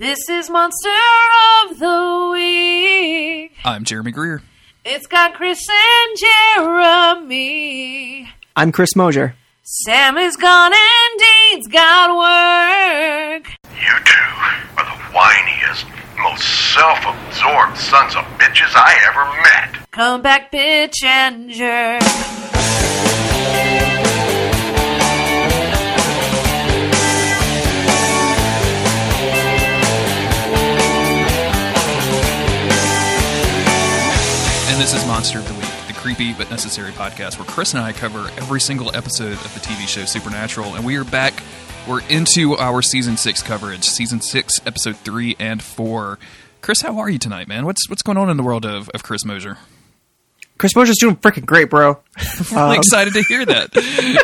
This is Monster of the Week. I'm Jeremy Greer. It's got Chris and Jeremy. I'm Chris Mosier. Sam is gone and Dean's got work. You two are the whiniest, most self-absorbed sons of bitches I ever met. Come back, bitch and jerk. Creepy but necessary podcast where Chris and I cover every single episode of the TV show Supernatural. And we are back. We're into our season six coverage, season six, episode three and four. Chris, how are you tonight, man? What's what's going on in the world of, of Chris Mosier? Chris Mosier's doing freaking great, bro. Really um, excited to hear that.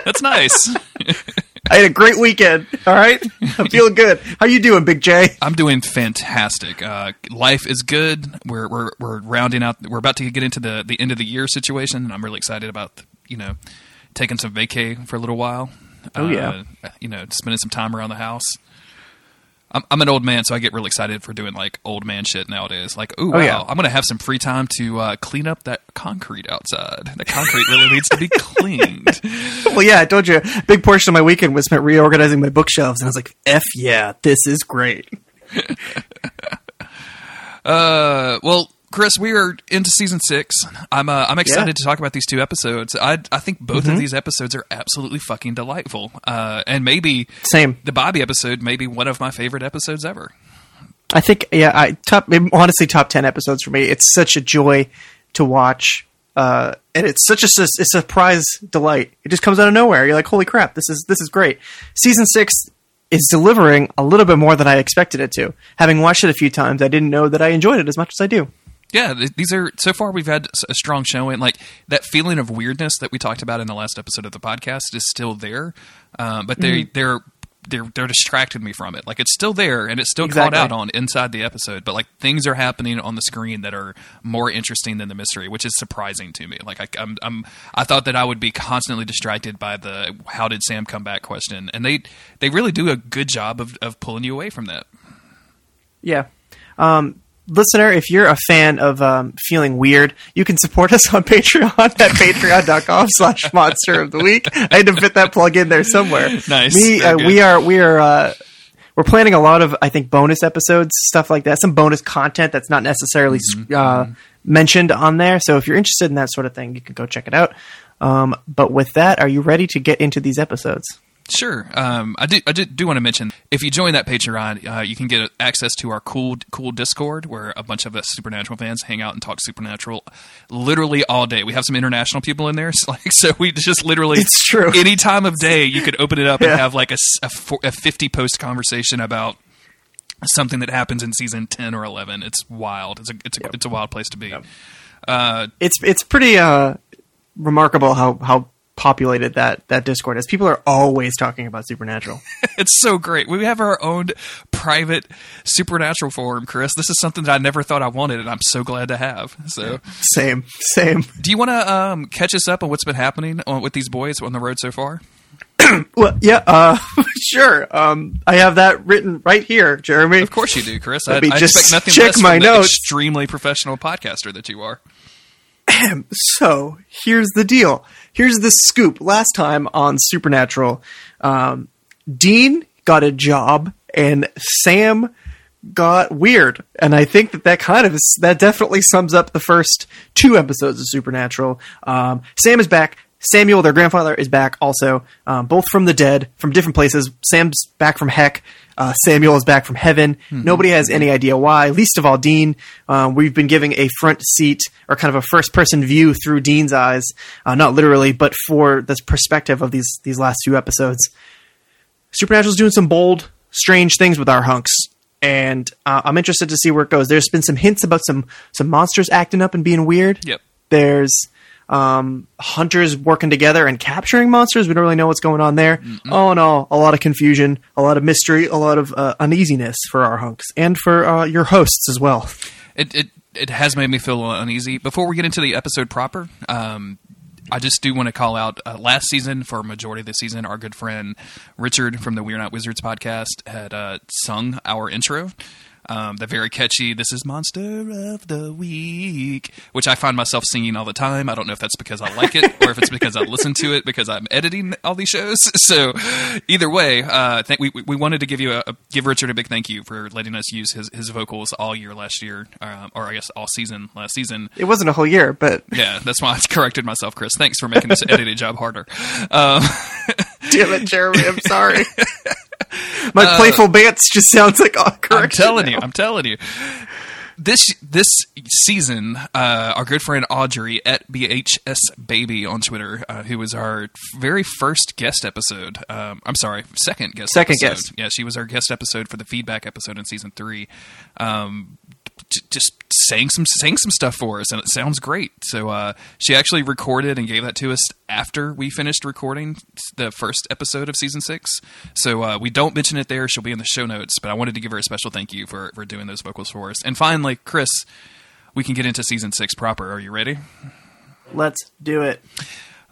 That's nice. I had a great weekend. All right, I'm feeling good. How you doing, Big J? I'm doing fantastic. Uh, life is good. We're, we're we're rounding out. We're about to get into the the end of the year situation, and I'm really excited about you know taking some vacay for a little while. Oh, yeah. uh, you know, spending some time around the house. I'm, I'm an old man, so I get really excited for doing like old man shit nowadays. Like, ooh, Oh, wow, yeah. I'm gonna have some free time to uh, clean up that concrete outside. The concrete really needs to be cleaned. Well, yeah, I told you. A big portion of my weekend was spent reorganizing my bookshelves, and I was like, "F yeah, this is great." Uh, well, Chris, we are into season six. I'm uh, I'm excited Yeah. to talk about these two episodes. I I think both of these episodes are absolutely fucking delightful. Uh, and maybe Same. the Bobby episode, maybe one of my favorite episodes ever. I think, yeah, I top honestly top ten episodes for me. It's such a joy to watch, uh, and it's such a, a surprise delight. It just comes out of nowhere. You're like, "Holy crap, this is this is great." Season six is delivering a little bit more than I expected it to. Having watched it a few times, I didn't know that I enjoyed it as much as I do. Yeah, these are so far we've had a strong showing. Like that feeling of weirdness that we talked about in the last episode of the podcast is still there, um, but they they're they're they're distracted me from it. Like it's still there and it's still Exactly. called out on inside the episode, but like things are happening on the screen that are more interesting than the mystery, which is surprising to me. Like I, I'm I'm I thought that I would be constantly distracted by the how did Sam come back question, and they they really do a good job of of pulling you away from that. Yeah. Um, listener, if you're a fan of um, feeling weird, you can support us on Patreon at patreon.com slash monster of the week. I had to fit that plug in there somewhere. Nice. Me, uh, we are, we are, uh, we're planning a lot of, I think, bonus episodes, stuff like that. Some bonus content that's not necessarily uh, mentioned on there. So if you're interested in that sort of thing, you can go check it out. Um, but with that, are you ready to get into these episodes? Sure. Um, I do. I do, do want to mention if you join that Patreon, uh, you can get access to our cool, cool Discord where a bunch of us Supernatural fans hang out and talk Supernatural, literally all day. We have some international people in there, so, like so we just literally It's true. Any time of day, you could open it up Yeah. and have like a, a four- a fifty post conversation about something that happens in season ten or eleven. It's wild. It's a it's a, it's a wild place to be. it's it's pretty uh, remarkable how how populated that that Discord is. People are always talking about Supernatural. It's so great. We have our own private supernatural forum, Chris. This is something that I never thought I wanted, and I'm so glad to have. So, same, same. do you want to um, catch us up on what's been happening on, with these boys on the road so far? Well, yeah, uh, sure. Um, I have that written right here, Jeremy. Of course you do, Chris. I, Let me I just expect nothing check less my notes. extremely professional podcaster that you are. So here's the deal. Here's the scoop. Last time on Supernatural, um, Dean got a job and Sam got weird, and I think that that kind of is, that definitely sums up the first two episodes of Supernatural. Um, Sam is back. Samuel, their grandfather, is back also, um, both from the dead, from different places. Sam's back from heck. Uh, Samuel is back from heaven. Nobody has any idea why, least of all Dean. Um, we've been giving a front seat or kind of a first person view through Dean's eyes, uh, not literally, but for this perspective of these these last two episodes. Supernatural's doing some bold, strange things with our hunks, and uh, I'm interested to see where it goes. There's been some hints about some some monsters acting up and being weird. Yep. There's um, hunters working together and capturing monsters. We don't really know what's going on there. All in all, a lot of confusion, a lot of mystery, a lot of uh, uneasiness for our hunks and for uh, your hosts as well. It, it it has made me feel uneasy. Before we get into the episode proper, um, I just do want to call out uh, last season for a majority of the season, our good friend Richard from the We're Not Wizards podcast had uh, sung our intro. Um, the very catchy "This is Monster of the Week," which I find myself singing all the time. I don't know if that's because I like it or if it's because I listen to it because I'm editing all these shows. So, either way, uh, th- we we wanted to give you a, a give Richard a big thank you for letting us use his his vocals all year last year, um, or I guess all season last season. It wasn't a whole year, but Yeah, that's why I corrected myself, Chris. Thanks for making this editing job harder. Um, damn it, Jeremy, I'm sorry. My playful bants just sounds like oh, I'm telling now. you, I'm telling you. This this season, uh, our good friend Audrey at BHS Baby on Twitter, uh, who was our very first guest episode. Um, I'm sorry, second guest. Second episode. guest. Yeah, she was our guest episode for the feedback episode in season three. Um, just saying some saying some stuff for us, and it sounds great. So uh, she actually recorded and gave that to us after we finished recording the first episode of season six. So uh, we don't mention it there; she'll be in the show notes. But I wanted to give her a special thank you for for doing those vocals for us. And finally, Chris, we can get into season six proper. Are you ready? Let's do it.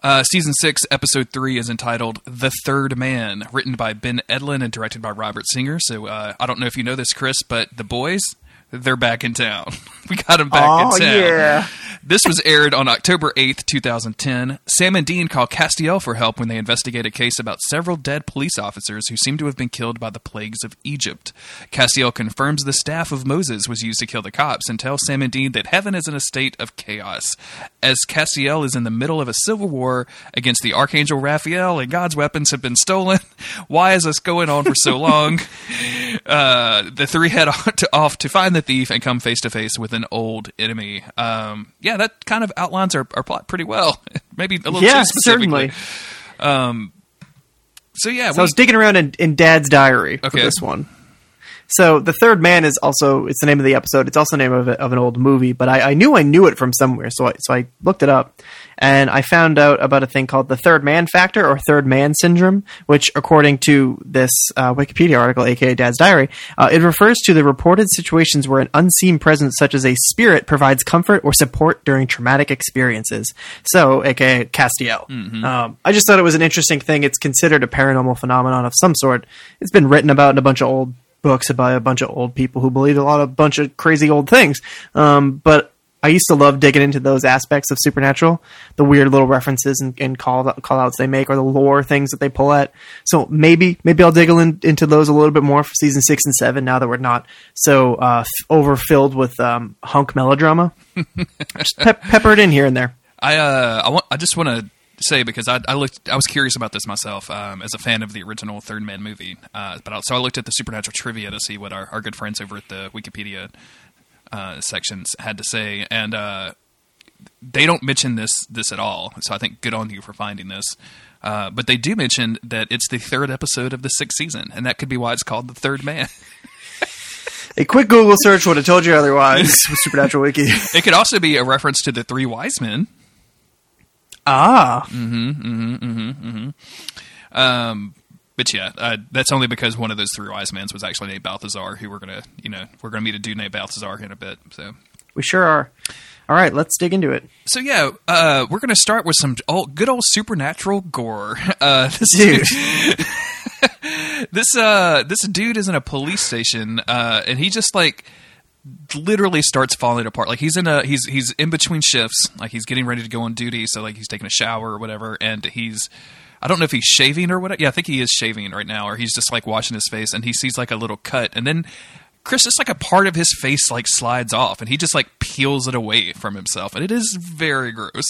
Uh, season six, episode three is entitled "The Third Man," written by Ben Edlund and directed by Robert Singer. So uh, I don't know if you know this, Chris, but the boys they're back in town. we got them back Oh, in town. yeah. This was aired on October 8th, 2010. Sam and Dean call Castiel for help when they investigate a case about several dead police officers who seem to have been killed by the plagues of Egypt. Castiel confirms the staff of Moses was used to kill the cops and tells Sam and Dean that heaven is in a state of chaos. As Castiel is in the middle of a civil war against the Archangel Raphael and God's weapons have been stolen, why is this going on for so long? uh, the three head off to, off to find the thief and come face to face with an old enemy. Um, yeah, that kind of outlines our, our plot pretty well. Maybe a little Yeah, too specifically. certainly. So yeah, So I was digging around in, in Dad's diary for Okay. this one. So the third man is also it's the name of the episode. It's also the name of, a, of an old movie, but I, I knew I knew it from somewhere, so I so I looked it up, and I found out about a thing called the third man factor or third man syndrome, which according to this uh, Wikipedia article, aka Dad's diary, uh, it refers to the reported situations where an unseen presence, such as a spirit, provides comfort or support during traumatic experiences. So, aka Castiel. Um, I just thought it was an interesting thing. It's considered a paranormal phenomenon of some sort. It's been written about in a bunch of old books about a bunch of old people who believed a lot of bunch of crazy old things. Um, but I used to love digging into those aspects of supernatural, the weird little references and, and call call outs they make, or the lore things that they pull at. So maybe maybe I'll dig in, into those a little bit more for season six and seven. Now that we're not so uh, f- overfilled with um, hunk melodrama, just pep- pepper it in here and there. I uh, I want I just want to say because I, I looked I was curious about this myself um, as a fan of the original Third Man movie, uh, but I, so I looked at the supernatural trivia to see what our, our good friends over at the Wikipedia uh, sections had to say, and uh, they don't mention this this at all. So I think good on you for finding this. Uh, but they do mention that it's the third episode of the sixth season, and that could be why it's called the Third Man. A quick Google search would have told you otherwise with Supernatural Wiki. it could also be a reference to the three wise men. ah, Um, but yeah, uh, that's only because one of those three wise men was actually named Balthazar, who we're gonna, you know, we're gonna meet a dude named Balthazar in a bit. So, we sure are. All right, let's dig into it. so yeah, uh, we're gonna start with some old, good old supernatural gore. Uh, this Dude. this uh, this dude is in a police station, uh, and he just like literally starts falling apart. Like he's in a he's he's in between shifts, like he's getting ready to go on duty, so like he's taking a shower or whatever, and he's I don't know if he's shaving or what. Yeah, I think he is shaving right now, or he's just like washing his face, and he sees like a little cut, and then Chris, just like a part of his face like slides off, and he just like peels it away from himself, and it is very gross.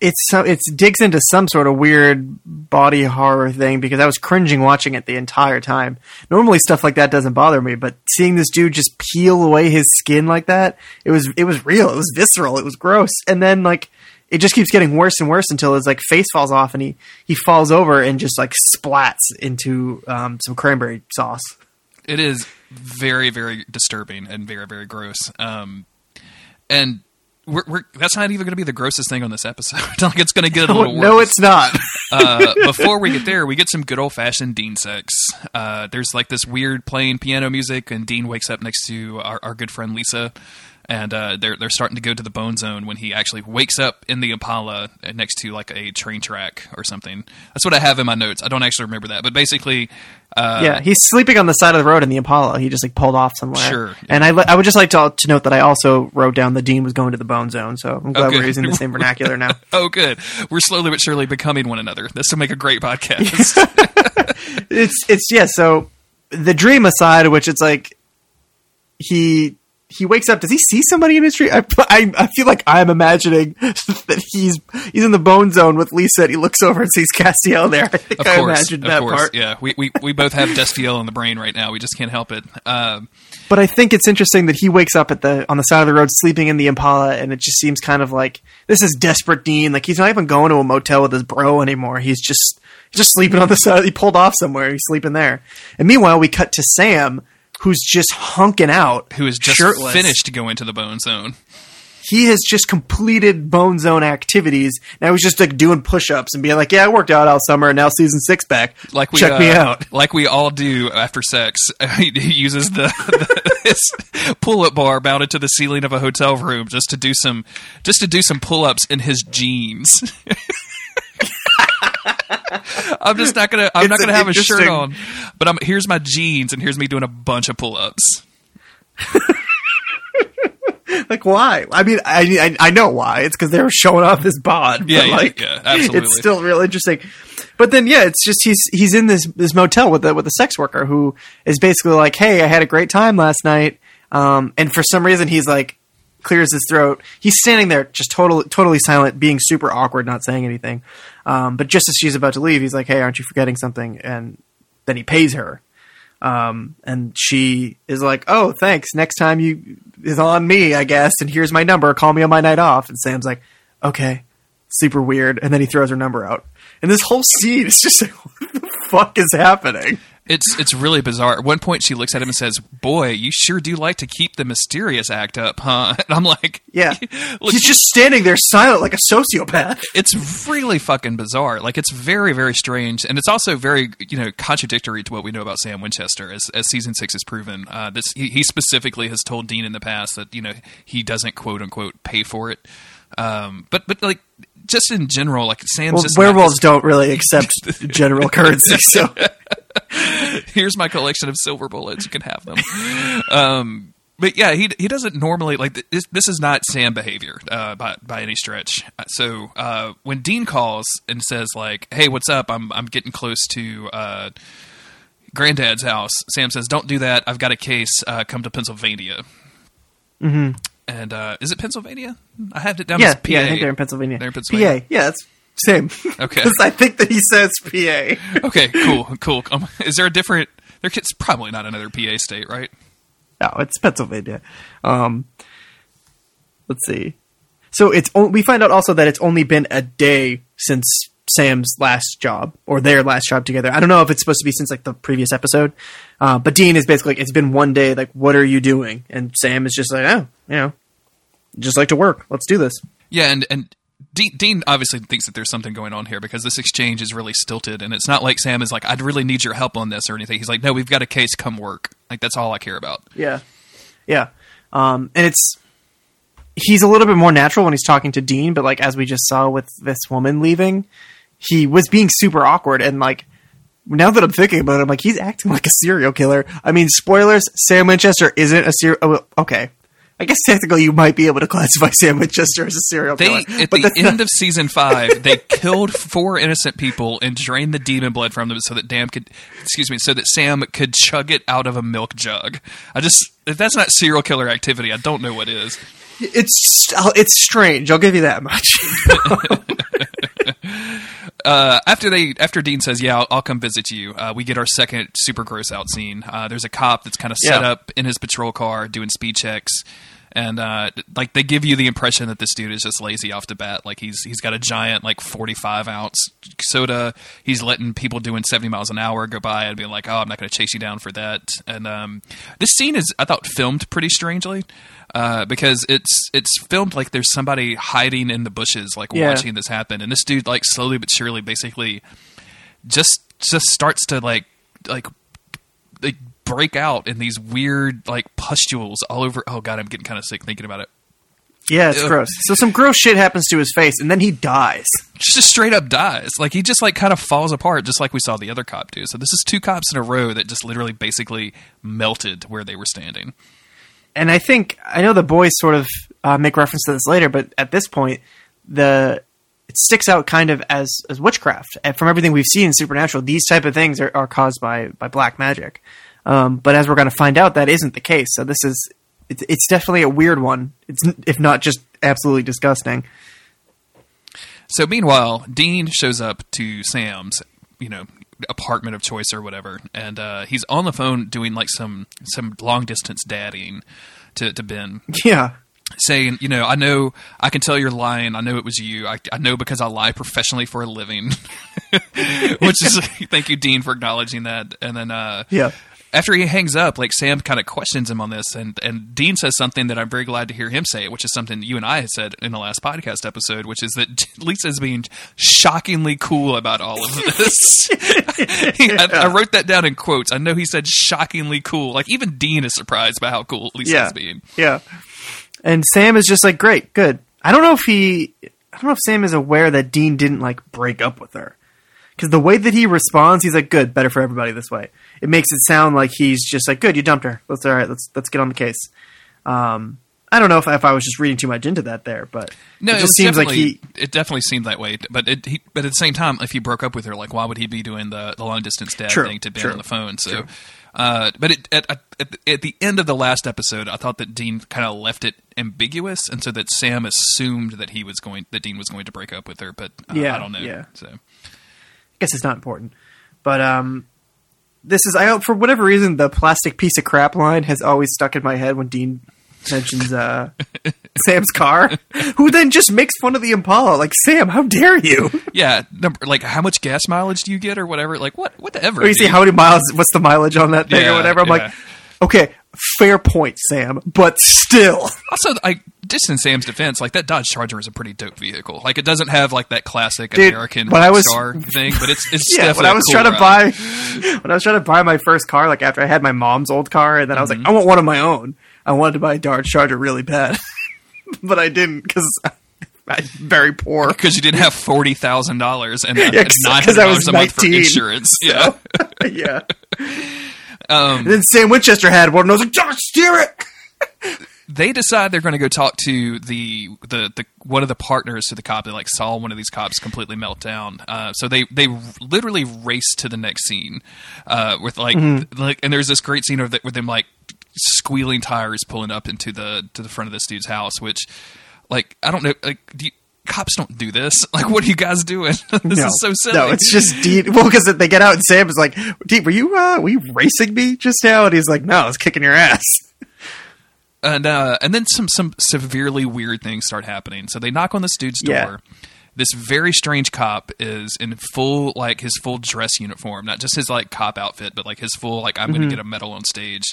it's so it's digs into some sort of weird body horror thing because I was cringing watching it the entire time. Normally stuff like that doesn't bother me, but seeing this dude just peel away his skin like that, it was it was real. It was visceral. It was gross. And then like it just keeps getting worse and worse until his like face falls off and he he falls over and just like splats into um, some cranberry sauce. it is very very disturbing and very very gross um and we're, we're that's not even going to be the grossest thing on this episode like it's going to get a little worse no, it's not. uh, before we get there, we get some good old fashioned Dean sex. Uh, there's like this weird playing piano music, and Dean wakes up next to our, our good friend Lisa, and uh, they're they're starting to go to the bone zone when he actually wakes up in the Impala next to like a train track or something. That's what I have in my notes. I don't actually remember that, but basically, uh, yeah, he's sleeping on the side of the road in the Impala. He just like pulled off somewhere. Sure. And I, I would just like to, to note that I also wrote down the dean was going to the bone zone. So I'm glad Okay. we're using the same vernacular now. Oh, good. We're slowly but surely becoming one another. This will make a great podcast. it's it's yeah. So the dream aside, which it's like he he wakes up. Does he see somebody in his dream? I, I, I feel like I'm imagining that he's he's in the bone zone with Lisa. And he looks over and sees Castiel there. I think of I course, imagined of that course. part. Yeah, we, we we both have Destiel in the brain right now. We just can't help it. Um, But I think it's interesting that he wakes up at the on the side of the road sleeping in the Impala, and it just seems kind of like this is desperate Dean. Like he's not even going to a motel with his bro anymore. He's just he's just sleeping on the side. He pulled off somewhere. He's sleeping there. And meanwhile, we cut to Sam, who's just hunking out, who has just shirtless. finished to go into the bone zone? He has just completed Bone Zone activities. Now he's just like doing push-ups and being like, "Yeah, I worked out all summer, and now season six back. Like we check me uh, out." like we all do after sex. he uses the, the pull-up bar mounted to the ceiling of a hotel room just to do some just to do some pull-ups in his jeans. I'm just not gonna. I'm It's not gonna have a shirt on, but I'm here's my jeans and here's me doing a bunch of pull-ups. Like why? I mean, I I, I know why. It's because they were showing off his bod. Yeah, yeah, like, yeah, absolutely. It's still real interesting. But then, yeah, it's just he's he's in this this motel with the with the sex worker who is basically like, "Hey, I had a great time last night," um, and for some reason he's like clears his throat. He's standing there just totally totally silent, being super awkward, not saying anything. Um, but just as she's about to leave, he's like, "Hey, aren't you forgetting something?" And then he pays her. Um, and she is like, "Oh, thanks. Next time you is on me, I guess. And here's my number. Call me on my night off." And Sam's like, "Okay." Super weird. And then he throws her number out. And this whole scene is just like, "What the fuck is happening?" It's it's really bizarre. At one point, she looks at him and says, "Boy, you sure do like to keep the mysterious act up, huh?" And I'm like, Yeah, Look, he's just standing there silent like a sociopath. it's really fucking bizarre. Like it's very, very strange, and it's also very, you know, contradictory to what we know about Sam Winchester, as as season six has proven. Uh, this he, he specifically has told Dean in the past that you know he doesn't quote unquote pay for it. Um, but but like just in general, like Sam's Well, just not werewolves don't really accept general currency, so here's my collection of silver bullets. You can have them. um, but yeah, he he doesn't normally like this. This is not Sam behavior uh, by by any stretch. So uh, when Dean calls and says like, "Hey, what's up? I'm I'm getting close to." Uh, Granddad's house. Sam says, "Don't do that. I've got a case. Uh, come to Pennsylvania." Mm-hmm. And uh, is it Pennsylvania? I have it down yeah, as PA. yeah, I think they're in Pennsylvania. They're in Pennsylvania. PA, yeah, that's same. Okay. I think that he says PA. Okay, cool, cool. Um, is there a different? There, it's probably not another PA state, right? No, it's Pennsylvania. Um, let's see. So it's we find out also that it's only been a day since Sam's last job or their last job together. I don't know if it's supposed to be since like the previous episode, uh, but Dean is basically like, it's been one day. Like, what are you doing? And Sam is just like, oh, you know, just like to work. Let's do this. Yeah, and and Dean, Dean obviously thinks that there's something going on here because this exchange is really stilted, and it's not like Sam is like, "I'd really need your help on this" or anything. He's like, "No, we've got a case. Come work." Like that's all I care about. Yeah, yeah. Um, and it's he's a little bit more natural when he's talking to Dean, but like as we just saw with this woman leaving, he was being super awkward and like. Now that I'm thinking about it, I'm like he's acting like a serial killer. I mean, spoilers: Sam Winchester isn't a serial. Oh, okay, I guess technically you might be able to classify Sam Winchester as a serial They killer. at but the end not- of season five, they killed four innocent people and drained the demon blood from them so that Dam could, excuse me, so that Sam could chug it out of a milk jug. I just if that's not serial killer activity, I don't know what is. it's it's strange. I'll give you that much. uh, after they after Dean says, "Yeah, I'll, I'll come visit you," uh, we get our second super gross out scene. Uh, there's a cop that's kind of set Yeah. up in his patrol car doing speed checks, and uh, like they give you the impression that this dude is just lazy off the bat. Like he's he's got a giant like 45 ounce soda. He's letting people doing 70 miles an hour go by and being like, "Oh, I'm not going to chase you down for that." And um, this scene is, I thought, filmed pretty strangely. Uh, because it's it's filmed like there's somebody hiding in the bushes, like Yeah. watching this happen, and this dude like slowly but surely, basically, just just starts to like like like break out in these weird like pustules all over. Oh god, I'm getting kind of sick thinking about it. Yeah, it's Ugh. gross. So some gross shit happens to his face, and then he dies. Just straight up dies. Like he just like kind of falls apart, just like we saw the other cop do. So this is two cops in a row that just literally basically melted where they were standing. And I think I know the boys sort of uh, make reference to this later, but at this point, the it sticks out kind of as as witchcraft. And from everything we've seen in Supernatural, these type of things are, are caused by by black magic. Um, but as we're going to find out, that isn't the case. So this is it's, it's definitely a weird one. It's if not just absolutely disgusting. So meanwhile, Dean shows up to Sam's, you know, apartment of choice or whatever, and uh, he's on the phone doing like some some long distance daddying to to Ben, Yeah, saying, you know, I know I can tell you're lying. I know it was you. I, I know because I lie professionally for a living. Which is thank you, Dean, for acknowledging that. And then uh, yeah. After he hangs up, like Sam kind of questions him on this, and and Dean says something that I'm very glad to hear him say, which is something you and I had said in the last podcast episode, which is that Lisa's being shockingly cool about all of this. I, I wrote that down in quotes. I know he said shockingly cool. Like even Dean is surprised by how cool Lisa's yeah, being. yeah. And Sam is just like, great, good. I don't know if he, I don't know if Sam is aware that Dean didn't like break up with her, because the way that he responds, he's like, good, better for everybody this way. It makes it sound like he's just like, good, you dumped her. Let's all right, let's let's get on the case. Um, I don't know if if I was just reading too much into that there, but No, it it, just was seems like he. It definitely seemed that way, but it, he, but at the same time, if he broke up with her, like, why would he be doing the, the long distance dad True, thing to Ben on the phone? So, uh, but it, at, at, at the- end of the last episode, I thought that Dean kind of left it ambiguous, and so that Sam assumed that he was going that Dean was going to break up with her, but uh, Yeah, I don't know. yeah. So I guess it's not important, but um, this is I for whatever reason the plastic piece of crap line has always stuck in my head when Dean mentions uh, Sam's car, who then just makes fun of the Impala. Like Sam, how dare you? yeah, number, like how much gas mileage do you get or whatever? Like what whatever. Or you see how many miles? What's the mileage on that thing Yeah, or whatever? I'm yeah. like, okay, fair point, Sam, but still, Also, I just in Sam's defense, like that Dodge Charger is a pretty dope vehicle. Like it doesn't have like that classic Dude, American when I was- star thing, but it's it's yeah. definitely When I a was cool trying to buy, when I was trying to buy my first car, like after I had my mom's old car, and then I was Mm-hmm. like, I want one of my own. I wanted to buy a Dodge Charger really bad, but I didn't because I'm very poor. because you didn't have forty thousand dollars and Yeah, nine hundred 'cause I was dollars a month for 19, insurance. Yeah, yeah. Um, and then Sam Winchester had one, and I was like, Josh, steer it. They decide they're going to go talk to the, the the one of the partners to the cop that like saw one of these cops completely melt down. Uh, so they they literally race to the next scene uh, with like Mm-hmm. like and there's this great scene of the, with them like squealing tires pulling up into the to the front of this dude's house, which like I don't know like do you, cops don't do this. Like what are you guys doing? this no, is so silly. no, it's just Dean. Well, because they get out, and Sam is like, Dean, were you uh, were you racing me just now? And he's like, No, I was kicking your ass. And uh, and then some some severely weird things start happening. So they knock on this dude's Yeah. door. This very strange cop is in full like his full dress uniform, not just his like cop outfit, but like his full like I'm going to get a medal on stage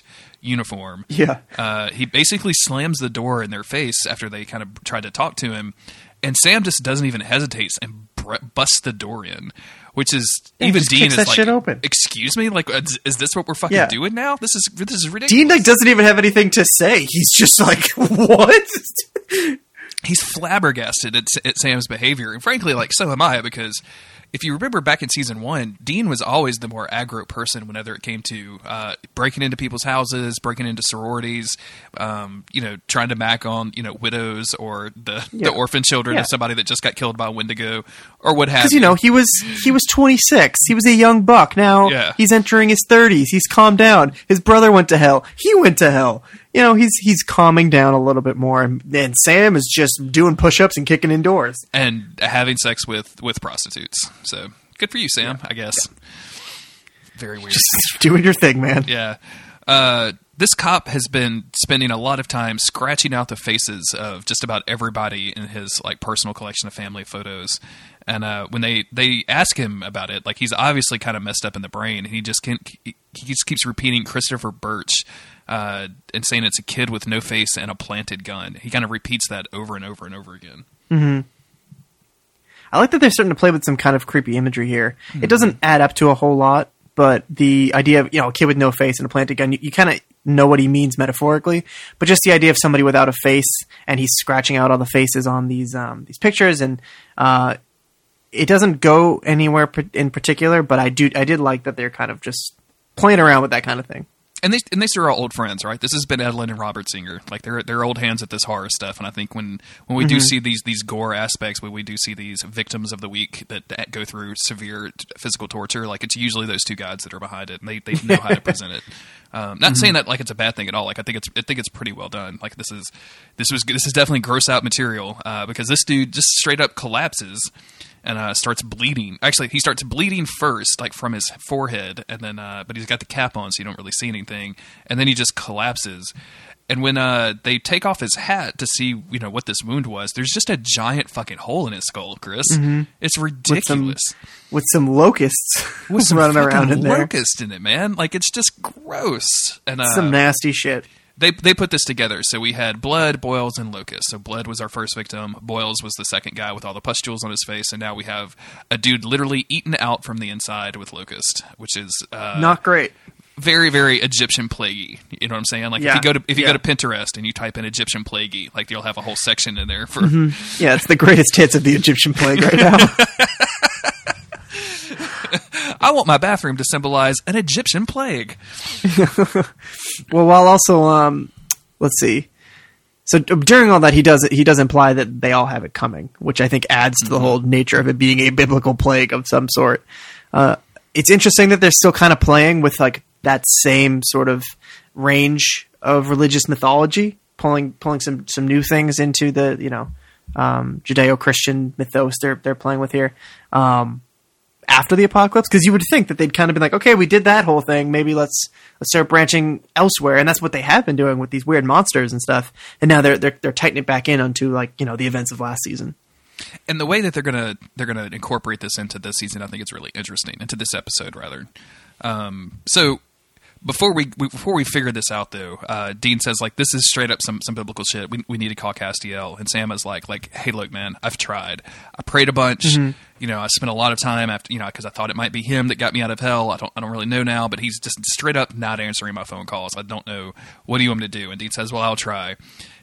uniform. Yeah. Uh, he basically slams the door in their face after they kind of tried to talk to him, and Sam just doesn't even hesitate and br- busts the door in, which is Yeah, even Dean is that like, shit open. "Excuse me, like is, is this what we're fucking Yeah. doing now? This is this is ridiculous." Dean like doesn't even have anything to say. He's just like, what? he's flabbergasted at, at Sam's behavior, and frankly, like so am I, because if you remember back in season one, Dean was always the more aggro person whenever it came to uh, breaking into people's houses, breaking into sororities, um, you know, trying to mac on you know widows or the Yeah. the orphan children Yeah. of somebody that just got killed by a Wendigo or what have Because you know he was he was 26. He was a young buck. Now Yeah. he's entering his 30s. He's calmed down. His brother went to hell. He went to hell. You know he's he's calming down a little bit more. And, and Sam is just doing push-ups and kicking indoors. and having sex with with prostitutes. So good for you, Sam. I guess. Very weird. Just doing your thing, man. Yeah. Uh, this cop has been spending a lot of time scratching out the faces of just about everybody in his like personal collection of family photos. And uh, when they they ask him about it, like he's obviously kind of messed up in the brain. He just can't. He he just keeps repeating Christopher Birch uh, and saying it's a kid with no face and a planted gun. He kind of repeats that over and over and over again. I like that they're starting to play with some kind of creepy imagery here. It doesn't add up to a whole lot, but the idea of you know a kid with no face and a planted gun, you, you kind of know what he means metaphorically, but just the idea of somebody without a face and he's scratching out all the faces on these um, these pictures, and uh, it doesn't go anywhere in particular. But I do I did like that they're kind of just playing around with that kind of thing. And they and these are all old friends, right? This has been Edlund and Robert Singer. Like they're they're old hands at this horror stuff, and I think when when we do see these these gore aspects, when we do see these victims of the week that, that go through severe t- physical torture, like it's usually those two guys that are behind it, and they they know how to present it. Um, not saying that like it's a bad thing at all. Like I think it's I think it's pretty well done. Like this is this was this is definitely gross out material uh, because this dude just straight up collapses and uh, starts bleeding. Actually, he starts bleeding first, like from his forehead, and then uh, but he's got the cap on, so you don't really see anything. And then he just collapses. And when uh, they take off his hat to see, you know, what this wound was, there's just a giant fucking hole in his skull, Chris. It's With some ridiculous. with some locusts With some running around in there. locust in it, man. Like it's just gross. And uh, Some nasty shit. They they put this together. So we had blood, boils, and locust. So blood was our first victim. Boils was the second guy with all the pustules on his face, and now we have a dude literally eaten out from the inside with locust, which is uh, Not great. very very Egyptian plaguey. You know what I'm saying? Like if you go to if you Yeah. go to Pinterest and you type in Egyptian plaguey, like you'll have a whole section in there for. Mm-hmm. Yeah, it's the greatest hits of the Egyptian plague right now. I want my bathroom to symbolize an Egyptian plague. well, while also, um, let's see. So during all that, he does he does imply that they all have it coming, which I think adds to the whole nature of it being a biblical plague of some sort. Uh, it's interesting that they're still kind of playing with like that same sort of range of religious mythology, pulling pulling some some new things into the you know um, Judeo Christian mythos they're they're playing with here. Um, after the apocalypse because you would think that they'd kind of be like okay we did that whole thing maybe let's let's start branching elsewhere and that's what they have been doing with these weird monsters and stuff and now they're they're, they're tightening it back in onto like you know the events of last season and the way that they're gonna they're gonna incorporate this into this season, I think it's really interesting. Into this episode, rather. Um, so before we, we before we figure this out, though, uh, Dean says like this is straight up some some biblical shit. We we need to call Castiel, and Sam is like like Hey, look, man, I've tried. I prayed a bunch. You know, I spent a lot of time after you know because I thought it might be him that got me out of hell. I don't I don't really know now, but he's just straight up not answering my phone calls. I don't know what do you want me to do. And Dean says, well, I'll try.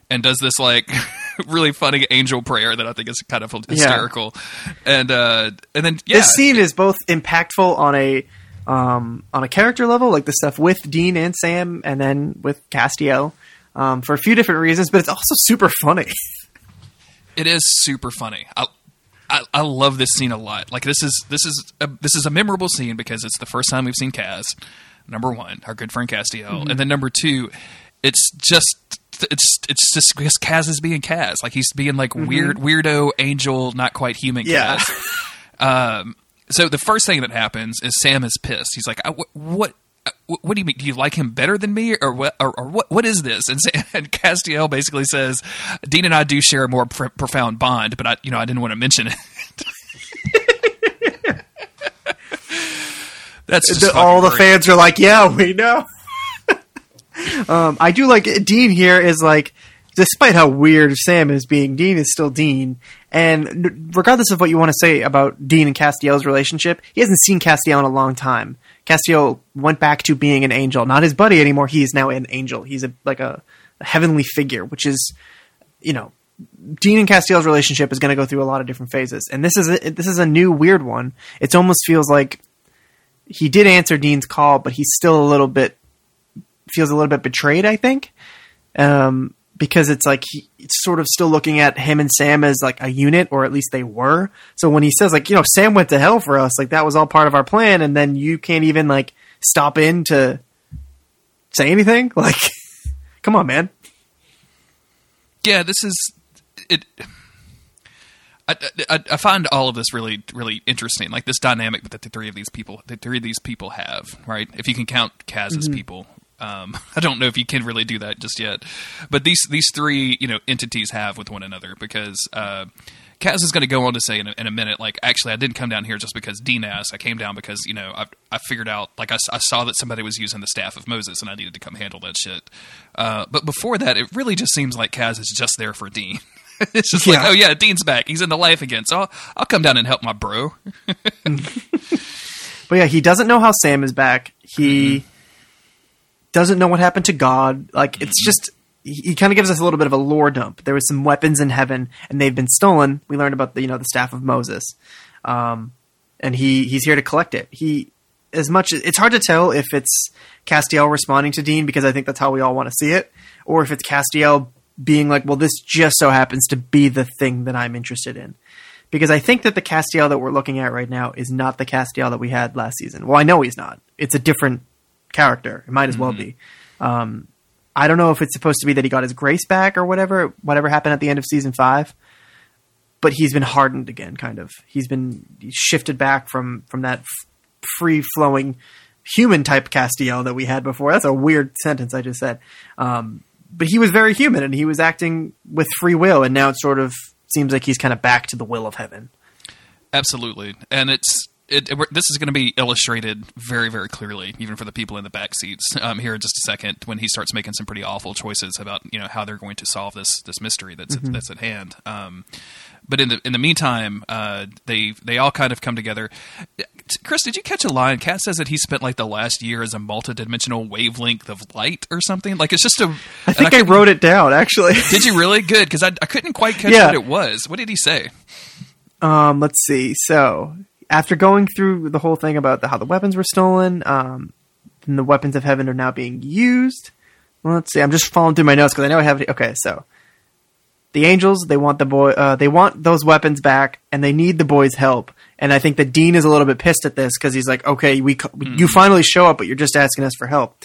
And does this like really funny angel prayer that I think is kind of hysterical, and uh, and then yeah, this scene is both impactful on a um, on a character level like the stuff with dean and sam and then with castiel um, for a few different reasons but it's also super funny It is super funny. I, I I love this scene a lot. Like this is this is a, this is a memorable scene because it's the first time we've seen Cas. Number one, our good friend Castiel, and then number two, it's just it's it's just because Cas is being Cas. Like he's being like weird weirdo angel, not quite human Yeah. Cas. um, so the first thing that happens is Sam is pissed. He's like? What? Uh, What do you mean? Do you like him better than me, or what? Or, or what? What is this?" And, and Castiel basically says, "Dean and I do share a more pr- profound bond, but I, you know, I didn't want to mention it." That's The- all the fans are like, "Yeah, we know." um, I do like Dean here is like, despite how weird Sam is being, Dean is still Dean, and regardless of what you want to say about Dean and Castiel's relationship, he hasn't seen Castiel in a long time. Castiel went back to being an angel, not his buddy anymore. He is now an angel. He's a like a, a heavenly figure, which is, you know, Dean and Castiel's relationship is going to go through a lot of different phases, and this is a, this is a new weird one. It almost feels like he did answer Dean's call, but he's still a little bit feels a little bit betrayed. I think, um, because it's like he, it's sort of still looking at him and Sam as like a unit, or at least they were. So when he says like, you know, Sam went to hell for us, like that was all part of our plan, and then you can't even like stop in to say anything. Like, come on, man. yeah, this is it. I, I, I find all of this really, really interesting. Like this dynamic that the three of these people, the three of these people have, right? If you can count Cas as mm-hmm. people, um, I don't know if you can really do that just yet. But these these three, you know, entities have with one another because uh, Cas is going to go on to say in a, in a minute, like, actually, I didn't come down here just because Dean asked. I came down because you know I, I figured out, like, I saw that somebody was using the staff of Moses, and I needed to come handle that shit. Uh, but before that, it really just seems like Cas is just there for Dean. it's just like, oh yeah, Dean's back. He's in the life again, so I'll, I'll come down and help my bro. But yeah, he doesn't know how Sam is back. He doesn't know what happened to God. Like it's just he, he kind of gives us a little bit of a lore dump. There was some weapons in heaven, and they've been stolen. We learned about the you know the staff of Moses, um, and he he's here to collect it. He as much it's hard to tell if it's Castiel responding to Dean because I think that's how we all want to see it, or if it's Castiel being like, well, this just so happens to be the thing that I'm interested in. Because I think that the Castiel that we're looking at right now is not the Castiel that we had last season. Well, I know he's not. It's a different character. It might as well be. Um, I don't know if it's supposed to be that he got his grace back or whatever, whatever happened at the end of season five. But he's been hardened again, kind of. He's been shifted back from from that f- free flowing human type Castiel that we had before. That's a weird sentence I just said. Um, but he was very human and he was acting with free will, and now it sort of seems like he's kind of back to the will of heaven. Absolutely, and it's it, it- this is going to be illustrated very, very clearly, even for the people in the back seats. Um, here in just a second, when he starts making some pretty awful choices about you know how they're going to solve this this mystery that's that's at hand. Um, but in the in the meantime, uh, they they all kind of come together. Chris, did you catch a line? Cas says that he spent like the last year as a multidimensional wavelength of light or something. Like it's just a. I think I, wrote it down actually. Did you really? Good because I, I couldn't quite catch Yeah. what it was. What did he say? Um, let's see. So after going through the whole thing about the, how the weapons were stolen, um, and the weapons of heaven are now being used. Well, let's see. I'm just following through my notes because I know I have. it. Okay, so the angels they want the boy. Uh, they want those weapons back, and they need the boy's help. And I think that Dean is a little bit pissed at this because he's like, "Okay, we co- you finally show up, but you're just asking us for help."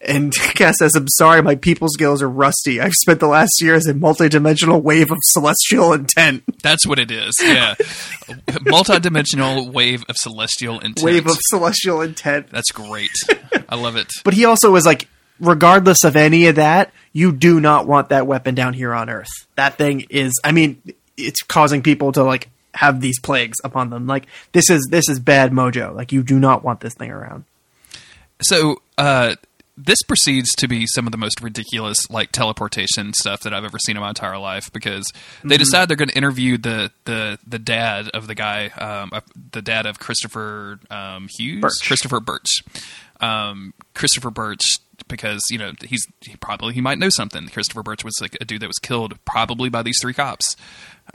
And Cass says, I'm sorry, my people skills are rusty. I've spent the last year as a multidimensional wave of celestial intent. That's what it is. Yeah, multi-dimensional wave of celestial intent. Wave of celestial intent. That's great. I love it. But he also was like, regardless of any of that, you do not want that weapon down here on Earth. That thing is, I mean, it's causing people to like have these plagues upon them. Like this is this is bad mojo. Like you do not want this thing around. So uh, this proceeds to be some of the most ridiculous like teleportation stuff that I've ever seen in my entire life because Mm-hmm. they decide they're going to interview the the the dad of the guy, um, the dad of Christopher um, Hughes, Birch. Christopher Birch, um, Christopher Birch. Because you know he's he probably he might know something. Christopher Birch was like a dude that was killed probably by these three cops.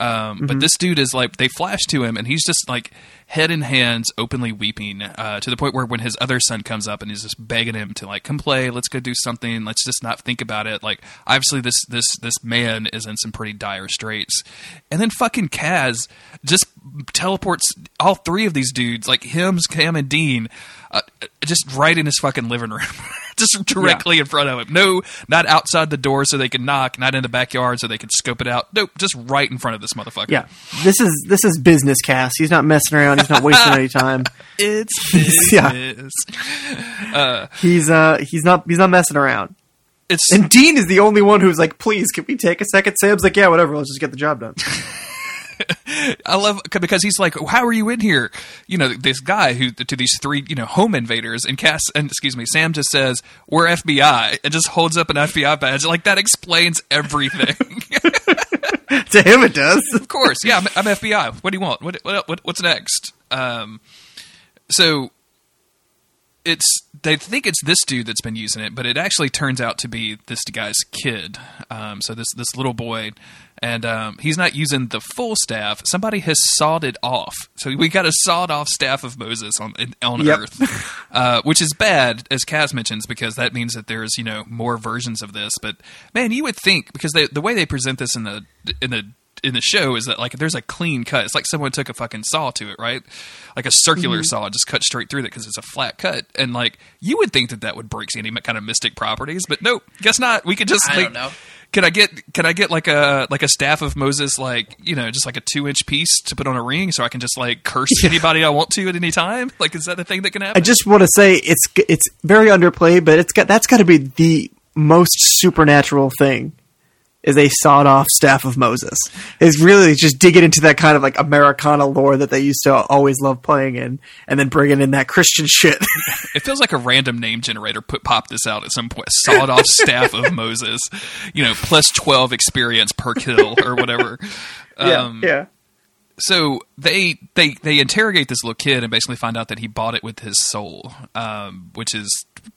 Um, But this dude is like they flash to him and he's just like head in hands, openly weeping uh, to the point where when his other son comes up and he's just begging him to like come play, let's go do something, let's just not think about it. Like obviously this this this man is in some pretty dire straits, and then fucking Cas just teleports all three of these dudes like him, Sam, and Dean. Uh, just right in his fucking living room, just directly in front of him. No, not outside the door so they can knock, not in the backyard so they can scope it out. Nope, just right in front of this motherfucker. Yeah, this is this is business Cas. He's not messing around. He's not wasting any time. it's Yeah. business. He's uh he's not he's not messing around. It's And Dean is the only one who's like, please, can we take a second? Sam's like, yeah, whatever. Let's just get the job done. I love because he's like, "How are you in here?" You know, this guy who to these three, you know, home invaders, and Cass, and excuse me, Sam just says, "We're FBI," and just holds up an FBI badge. Like that explains everything. to him, it does. of course, yeah, I'm, I'm FBI. What do you want? What, what, what what's next? Um, so it's they think it's this dude that's been using it, but it actually turns out to be this guy's kid. Um, so this this little boy, and um, he's not using the full staff. Somebody has sawed it off. So we got a sawed off staff of Moses on on Yep. Earth, uh, which is bad, as Cas mentions, because that means that there's you know more versions of this. But man, you would think because they, the way they present this in the in the in the show is that like there's a clean cut. It's like someone took a fucking saw to it, right? Like a circular Mm-hmm. saw, just cut straight through it because it's a flat cut. And like you would think that that would break any kind of mystic properties, but nope, guess not. We could just I like, don't know. Can I get can I get like a like a staff of Moses like you know just like a two inch piece to put on a ring so I can just like curse anybody I want to at any time? Like is that a thing that can happen? I just want to say it's it's very underplayed, but it's got that's got to be the most supernatural thing. Is a sawed off staff of Moses. Is really just digging into that kind of like Americana lore that they used to always love playing in, and then bringing in that Christian shit. It feels like a random name generator put popped this out at some point. Sawed off staff of Moses, you know, plus twelve experience per kill or whatever. Um, yeah. so they they they interrogate this little kid and basically find out that he bought it with his soul, um, which is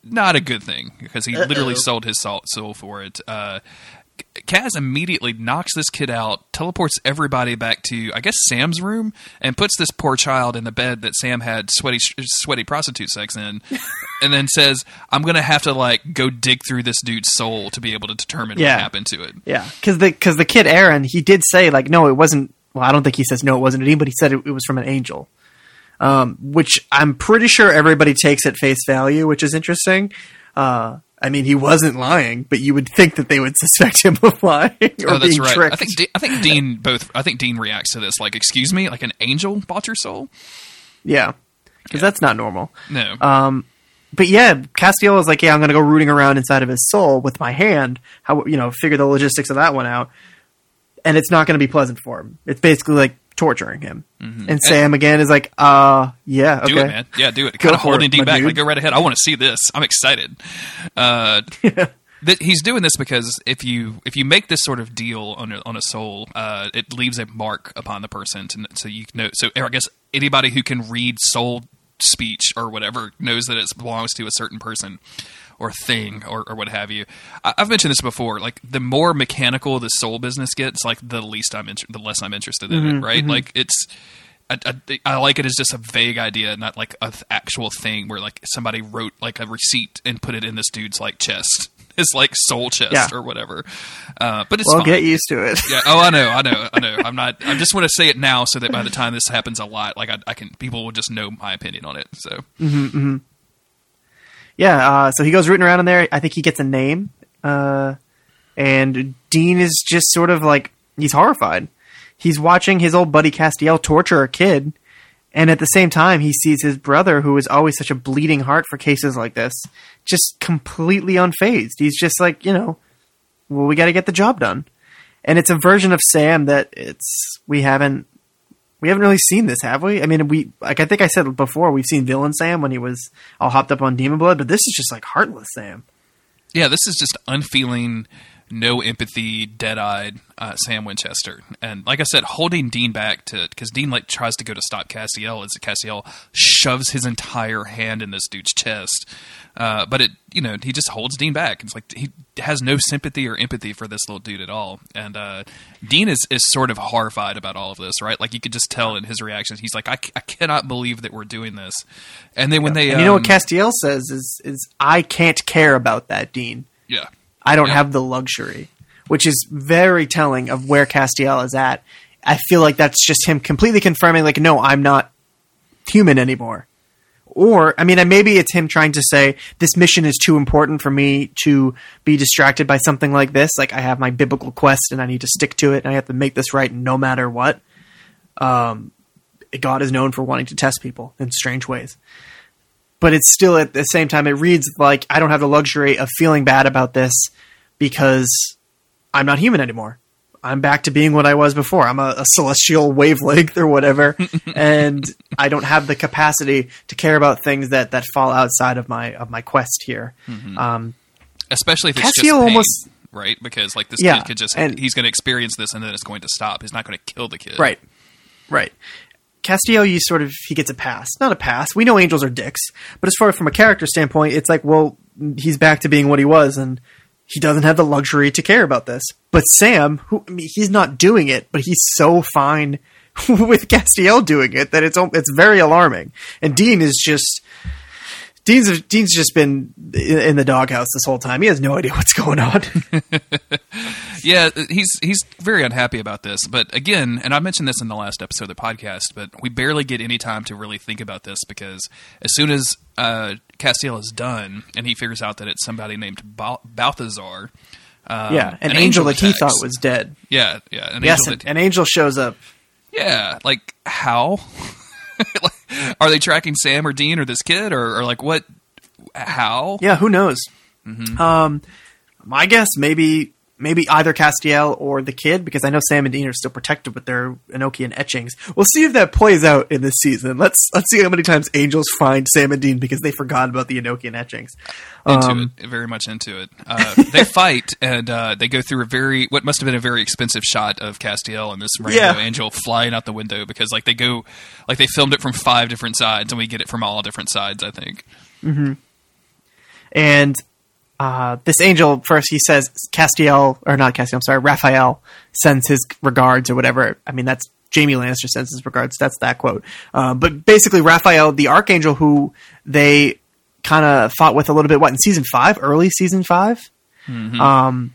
not a good thing because he literally sold his soul, soul for it. Uh, Cas immediately knocks this kid out, teleports everybody back to I guess Sam's room, and puts this poor child in the bed that Sam had sweaty sweaty prostitute sex in, and then says, "I'm gonna have to like go dig through this dude's soul to be able to determine Yeah. what happened to it." Yeah, because the because the kid Aaron, he did say like, no, it wasn't. Well, I don't think he says no, it wasn't but he said it, it was from an angel. Um, which I'm pretty sure everybody takes at face value, which is interesting. Uh, I mean, he wasn't lying, but you would think that they would suspect him of lying or oh, that's being right. tricked. I think De- I think Dean both. I think Dean reacts to this like, "Excuse me, like an angel bought your soul?" yeah, because that's not normal. No. Um, but yeah, Castiel is like, yeah, I'm going to go rooting around inside of his soul with my hand. How you know, figure the logistics of that one out, and it's not going to be pleasant for him. It's basically like torturing him. And Sam again is like, uh, yeah, okay, Mm-hmm. Do it, man. Yeah, do it. Kind of holding Dean back. dude. Like, go right ahead. I want to see this. I'm excited. Uh, th- he's doing this because if you if you make this sort of deal on a, on a soul, uh, it leaves a mark upon the person. To, so you know. So I guess anybody who can read soul speech or whatever knows that it belongs to a certain person or thing or, or what have you. I, I've mentioned this before. Like the more mechanical the soul business gets, like the least I'm inter- the less I'm interested in Mm-hmm, it. Right? Like it's. I, I, I like it as just a vague idea, not like an actual thing where like somebody wrote like a receipt and put it in this dude's like chest, his like soul chest Yeah. or whatever. Uh, but it's well, fine. get used to it. Yeah. Oh, I know. I know. I know. I'm not. I just want to say it now so that by the time this happens a lot, like I, I can, people will just know my opinion on it. So Yeah, uh, so he goes rooting around in there. I think he gets a name. Uh, and Dean is just sort of like, he's horrified. He's watching his old buddy Castiel torture a kid. And at the same time, he sees his brother, who is always such a bleeding heart for cases like this, just completely unfazed. He's just like, you know, well, we got to get the job done. And it's a version of Sam that it's, we haven't, we haven't really seen this, have we? I mean, we like I think I said before, we've seen Villain Sam when he was all hopped up on Demon Blood, but this is just like heartless Sam. yeah, this is just unfeeling, no empathy, dead-eyed uh, Sam Winchester. And like I said, holding Dean back to because Dean like tries to go to stop Castiel as Castiel shoves his entire hand in this dude's chest. Uh, but it, you know, he just holds Dean back. It's like he has no sympathy or empathy for this little dude at all. And uh, Dean is, is sort of horrified about all of this, right? Like you could just tell in his reactions. He's like, I, I cannot believe that we're doing this. And then when they, And you know what um, Castiel says is is I can't care about that, Dean. yeah, I don't Yeah. have the luxury, which is very telling of where Castiel is at. I feel like that's just him completely confirming, like, no, I'm not human anymore. Or, I mean, maybe it's him trying to say, this mission is too important for me to be distracted by something like this. Like, I have my biblical quest and I need to stick to it and I have to make this right no matter what. Um, God is known for wanting to test people in strange ways but it's still at the same time it reads like I don't have the luxury of feeling bad about this because I'm not human anymore. I'm back to being what I was before. I'm a, a celestial wavelength or whatever, and I don't have the capacity to care about things that, that fall outside of my of my quest here. Um, especially if it's just Cassio pain, almost- right because like this Yeah, kid could just and- he's going to experience this and then it's going to stop he's not going to kill the kid Right. Right. Castiel, you sort of he gets a pass. Not a pass. We know angels are dicks, but as far as from a character standpoint, it's like, well, he's back to being what he was, and he doesn't have the luxury to care about this. But Sam, who I mean, he's not doing it, but he's so fine with Castiel doing it that it's it's very alarming. And Dean is just Dean's Dean's just been in the doghouse this whole time. He has no idea what's going on. yeah he's he's very unhappy about this but again and i mentioned this in the last episode of the podcast but we barely get any time to really think about this because as soon as uh castiel is done and he figures out that it's somebody named Bal- balthazar um, yeah, an, angel, that he thought was dead. yeah yeah an Yes, angel an, an angel shows up. yeah like how like, are they tracking sam or dean or this kid or, or like what how Yeah, who knows? Mm-hmm. Um, my guess maybe maybe either Castiel or the kid, because I know Sam and Dean are still protected with their Enochian etchings. We'll see if that plays out in this season. Let's let's see how many times angels find Sam and Dean because they forgot about the Enochian etchings. into Um, it, very much into it. Uh, they fight and uh, they go through a very what must have been a very expensive shot of Castiel and this rainbow Yeah. angel flying out the window because like they go like they filmed it from five different sides and we get it from all different sides. I think. And uh, this angel first he says Castiel or not Castiel, I'm sorry, Raphael sends his regards or whatever. I mean that's Jaime Lannister sends his regards. That's that quote. Uh, but basically Raphael, the archangel who they kind of fought with a little bit. What in season five, early season 5 Um,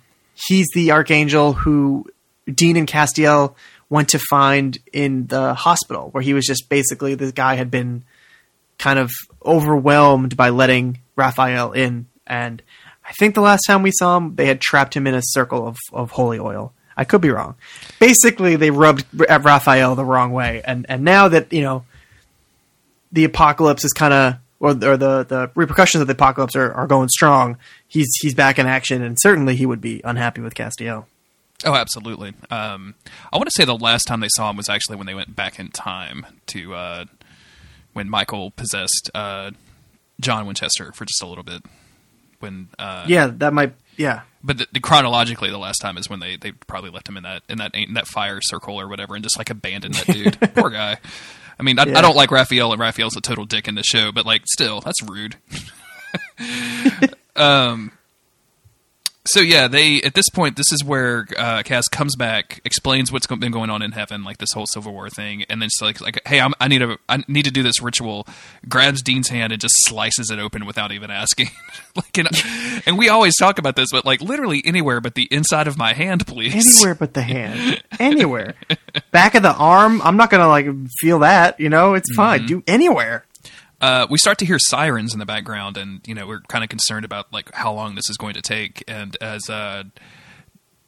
he's the archangel who Dean and Castiel went to find in the hospital, where he was just basically this guy had been kind of overwhelmed by letting Raphael in. And I think the last time we saw him, they had trapped him in a circle of, of holy oil. I could be wrong. Basically, they rubbed Raphael the wrong way. And, and now that, you know, the apocalypse is kind of, or, or the, the repercussions of the apocalypse are, are going strong, he's, he's back in action. And certainly he would be unhappy with Castiel. Oh, absolutely. Um, I want to say the last time they saw him was actually when they went back in time to uh, when Michael possessed uh, John Winchester for just a little bit. When uh, Yeah, that might, yeah. but the, the chronologically, the last time is when they, they probably left him in that in that in that fire circle or whatever, and just like abandoned that dude. Poor guy. I mean, I, Yeah. I don't like Raphael, and Raphael's a total dick in the show, but like, still, that's rude. um. So yeah, they at this point, this is where uh, Cass comes back, explains what's been going on in heaven, like this whole Civil War thing, and then she's like, like, hey, I'm, I need a, I need to do this ritual. Grabs Dean's hand and just slices it open without even asking. like, and, and we always talk about this, but like literally anywhere but the inside of my hand, please. Anywhere but the hand. Anywhere. Back of the arm, I'm not gonna like feel that, you know, it's fine. Do anywhere. Uh, we start to hear sirens in the background, and you know we're kind of concerned about like how long this is going to take. And as uh,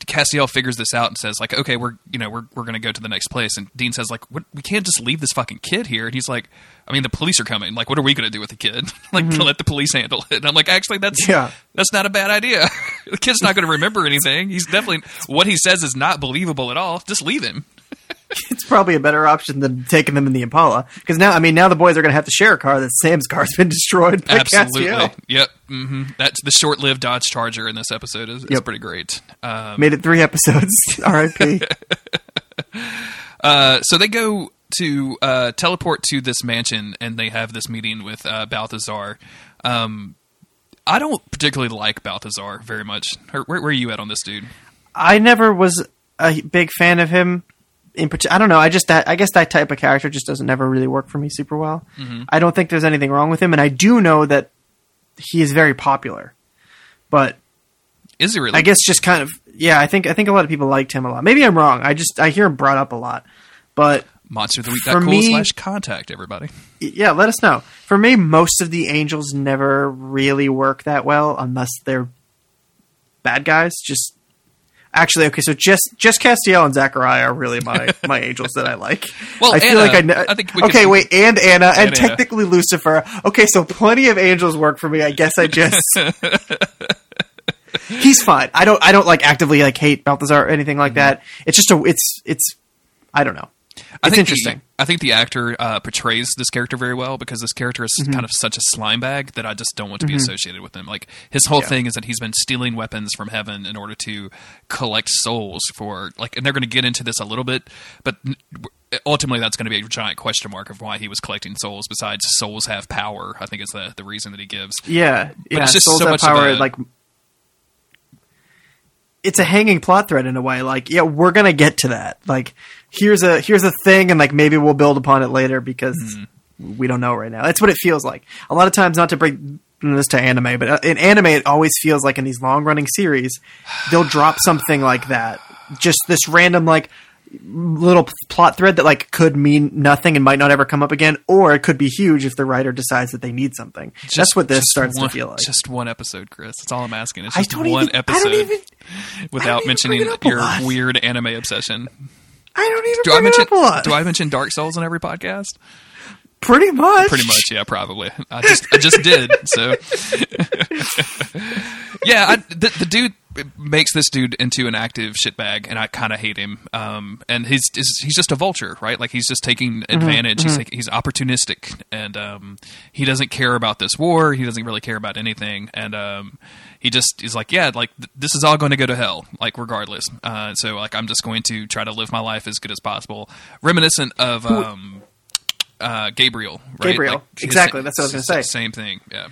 Castiel figures this out and says like, okay, we're you know we're we're going to go to the next place, and Dean says like, what, we can't just leave this fucking kid here. And he's like, I mean, the police are coming. Like, what are we going to do with the kid? like, let the police handle it. And I'm like, actually, that's Yeah. that's not a bad idea. the kid's not going to remember anything. He's definitely what he says is not believable at all. Just leave him. It's probably a better option than taking them in the Impala. Because now, I mean, now the boys are gonna have to share a car that Sam's car's been destroyed by Absolutely. Castiel. Yep. hmm That's the short-lived Dodge Charger in this episode is, is Yep. pretty great. Um, Made it three episodes. R.I.P. uh, so they go to uh, teleport to this mansion, and they have this meeting with uh, Balthazar. Um, I don't particularly like Balthazar very much. Where, where are you at on this dude? I never was a big fan of him. In particular, I don't know. I just that I guess that type of character just doesn't never really work for me super well. Mm-hmm. I don't think there's anything wrong with him, and I do know that he is very popular. But Is he really? I guess just kind of yeah. I think I think a lot of people liked him a lot. Maybe I'm wrong. I just I hear him brought up a lot. But Monster of the Week. for cool me- slash contact everybody. yeah, let us know. For me, most of the angels never really work that well unless they're bad guys. Just actually, okay, so just just Castiel and Zachariah are really my my angels that I like. Well, I feel Anna, like I, kn- I think could- okay, wait, and Anna, and, And Anna. technically Lucifer. Okay, so plenty of angels work for me. I guess I just. He's fine. I don't. I don't like actively like hate Balthazar or anything like mm-hmm. that. It's just a. It's. It's. I don't know. I It's think interesting. The, I think the actor uh, portrays this character very well because this character is Mm-hmm. kind of such a slime bag that I just don't want to be associated with him. Like his whole Yeah. thing is that he's been stealing weapons from heaven in order to collect souls for like, and they're going to get into this a little bit, but ultimately that's going to be a giant question mark of why he was collecting souls. Besides, souls have power. I think is the the reason that he gives. Yeah, yeah. it's just Souls so have much power. a- like, it's a hanging plot thread in a way. Like, yeah, we're gonna get to that. Like, here's a here's a thing, and like maybe we'll build upon it later because Hmm. we don't know right now. That's what it feels like. A lot of times, not to bring this to anime, but uh, in anime, it always feels like in these long running series, they'll drop something like that. Just this random like little plot thread that like could mean nothing and might not ever come up again, or it could be huge if the writer decides that they need something. That's what this starts one, to feel like. Just one episode, Chris. That's all I'm asking. It's just one even. episode I don't even. without mentioning bring it up your lot. weird anime obsession. I don't even. Do I mention it up a lot. Do I mention Dark Souls in every podcast? Pretty much. Pretty much, yeah, probably. I just I just did. So yeah, I, the, the dude makes this dude into an active shitbag, and I kind of hate him. Um, and he's he's he's just a vulture, right? Like he's just taking advantage. He's like, he's opportunistic, and um, he doesn't care about this war. He doesn't really care about anything, and um, he just is like, yeah, like th- this is all going to go to hell, like regardless. Uh, so like I'm just going to try to live my life as good as possible, reminiscent of um, uh, Gabriel. Right? Gabriel. Like, Exactly, that's what I was gonna say. Same thing. Yeah.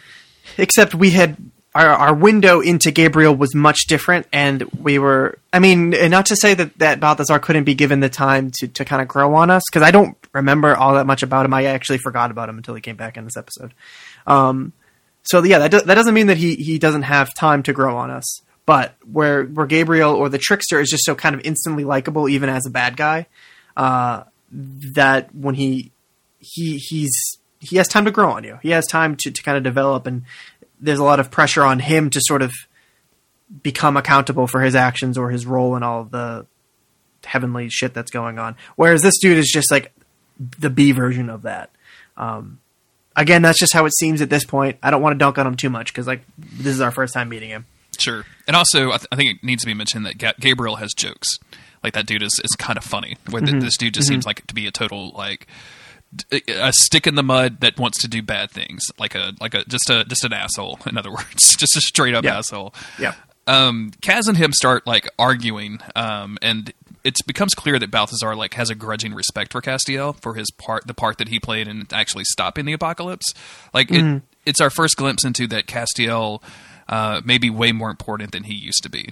except we had our our window into Gabriel was much different, and we were. I mean, not to say that that Balthazar couldn't be given the time to to kind of grow on us, because I don't remember all that much about him. I actually forgot about him until he came back in this episode. Um, so yeah, that do, that doesn't mean that he he doesn't have time to grow on us. But where where Gabriel or the trickster is just so kind of instantly likable, even as a bad guy, uh, that when he he he's he has time to grow on you. He has time to, to kind of develop, and there's a lot of pressure on him to sort of become accountable for his actions or his role in all the heavenly shit that's going on. Whereas this dude is just like the B version of that. Um, again, that's just how it seems at this point. I don't want to dunk on him too much because like this is our first time meeting him. Sure. And also, I, th- I think it needs to be mentioned that Ga- Gabriel has jokes. Like that dude is, is kind of funny. Where th- this dude just seems like to be a total like a stick in the mud that wants to do bad things. Like a like a just a just an asshole. In other words, just a straight up Yeah. asshole. Yeah. Um, Cas and him start like arguing, um, and it becomes clear that Balthazar like has a grudging respect for Castiel for his part, the part that he played in actually stopping the apocalypse. Like it, it's our first glimpse into that Castiel uh, may be way more important than he used to be.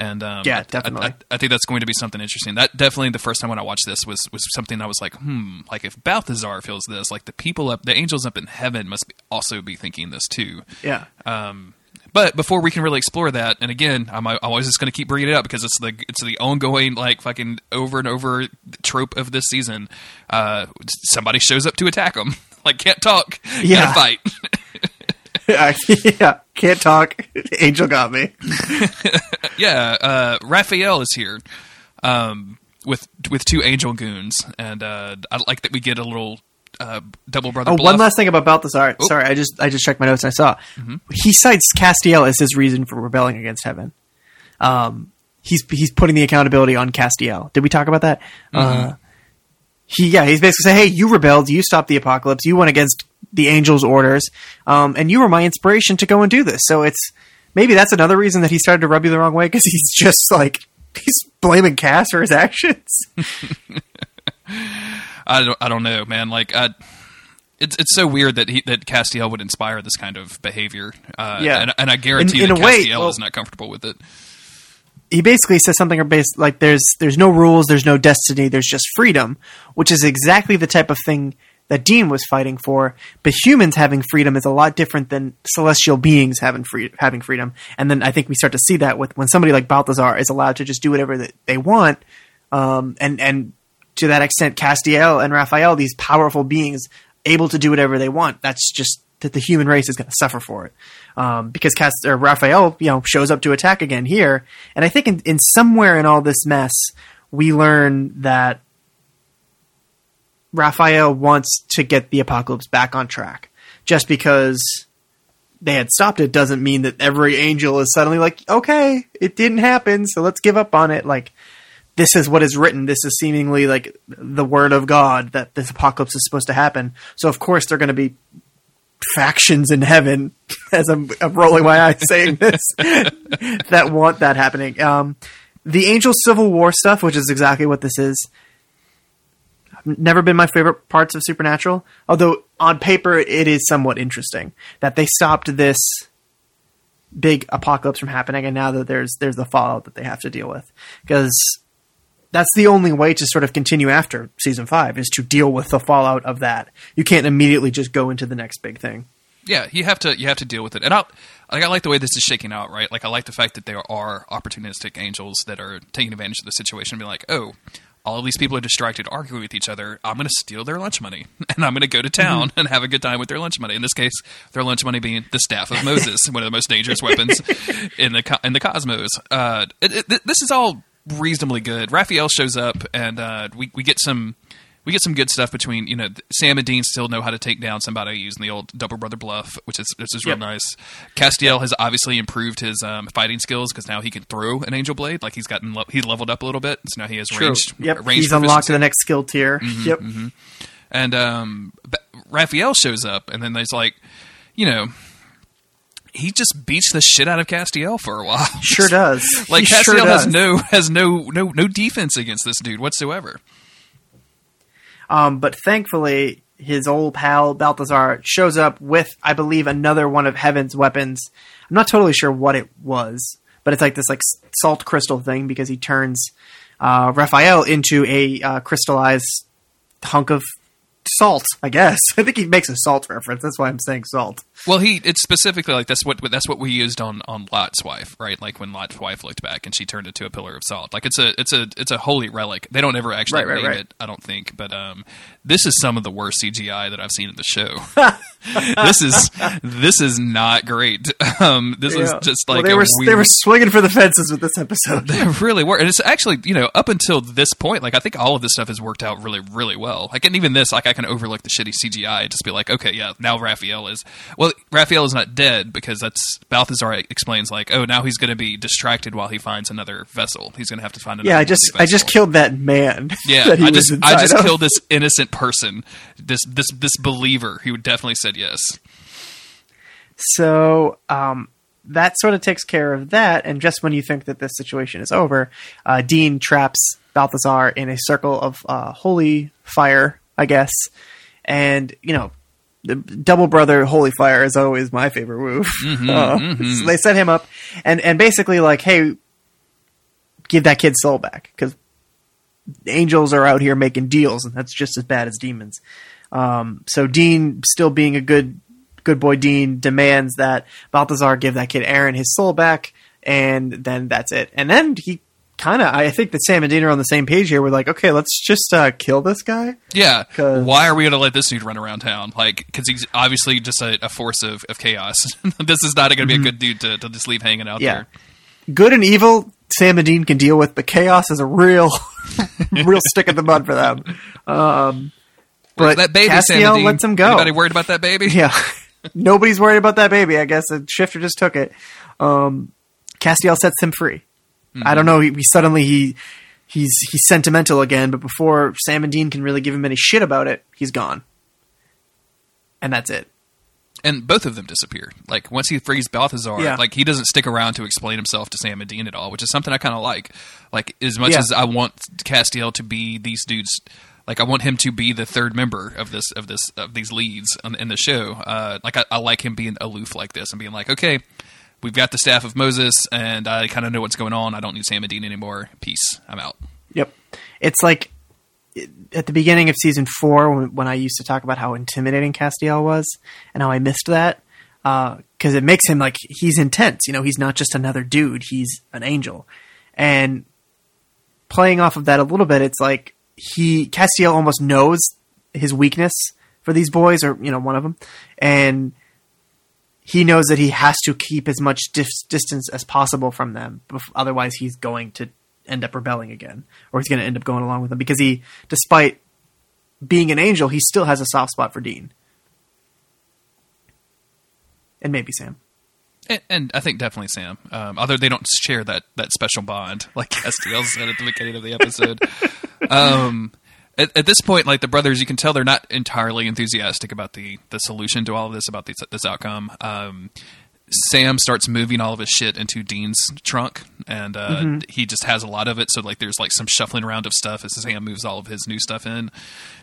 And um, Yeah, I- I- definitely. I, I think that's going to be something interesting. That definitely the first time when I watched this was was something I was like, hmm, like if Balthazar feels this, like the people up, the angels up in heaven must be, also be thinking this too. Yeah. Um, but before we can really explore that, and again, I'm, I'm always just going to keep bringing it up because it's the it's the ongoing like fucking over and over trope of this season. Uh, somebody shows up to attack them, like can't talk, Yeah. fight. yeah. Can't talk. Angel got me. yeah, uh, Raphael is here um, with with two angel goons, and uh, I like that we get a little uh, double brother. Oh, one last thing about Balthazar. Oh. Sorry, I just I just checked my notes and I saw he cites Castiel as his reason for rebelling against heaven. Um, he's he's putting the accountability on Castiel. Did we talk about that? Uh, he yeah, he's basically saying, "Hey, you rebelled. You stopped the apocalypse. You went against the angels' orders, um, and you were my inspiration to go and do this." So it's maybe that's another reason that he started to rub you the wrong way because he's just like he's blaming Cass for his actions. I don't I don't know, man. Like I. It's, it's so weird that he, that Castiel would inspire this kind of behavior. Uh, Yeah. and, and I guarantee In- in that way, Castiel well- is not comfortable with it. he basically says something based like there's there's no rules, there's no destiny, there's just freedom, which is exactly the type of thing that Dean was fighting for. But humans having freedom is a lot different than celestial beings having free, having freedom. And then I think we start to see that with when somebody like Balthazar is allowed to just do whatever that they want, um, and and to that extent, Castiel and Raphael, these powerful beings, able to do whatever they want. That's just that the human race is going to suffer for it. Um, because Cast- or Raphael, you know, shows up to attack again here, and I think in, in somewhere in all this mess, we learn that Raphael wants to get the apocalypse back on track. Just because they had stopped it doesn't mean that every angel is suddenly like, okay, it didn't happen, so let's give up on it. Like, this is what is written. This is seemingly like the word of God that this apocalypse is supposed to happen. So of course they're going to be factions in heaven, as I'm, I'm rolling my eyes saying this, that want that happening. Um, the angel civil war stuff, which is exactly what this is, never been my favorite parts of Supernatural. Although on paper it is somewhat interesting that they stopped this big apocalypse from happening, and now that there's there's the fallout that they have to deal with because that's the only way to sort of continue after season five is to deal with the fallout of that. You can't immediately just go into the next big thing. Yeah, you have to you have to deal with it. And I like I like the way this is shaking out, right? Like I like the fact that there are opportunistic angels that are taking advantage of the situation and be like, "Oh, all of these people are distracted arguing with each other. I'm going to steal their lunch money and I'm going to go to town and have a good time with their lunch money." In this case, their lunch money being the staff of Moses, one of the most dangerous weapons in the co- in the cosmos. Uh, it, it, this is all reasonably good. Raphael shows up and uh, we we get some we get some good stuff between you know Sam and Dean still know how to take down somebody using the old double brother bluff, which is which is real Yep. nice. Castiel has obviously improved his um, fighting skills because now he can throw an angel blade. Like he's gotten le- he's leveled up a little bit, so now he has range. Yep. range He's unlocked the next skill tier. Mm-hmm, yep. And um, Raphael shows up, and then there's like, you know, he just beats the shit out of Castiel for a while. Sure does. like He Castiel sure has no has no no no defense against this dude whatsoever. Um, but thankfully, his old pal Balthazar shows up with, I believe, another one of Heaven's weapons. I'm not totally sure what it was, but it's like this like salt crystal thing because he turns uh, Raphael into a uh, crystallized hunk of salt. I guess I think he makes a salt reference. That's why I'm saying salt. Well, he it's specifically like that's what that's what we used on on Lot's wife, right? Like when Lot's wife looked back and she turned into a pillar of salt. Like it's a it's a it's a holy relic. They don't ever actually Right, name right. it, I don't think. But um, this is some of the worst CGI that I've seen in the show. this is this is not great. Um, this is Yeah. just Well, like they were weird, they were swinging for the fences with this episode. They really were. And it's actually, you know, up until this point, like I think all of this stuff has worked out really, really well. Like and even this, like I can overlook the shitty CGI and just be like, okay, yeah, now Raphael is well Raphael is not dead because that's Balthazar explains like, oh now he's gonna be distracted while he finds another vessel. He's gonna have to find another yeah, I just I just killed that man. Yeah, that I just I just of. killed this innocent person. This this this believer who definitely said yes. So um, that sort of takes care of that. And just when you think that this situation is over, uh, Dean traps Balthazar in a circle of uh, holy fire, I guess. And you know, the double brother holy fire is always my favorite move. Uh, So they set him up, and and basically like, hey, give that kid's soul back because angels are out here making deals, and that's just as bad as demons. Um, so Dean, still being a good good boy, Dean demands that Balthazar give that kid Aaron his soul back, and then that's it. And then he kind of, I think that Sam and Dean are on the same page here. We're like, okay, let's just uh, kill this guy. Yeah. Why are we going to let this dude run around town? Like, because he's obviously just a, a force of, of chaos. this is not going to be a good dude to, to just leave hanging out Mm-hmm. Yeah. there. Good and evil, Sam and Dean can deal with, but chaos is a real, real stick in the mud for them. Um, but that baby, Castiel Sam lets him go. Anybody worried about that baby? Yeah. Nobody's worried about that baby, I guess. The shifter just took it. Um, Castiel sets him free. I don't know. He, he suddenly he he's he's sentimental again, but before Sam and Dean can really give him any shit about it, he's gone. And that's it. And both of them disappear. Like, once he frees Balthazar, Yeah. like, he doesn't stick around to explain himself to Sam and Dean at all, which is something I kind of like. Like, as much Yeah. as I want Castiel to be these dudes. Like I want him to be the third member of this of this of these leads on, in the show. Uh, like I, I like him being aloof like this and being like, okay, we've got the staff of Moses, and I kind of know what's going on. I don't need Sam and Dean anymore. Peace. I'm out. Yep. It's like at the beginning of season four when, when I used to talk about how intimidating Castiel was and how I missed that uh, because it makes him like he's intense. You know, he's not just another dude; he's an angel. And playing off of that a little bit, it's like he Castiel almost knows his weakness for these boys, or you know, one of them, and he knows that he has to keep as much dis- distance as possible from them. Otherwise, he's going to end up rebelling again, or he's going to end up going along with them because he, despite being an angel, he still has a soft spot for Dean, and maybe Sam. And, and I think definitely Sam. Um, although they don't share that that special bond, like Castiel said at the beginning of the episode. um, at, at this point, like the brothers, you can tell they're not entirely enthusiastic about the the solution to all of this, about this this outcome. Um, Sam starts moving all of his shit into Dean's trunk, and uh, he just has a lot of it. So like, there's like some shuffling around of stuff as Sam moves all of his new stuff in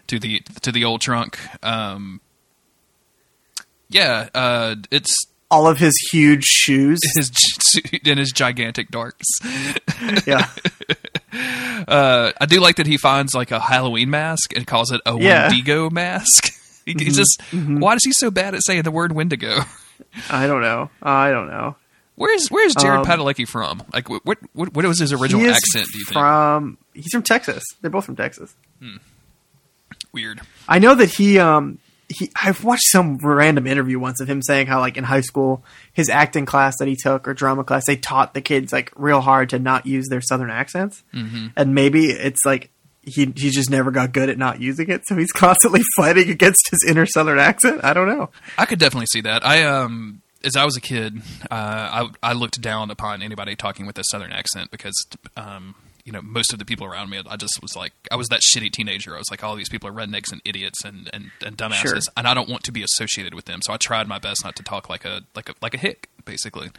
to the to the old trunk. Um, yeah, uh, it's All of his huge shoes. his in his gigantic darks. yeah, Uh, I do like that he finds like a Halloween mask and calls it a Yeah. Wendigo mask. he, he's just why is he so bad at saying the word Wendigo? I don't know. I don't know. Where's Where's Jared Um, Padalecki from? Like what what what was his original accent? Do you think? from? He's from Texas. They're both from Texas. Weird. I know that he um he I've watched some random interview once of him saying how like in high school his acting class that he took or drama class they taught the kids like real hard to not use their southern accents. Mm-hmm. And maybe it's like he he just never got good at not using it, so he's constantly fighting against his inner Southern accent. I don't know. I could definitely see that. I um as I was a kid, uh, I I looked down upon anybody talking with a southern accent because um you know most of the people around me, I just was like I was that shitty teenager. I was like all these people are rednecks and idiots and and, and dumbasses, Sure. and I don't want to be associated with them. So I tried my best not to talk like a like a like a hick basically,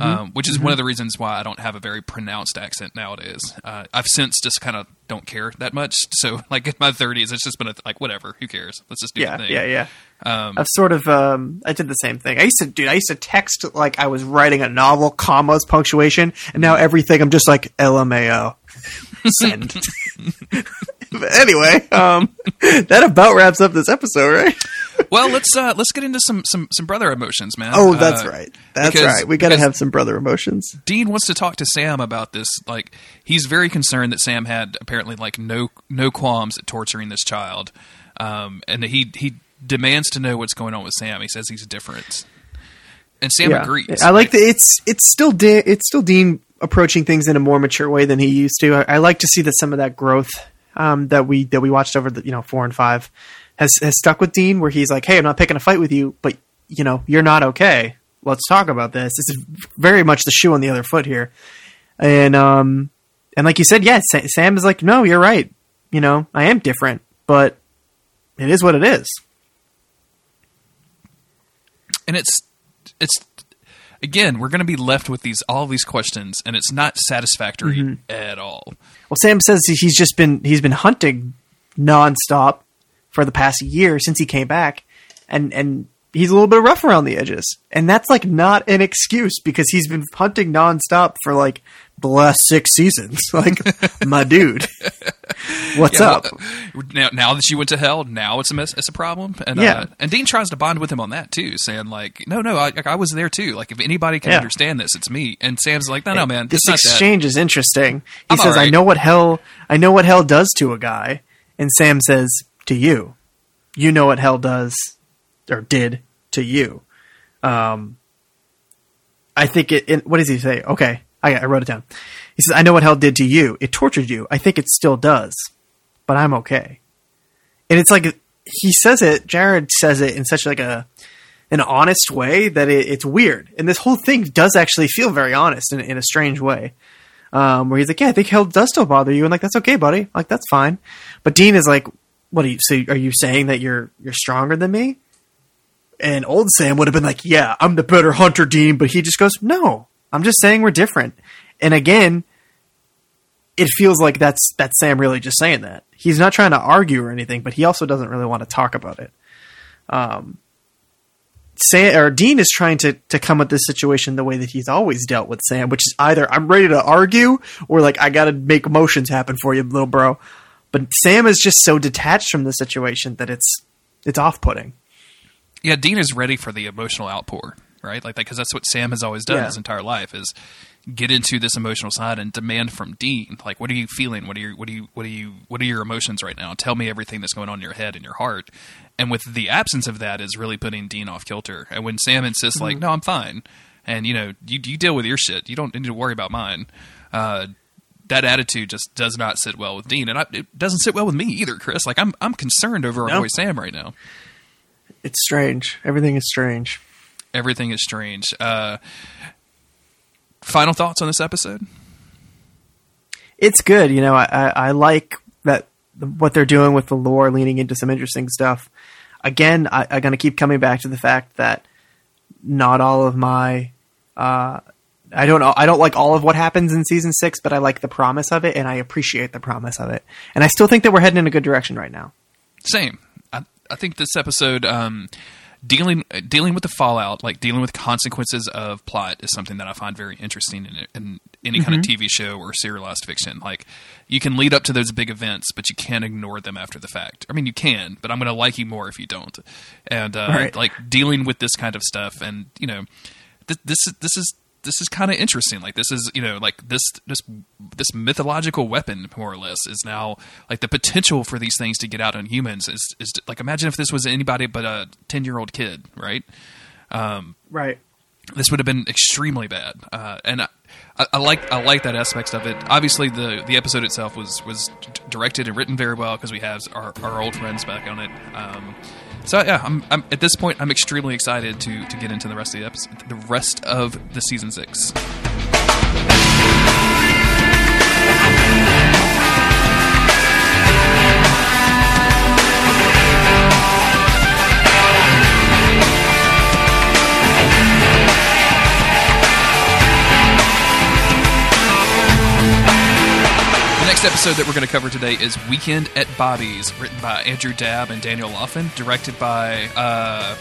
um, which is one of the reasons why I don't have a very pronounced accent nowadays. Uh, I've since just kind of don't care that much. So like in my 30s, it's just been a, like whatever, who cares? Let's just do Yeah, the thing. yeah, yeah. Um, I've sort of um I did the same thing. I used to dude, I used to text like I was writing a novel, commas, punctuation, and now everything I'm just like LMAO. Send. anyway, um that about wraps up this episode, right? Well, let's uh, let's get into some some some brother emotions, man. Oh, that's Uh, right. That's because- right. We got to have some brother emotions. Dean wants to talk to Sam about this. Like, he's very concerned that Sam had apparently like no no qualms at torturing this child, um, and he he demands to know what's going on with Sam. He says he's different, and Sam agrees. I like that. It's it's still De- it's still Dean approaching things in a more mature way than he used to. I, I like to see that some of that growth um, that we that we watched over the you know four and five has has stuck with Dean, where he's like, "Hey, I'm not picking a fight with you, but you know you're not okay. Let's talk about this." This is very much the shoe on the other foot here, and um and like you said, yeah, Sam is like, "No, you're right. You know, I am different, but it is what it is." And it's it's again we're going to be left with these all these questions, and it's not satisfactory Mm-hmm. at all. Well, Sam says he's just been he's been hunting nonstop for the past year since he came back, and and he's a little bit rough around the edges, and that's like not an excuse because he's been hunting nonstop for like the last six seasons. Like my dude, what's Yeah, up? well, Now, now that you went to hell, now it's a mess, it's a problem. And Yeah. uh, and Dean tries to bond with him on that too, saying like, no, no, I, like, I was there too. Like if anybody can Yeah. understand this, it's me. And Sam's like, no, no, man, this not that. exchange is interesting. He I'm says, "I know what hell I know what hell does to a guy," and Sam says, "To you, you know what hell does or did to you." Um, I think it. it what does he say? Okay, I, I wrote it down. He says, "I know what hell did to you. It tortured you. I think it still does, but I'm okay." And it's like he says it. Jared says it in such like a an honest way that it, it's weird. And this whole thing does actually feel very honest in, in a strange way. Um, where he's like, "Yeah, I think hell does still bother you," and like, "That's okay, buddy. Like, that's fine." But Dean is like, "What are you? So are you saying that you're you're stronger than me?" And old Sam would have been like, "Yeah, I'm the better hunter, Dean," but he just goes, "No, I'm just saying we're different." And again, it feels like that's that's Sam really just saying that. He's not trying to argue or anything, but he also doesn't really want to talk about it. Um, Sam or Dean is trying to to come at this situation the way that he's always dealt with Sam, which is either I'm ready to argue or like I got to make emotions happen for you, little bro. But Sam is just so detached from the situation that it's it's off putting. Yeah, Dean is ready for the emotional outpour, right? Like, that, because that's what Sam has always done Yeah. his entire life is get into this emotional side and demand from Dean, like, what are you feeling? What are you, what are you, what are you, what are your emotions right now? Tell me everything that's going on in your head and your heart. And with the absence of that is really putting Dean off kilter. And when Sam insists, like, no, I'm fine, and you know, you you deal with your shit, you don't need to worry about mine. Uh, that attitude just does not sit well with Dean, and I, it doesn't sit well with me either, Chris. Like I'm I'm concerned over our No. boy Sam right now. It's strange. Everything is strange. Everything is strange. Uh, final thoughts on this episode? it's good. You know, I, I, I like that what they're doing with the lore, leaning into some interesting stuff. Again, I, I'm going to keep coming back to the fact that not all of my, uh, I don't know, I don't like all of what happens in season six, but I like the promise of it, and I appreciate the promise of it, and I still think that we're heading in a good direction right now. Same. I, I think this episode um, dealing dealing with the fallout, like dealing with consequences of plot, is something that I find very interesting in, in any kind of TV show or serialized fiction. Like you can lead up to those big events, but you can't ignore them after the fact. I mean, you can, but I'm going to like you more if you don't. And uh, Right. like dealing with this kind of stuff, and you know, this this is this is this is kind of interesting. Like this is you know like this this this mythological weapon more or less is now like the potential for these things to get out on humans is is like imagine if this was anybody but a ten year old kid, right? Right. this would have been extremely bad. Uh, and I, I, I like I like that aspect of it. Obviously, the the episode itself was was directed and written very well because we have our, our old friends back on it. Um, so yeah, I'm, I'm at this point I'm extremely excited to to get into the rest of the episode, the rest of the season six. Episode that we're going to cover today is Weekend at Bobby's, written by Andrew Dabb and Daniel Loflin, directed by. Uh,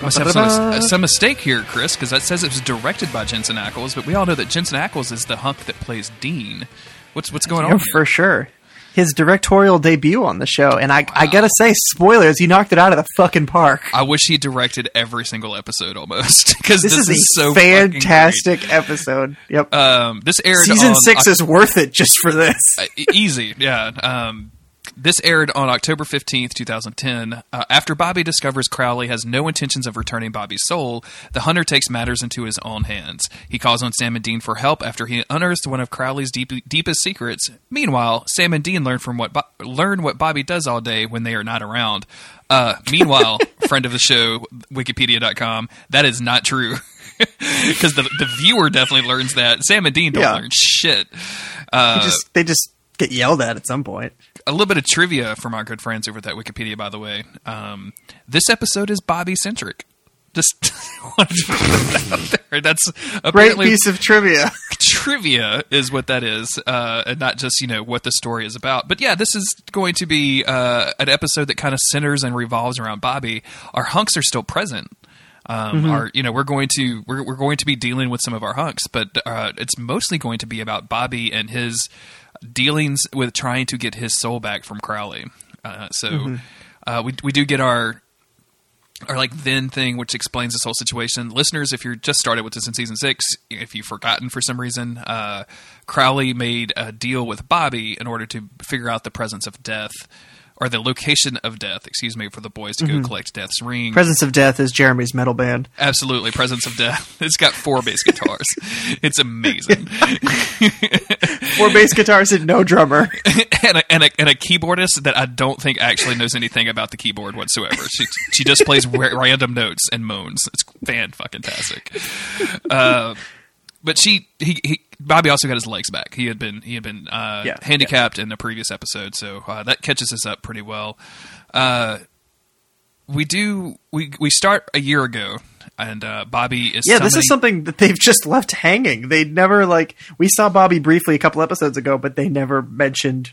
I must have some, some mistake here, Chris, because that says it was directed by Jensen Ackles, but we all know that Jensen Ackles is the hunk that plays Dean. What's what's going Yeah, on? for sure. His directorial debut on the show, and I, I gotta say, spoilers, he knocked it out of the fucking park. I wish he directed every single episode almost because This, this, is, a so fantastic episode. Yep. Um, this aired Season on six is worth it just for this. Uh, easy, yeah. Um, this aired on October 15th, 2010. Uh, after Bobby discovers Crowley has no intentions of returning Bobby's soul, the hunter takes matters into his own hands. He calls on Sam and Dean for help after he unearths one of Crowley's deep, deepest secrets. Meanwhile, Sam and Dean learn from what Bo- learn what Bobby does all day when they are not around. Uh, meanwhile, friend of the show, Wikipedia.com, that is not true. Because the, the viewer definitely learns that. Sam and Dean don't Yeah. learn shit. Uh, just they just get yelled at at some point. A little bit of trivia from our good friends over at that Wikipedia, by the way. Um, this episode is Bobby centric. Just wanted to put that out there. That's a Great piece of trivia. trivia is what that is, uh, and not just you know what the story is about. But yeah, this is going to be uh, an episode that kind of centers and revolves around Bobby. Our hunks are still present. Um, Our you know we're going to we're, we're going to be dealing with some of our hunks, but uh, it's mostly going to be about Bobby and his dealings with trying to get his soul back from Crowley. Uh, so uh, we we do get our our like then thing, which explains this whole situation. Listeners, if you're just started with this in season six, if you've forgotten for some reason, uh, Crowley made a deal with Bobby in order to figure out the presence of death or the location of death, excuse me, for the boys to go collect Death's ring. Presence of Death is Jeremy's metal band. Absolutely, presence of death. It's got four bass guitars. it's amazing, Four bass guitars and no drummer. and a, and a and a keyboardist that I don't think actually knows anything about the keyboard whatsoever. She she just plays random notes and moans. It's fan fucking tastic. Uh, but she he, he Bobby also got his legs back. He had been he had been uh, Yeah, handicapped in the previous episode, so uh, that catches us up pretty well. Uh, we do we we start a year ago, and uh, Bobby is Yeah, this is something that they've just left hanging. They never like we saw Bobby briefly a couple episodes ago, but they never mentioned,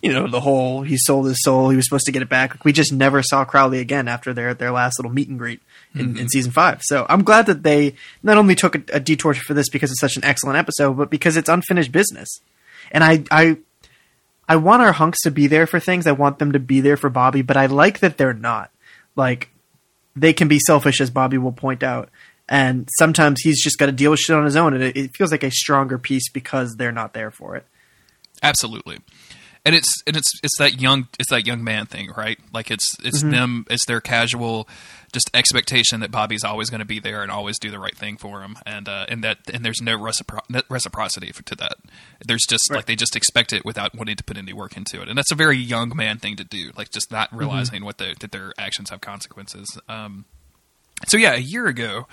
you know, the whole he sold his soul, he was supposed to get it back. We just never saw Crowley again after their their last little meet and greet in, in mm-hmm. season five. So I'm glad that they not only took a, a detour for this because it's such an excellent episode, but because it's unfinished business. And I I I want our hunks to be there for things. I want them to be there for Bobby, but I like that they're not. Like they can be selfish, as Bobby will point out. And sometimes he's just got to deal with shit on his own, and it, it feels like a stronger piece because they're not there for it. Absolutely. And it's and it's it's that young it's that young man thing, right? Like it's it's Mm-hmm. them it's their casual just expectation that Bobby's always going to be there and always do the right thing for him, and uh, and that and there's no recipro- reciprocity to that. There's just like they just expect it without wanting to put any work into it, and that's a very young man thing to do. Like just not Mm-hmm. realizing what the, that their actions have consequences. Um, so yeah, a year ago,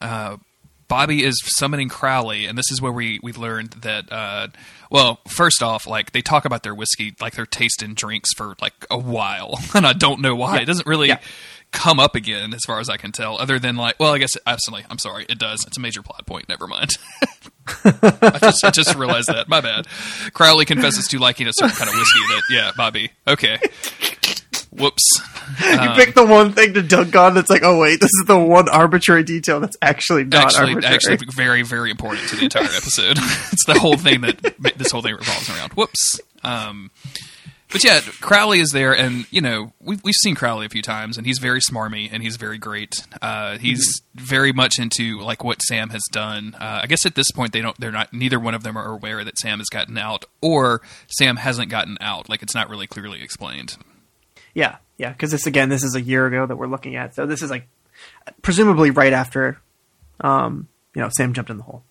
uh, Bobby is summoning Crowley, and this is where we we learned that. Uh, well, first off, like they talk about their whiskey, like their taste in drinks for like a while, and I don't know why. It doesn't really Yeah. come up again, as far as I can tell. Other than like, well, I guess absolutely. I'm sorry, it does. It's a major plot point. Never mind. I just I just realized that. My bad. Crowley confesses to liking a certain kind of whiskey. That yeah, Bobby. Okay. Whoops. you pick the one thing to dunk on that's like, oh wait, this is the one arbitrary detail that's actually not actually, arbitrary. actually, very, very important to the entire episode. it's the whole thing that this whole thing revolves around. Whoops. Um, but yeah, Crowley is there, and you know we've we've seen Crowley a few times, and he's very smarmy and he's very great. Uh, he's very much into like what Sam has done. Uh, I guess at this point they don't, they're not, neither one of them are aware that Sam has gotten out, or Sam hasn't gotten out. Like it's not really clearly explained. Yeah, yeah, because this again, this is a year ago that we're looking at, so this is like presumably right after um, you know, Sam jumped in the hole.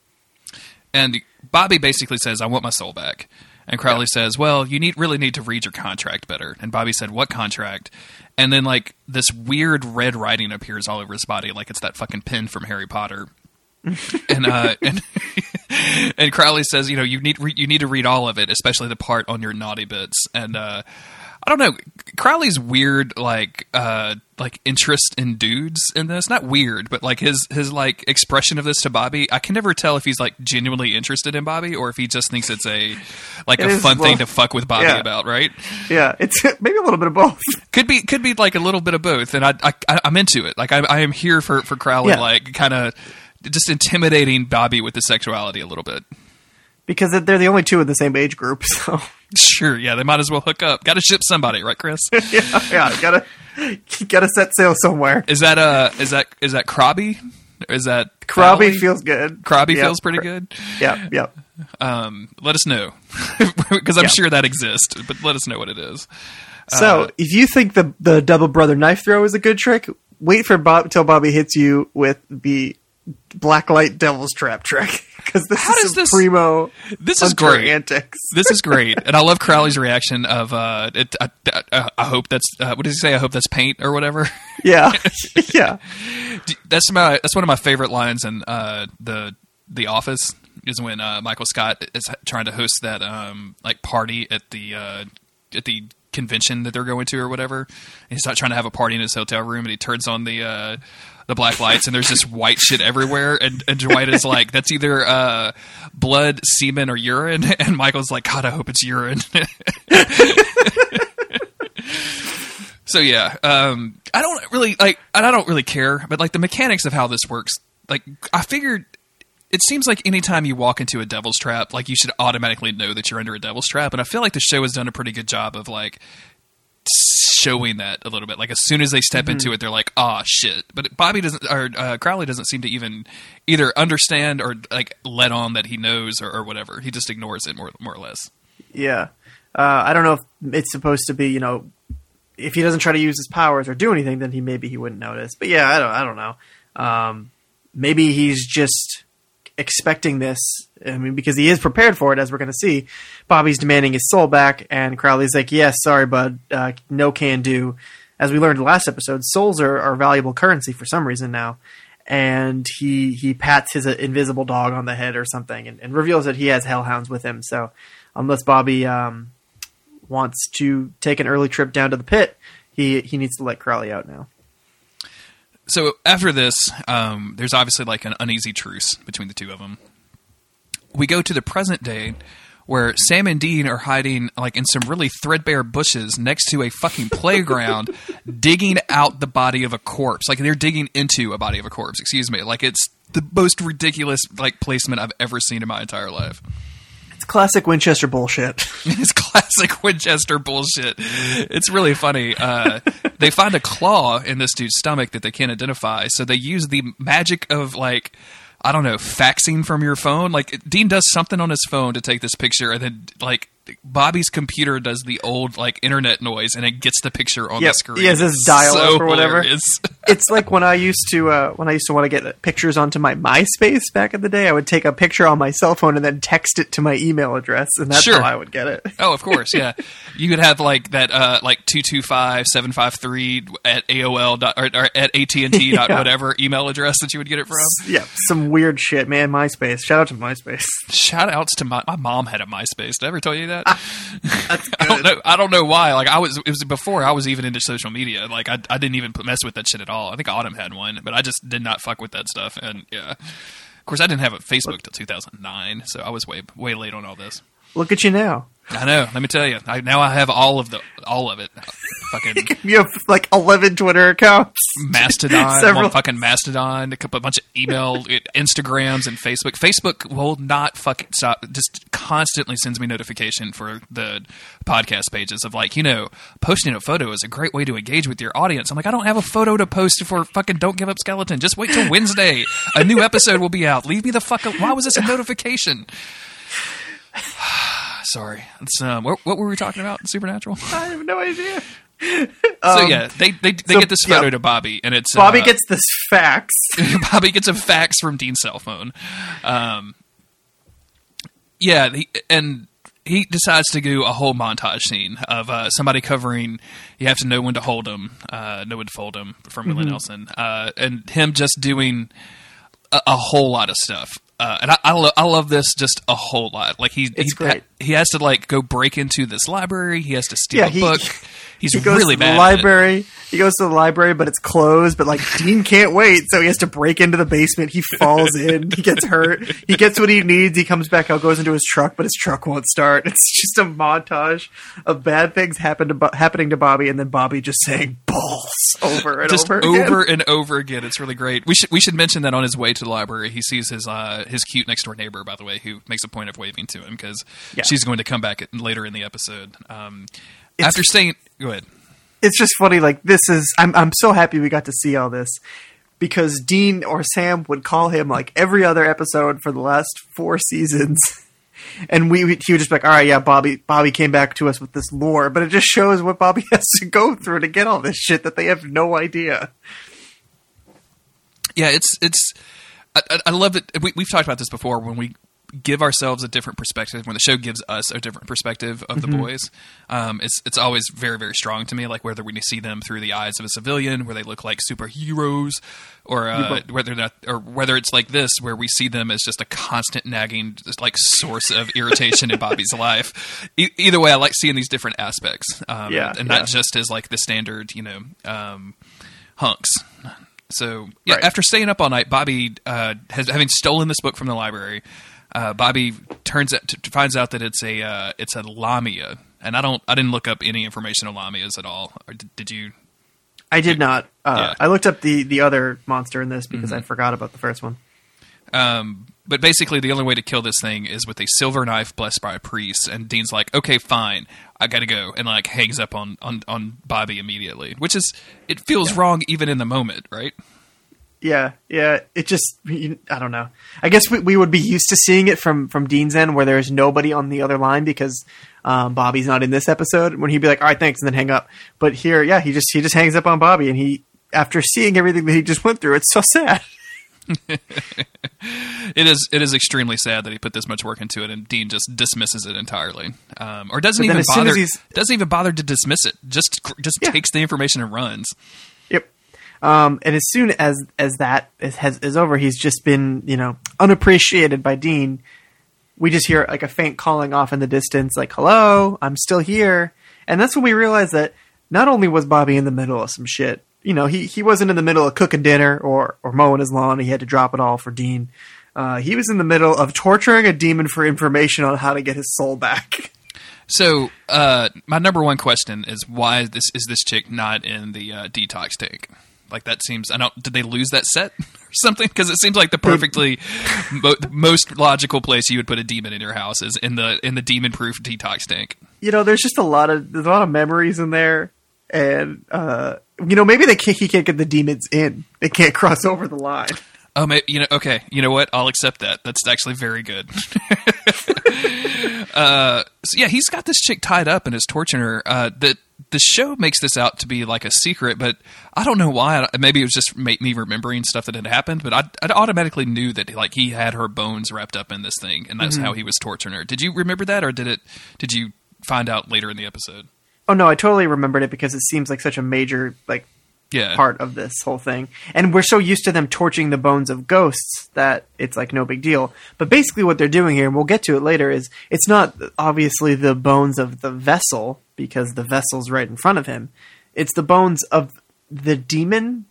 And Bobby basically says, "I want my soul back." And Crowley says, "Well, you need really need to read your contract better." And Bobby said, "What contract?" And then like this weird red writing appears all over his body, like it's that fucking pin from Harry Potter. and uh, and and Crowley says, "You know, you need you need to read all of it, especially the part on your naughty bits." And uh, I don't know, Crowley's weird, like uh, like interest in dudes in this. Not weird, but like his his like expression of this to Bobby. I can never tell if he's like genuinely interested in Bobby or if he just thinks it's a like It a is fun thing to fuck with Bobby Yeah. about, right? Yeah, it's maybe a little bit of both. Could be could be like a little bit of both, and I, I I'm into it. Like I I am here for for Crowley, Yeah. like kind of just intimidating Bobby with his sexuality a little bit. Because they're the only two in the same age group. So Sure, yeah, they might as well hook up. Got to ship somebody, right, Chris? yeah, yeah, gotta gotta set sail somewhere. Is that uh is that is that Crobby? Is that Crobby feels good. Crobby Yeah. feels pretty good. Yeah, yeah. Um, let us know because I'm Yeah. sure that exists, but let us know what it is. So if you think the the double brother knife throw is a good trick, wait for Bob till Bobby hits you with the blacklight devil's trap trick because this How is does this- primo. This is great. antics. This is great, and I love Crowley's reaction of uh, it, I, I, I hope that's uh, what does he say? I hope that's paint or whatever. Yeah, yeah, that's my that's one of my favorite lines in uh, the the Office is when uh, Michael Scott is trying to host that um, like party at the uh, at the convention that they're going to or whatever. He's not trying to have a party in his hotel room, and he turns on the uh, the black lights, and there's just white shit everywhere. And, and Dwight is like, "That's either uh, blood, semen, or urine." And Michael's like, "God, I hope it's urine." So yeah, um, I don't really like, I don't really care, but like the mechanics of how this works, like I figured, it seems like anytime you walk into a devil's trap, like you should automatically know that you're under a devil's trap, and I feel like the show has done a pretty good job of like showing that a little bit. Like as soon as they step into it, they're like, "Ah, shit!" But Bobby doesn't, or uh, Crowley doesn't seem to even either understand or like let on that he knows or, or whatever. He just ignores it more, more or less. yeah. Uh, I don't know if it's supposed to be, you know, if he doesn't try to use his powers or do anything, then he maybe he wouldn't notice. But yeah, I don't, I don't know. Um, maybe he's just expecting this. I mean, because he is prepared for it, as we're going to see. Bobby's demanding his soul back, and Crowley's like, "Yes, sorry, bud, uh, no can do." As we learned last episode, souls are, are valuable currency for some reason now. And he he pats his uh, invisible dog on the head or something, and, and reveals that he has hellhounds with him. So, unless Bobby um, wants to take an early trip down to the pit, he he needs to let Crowley out now. So after this, um, there's obviously like an uneasy truce between the two of them. We go to the present day where Sam and Dean are hiding like in some really threadbare bushes next to a fucking playground, digging out the body of a corpse. Like they're digging into a body of a corpse. Excuse me. Like it's the most ridiculous like placement I've ever seen in my entire life. It's classic Winchester bullshit. It's classic Winchester bullshit. It's really funny. Uh, they find a claw in this dude's stomach that they can't identify, so they use the magic of like I don't know, faxing from your phone. Like Dean does something on his phone to take this picture, and then like Bobby's computer does the old like internet noise, and it gets the picture on Yep. the screen. He has this dial-up So or whatever. it's like when I used to uh, when I used to want to get pictures onto my MySpace back in the day. I would take a picture on my cell phone and then text it to my email address, and that's Sure. how I would get it. Oh, of course, yeah. you could have like that, uh, like two two five seven five three at AOL dot or, or at AT and T dot Yeah. whatever email address that you would get it from. Yeah, some weird shit, man. MySpace. Shout out to MySpace. Shout outs to my my mom had a MySpace. Did I ever tell you that? Ah, that's I don't know. I don't know why. Like I was, it was before I was even into social media. Like I, I didn't even mess with that shit at all. I think Autumn had one, but I just did not fuck with that stuff. And yeah, of course, I didn't have a Facebook till 2009, so I was way way late on all this. Look at you now. I know. Let me tell you. I, now I have all of the all of it. Fucking You have like eleven Twitter accounts. Mastodon, Several. fucking Mastodon, a bunch of email, Instagrams, and Facebook. Facebook will not fucking stop. Just constantly sends me notification for the podcast pages of like, you know, posting a photo is a great way to engage with your audience. I'm like, I don't have a photo to post for fucking Don't Give Up Skeleton. Just wait till Wednesday. a new episode will be out. Leave me the fuck. Up. Why was this a notification? Sorry. It's, um, what, what were we talking about? Supernatural. I have no idea. so yeah, they they, they so, get this photo yeah. to Bobby, and it's Bobby uh, gets this fax. Bobby gets a fax from Dean's cell phone. Um, yeah, he, and he decides to do a whole montage scene of uh, somebody covering. You have to know when to hold him, uh, know when to fold him from Willie Mm-hmm. Nelson, uh, and him just doing a, a whole lot of stuff. Uh, and I, I, lo- I love this just a whole lot. Like he, he, great. he has to like go break into this library. He has to steal Yeah, a he- book. He's he goes really to the it. library. He goes to the library, but it's closed. But like Dean can't wait, so he has to break into the basement. He falls in. He gets hurt. He gets what he needs. He comes back out, goes into his truck, but his truck won't start. It's just a montage of bad things happen to Bo- happening to Bobby, and then Bobby just saying balls over and just over again. over and over again. It's really great. We should we should mention that on his way to the library, he sees his uh, his cute next door neighbor, by the way, who makes a point of waving to him because Yeah. she's going to come back later in the episode. Um, after staying, go ahead. it's just funny. Like this is, I'm I'm so happy we got to see all this because Dean or Sam would call him like every other episode for the last four seasons, and we we- he would just be like, all right, yeah, Bobby Bobby came back to us with this lore, but it just shows what Bobby has to go through to get all this shit that they have no idea. Yeah, it's it's. I, I- I love it. We, we've talked about this before when we give ourselves a different perspective. When the show gives us a different perspective of the boys, um, it's it's always very very strong to me. Like whether we see them through the eyes of a civilian, where they look like superheroes, or uh, whether that or whether it's like this, where we see them as just a constant nagging, just like source of irritation in Bobby's life. E- either way, I like seeing these different aspects, um, Yeah, and yeah. not just as like the standard, you know. Um, hunks. So yeah, Right. after staying up all night, Bobby uh, has having stolen this book from the library. Uh, Bobby turns out to, finds out that it's a uh, it's a lamia, and I don't I didn't look up any information on lamias at all. Or did, did you? I did not. Uh, Yeah. I looked up the the other monster in this because I forgot about the first one. Um, but basically, the only way to kill this thing is with a silver knife blessed by a priest. And Dean's like, "Okay, fine, I gotta go," and like hangs up on on on Bobby immediately, which is it feels wrong even in the moment, right? Yeah, yeah. It just, I don't know. I guess we, we would be used to seeing it from from Dean's end, where there's nobody on the other line because um, Bobby's not in this episode. When he'd be like, "All right, thanks," and then hang up. But here, yeah, he just he just hangs up on Bobby, and he after seeing everything that he just went through, it's so sad. It is it is extremely sad that he put this much work into it, and Dean just dismisses it entirely, um, or doesn't even as soon as bother. Doesn't even bother to dismiss it. Just just Yeah. takes the information and runs. Yep. Um, and as soon as as that is, has, is over, he's just been you know unappreciated by Dean. We just hear like a faint calling off in the distance, like "Hello, I'm still here," and that's when we realize that not only was Bobby in the middle of some shit, you know, he he wasn't in the middle of cooking dinner or or mowing his lawn. He had to drop it all for Dean. Uh, he was in the middle of torturing a demon for information on how to get his soul back. So uh, my number one question is why this is this chick not in the uh, detox tank? Like that seems. I don't. Did they lose that set or something? Because it seems like the perfectly mo- most logical place you would put a demon in your house is in the in the demon proof detox tank. you know, there's just a lot of there's a lot of memories in there, and uh, you know, maybe they can't, he can't get the demons in. They can't cross over the line. Oh, maybe, you know. Okay, you know what? I'll accept that. That's actually very good. uh, so yeah, he's got this chick tied up and is torturing her. Uh, the the show makes this out to be like a secret, but I don't know why. Maybe it was just make me remembering stuff that had happened. But I, I automatically knew that like he had her bones wrapped up in this thing, and that's how he was torturing her. Did you remember that, or did it? Did you find out later in the episode? Oh no, I totally remembered it because it seems like such a major like Yeah, part of this whole thing, and we're so used to them torching the bones of ghosts that it's like no big deal. But basically, what they're doing here, and we'll get to it later, is it's not obviously the bones of the vessel because the vessel's right in front of him. It's the bones of the demon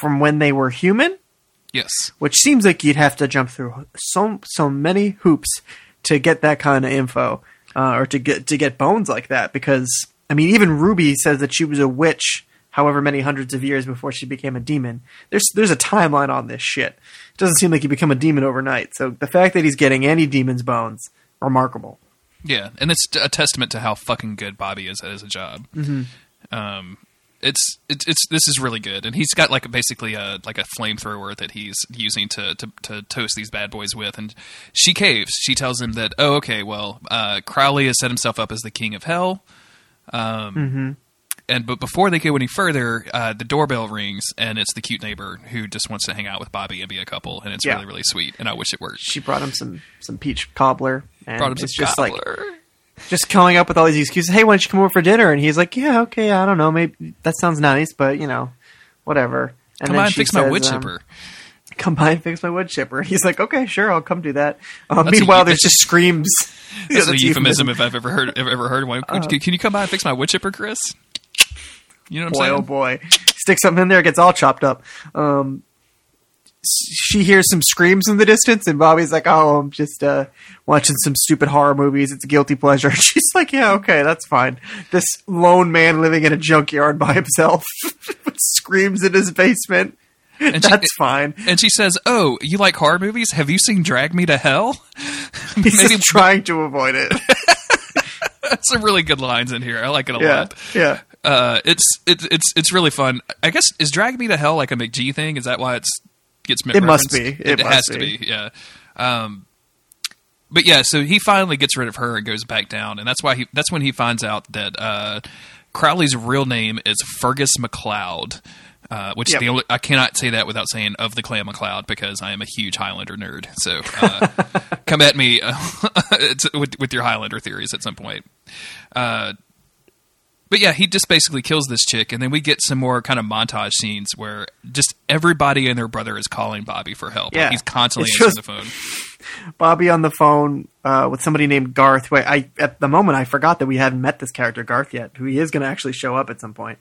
from when they were human. Yes. which seems like you'd have to jump through so so many hoops to get that kind of info uh, or to get to get bones like that because I mean even Ruby says that she was a witch however many hundreds of years before she became a demon. There's there's a timeline on this shit. It doesn't seem like you become a demon overnight. So the fact that he's getting any demon's bones remarkable. Yeah, and it's a testament to how fucking good Bobby is at his job. Mm-hmm. Um, it's it's it's this is really good, and he's got like basically a like a flamethrower that he's using to, to to toast these bad boys with, and she caves. She tells him that oh okay, well uh, Crowley has set himself up as the king of hell. Um, and but before they go any further, uh, the doorbell rings, and it's the cute neighbor who just wants to hang out with Bobby and be a couple, and it's Yeah. really really sweet. And I wish it worked. She brought him some some peach cobbler, and Brought him it's some just like just coming up with all these excuses. Hey, why don't you come over for dinner? And he's like, Yeah, okay, I don't know, maybe that sounds nice, but you know, whatever. And Come then on, she fix my says, wood um, chipper. come by and fix my wood chipper. He's like, okay, sure, I'll come do that. Uh, That's a meanwhile, there's just screams. Yeah, That's a that's euphemism if I've ever heard ever, ever heard one. You- can you come by and fix my wood chipper, Chris? You know what Boy, I'm saying? oh boy, stick something in there, it gets all chopped up. Um, she hears some screams in the distance, and Bobby's like, "Oh, I'm just uh, watching some stupid horror movies. It's a guilty pleasure." She's like, "Yeah, okay, that's fine." This lone man living in a junkyard by himself with screams in his basement. And she- that's fine. And she says, "Oh, you like horror movies? Have you seen Drag Me to Hell?" He's Maybe trying to avoid it. some really good lines in here. I like it a yeah, lot. yeah. Uh, it's it's it's it's really fun. I guess is Drag Me to Hell like a McG thing? Is that why it's gets It must be. It, It must has to be. be. Yeah. Um, but yeah, so he finally gets rid of her and goes back down, and that's why he that's when he finds out that uh, Crowley's real name is Fergus MacLeod. Uh, which Yep. the only, I cannot say that without saying of the clan MacLeod because I am a huge Highlander nerd. So uh, come at me uh, with, with your Highlander theories at some point. Uh, but yeah, he just basically kills this chick, and then we get some more kind of montage scenes where just everybody and their brother is calling Bobby for help. Like, Yeah. he's constantly answering the phone. Bobby on the phone uh, with somebody named Garth. Wait, I at the moment I forgot that we hadn't met this character Garth yet, who he is going to actually show up at some point.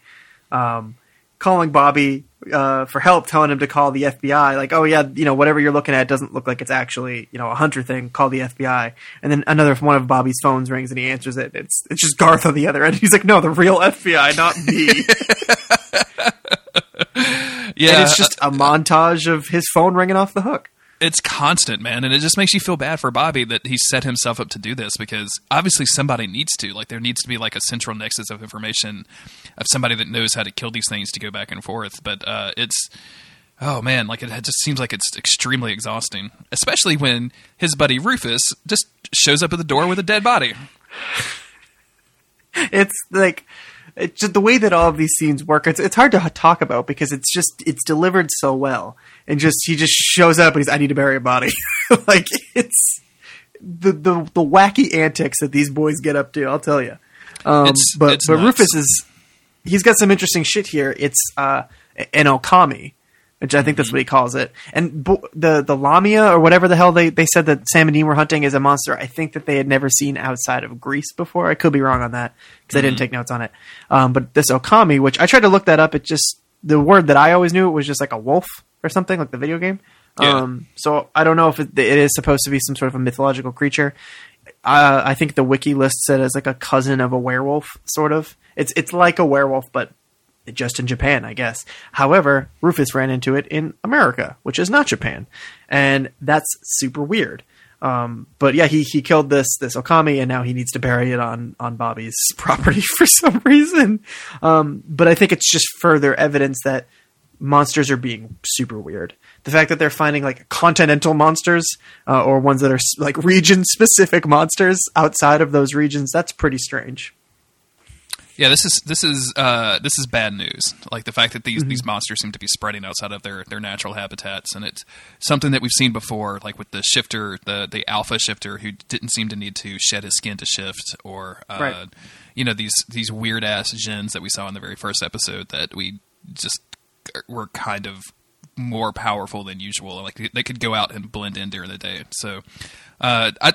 Um, calling Bobby uh, for help, telling him to call the FBI. Like, oh yeah, you know whatever you're looking at doesn't look like it's actually you know a hunter thing. Call the FBI. And then another one of Bobby's phones rings and he answers it. It's it's just Garth on the other end. He's like, no, the real FBI, not me. Yeah, and it's just a montage of his phone ringing off the hook. It's constant, man, and it just makes you feel bad for Bobby that he set himself up to do this because obviously somebody needs to. Like there needs to be like a central nexus of information of somebody that knows how to kill these things to go back and forth. But uh, it's oh man, like it just seems like it's extremely exhausting, especially when his buddy Rufus just shows up at the door with a dead body. it's like it's just the way that all of these scenes work. It's it's hard to talk about because it's just it's delivered so well, and just he just shows up and he's I need to bury a body. like it's the the the wacky antics that these boys get up to. I'll tell you. Um, It's- but it's but nuts. Rufus is he's got some interesting shit here. It's uh, an okami. Which I think that's what he calls it, and bo- the the lamia or whatever the hell they, they said that Sam and Dean were hunting is a monster. I think that they had never seen outside of Greece before. I could be wrong on that because I didn't take notes on it. Um, but this okami, which I tried to look that up, it just the word that I always knew it was just like a wolf or something like the video game. Yeah. Um, so I don't know if it, it is supposed to be some sort of a mythological creature. Uh, I think the wiki lists it as like a cousin of a werewolf, sort of. It's it's like a werewolf, but just in Japan, I guess. However, Rufus ran into it in America, which is not Japan, and that's super weird. Um, but yeah, he he killed this this Okami, and now he needs to bury it on on Bobby's property for some reason. Um, but I think it's just further evidence that monsters are being super weird. The fact that they're finding like continental monsters uh, or ones that are like region specific monsters outside of those regions, that's pretty strange. Yeah, this is this is uh, this is bad news. Like the fact that these these monsters seem to be spreading outside of their, their natural habitats, and it's something that we've seen before, like with the shifter, the the alpha shifter, who didn't seem to need to shed his skin to shift, or uh, Right. you know these these weird ass djinns that we saw in the very first episode that we just were kind of more powerful than usual. Like they could go out and blend in during the day. So uh, I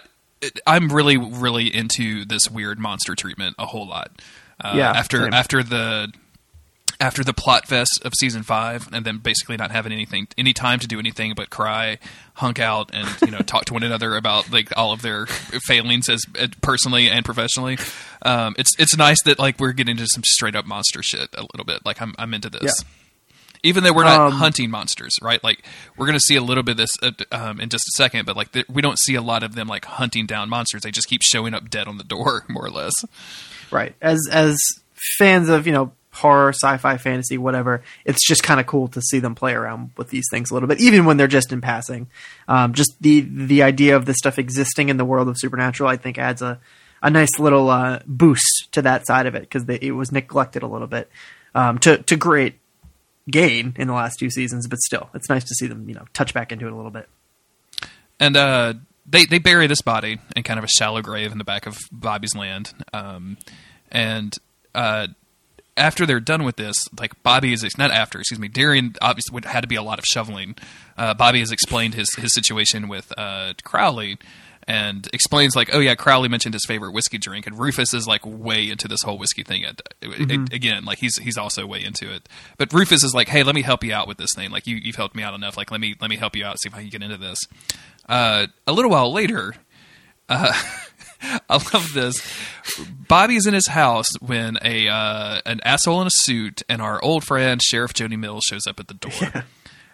I'm really really into this weird monster treatment a whole lot. Uh, Yeah, after same. after the after the plot fest of season five, and then basically not having anything any time to do anything but cry, hunk out, and you know talk to one another about like all of their failings as personally and professionally. Um, it's it's nice that like we're getting into some straight up monster shit a little bit. Like I'm I'm into this. Yeah. Even though we're not Um, hunting monsters, right? Like we're going to see a little bit of this uh, um, in just a second, but like th- we don't see a lot of them like hunting down monsters. They just keep showing up dead on the door, more or less. Right. As as fans of, you know, horror, sci-fi, fantasy, whatever, it's just kind of cool to see them play around with these things a little bit, even when they're just in passing. Um, just the the idea of this stuff existing in the world of supernatural, I think, adds a a nice little uh, boost to that side of it because it was neglected a little bit um, to to great gain in the last two seasons. But still, it's nice to see them you know touch back into it a little bit. And uh, they they bury this body in kind of a shallow grave in the back of Bobby's land. Um, and uh, after they're done with this, like Bobby is not after, excuse me. Darian obviously would had to be a lot of shoveling. Uh, Bobby has explained his his situation with uh, Crowley. And explains like, oh yeah, Crowley mentioned his favorite whiskey drink, and Rufus is like way into this whole whiskey thing. Again, like he's he's also way into it. But Rufus is like, hey, let me help you out with this thing. Like you you've helped me out enough. Like let me let me help you out. See if I can get into this. Uh, a little while later, uh, I love this. Bobby's in his house when a uh, an asshole in a suit and our old friend Sheriff Jody Mills shows up at the door. Yeah.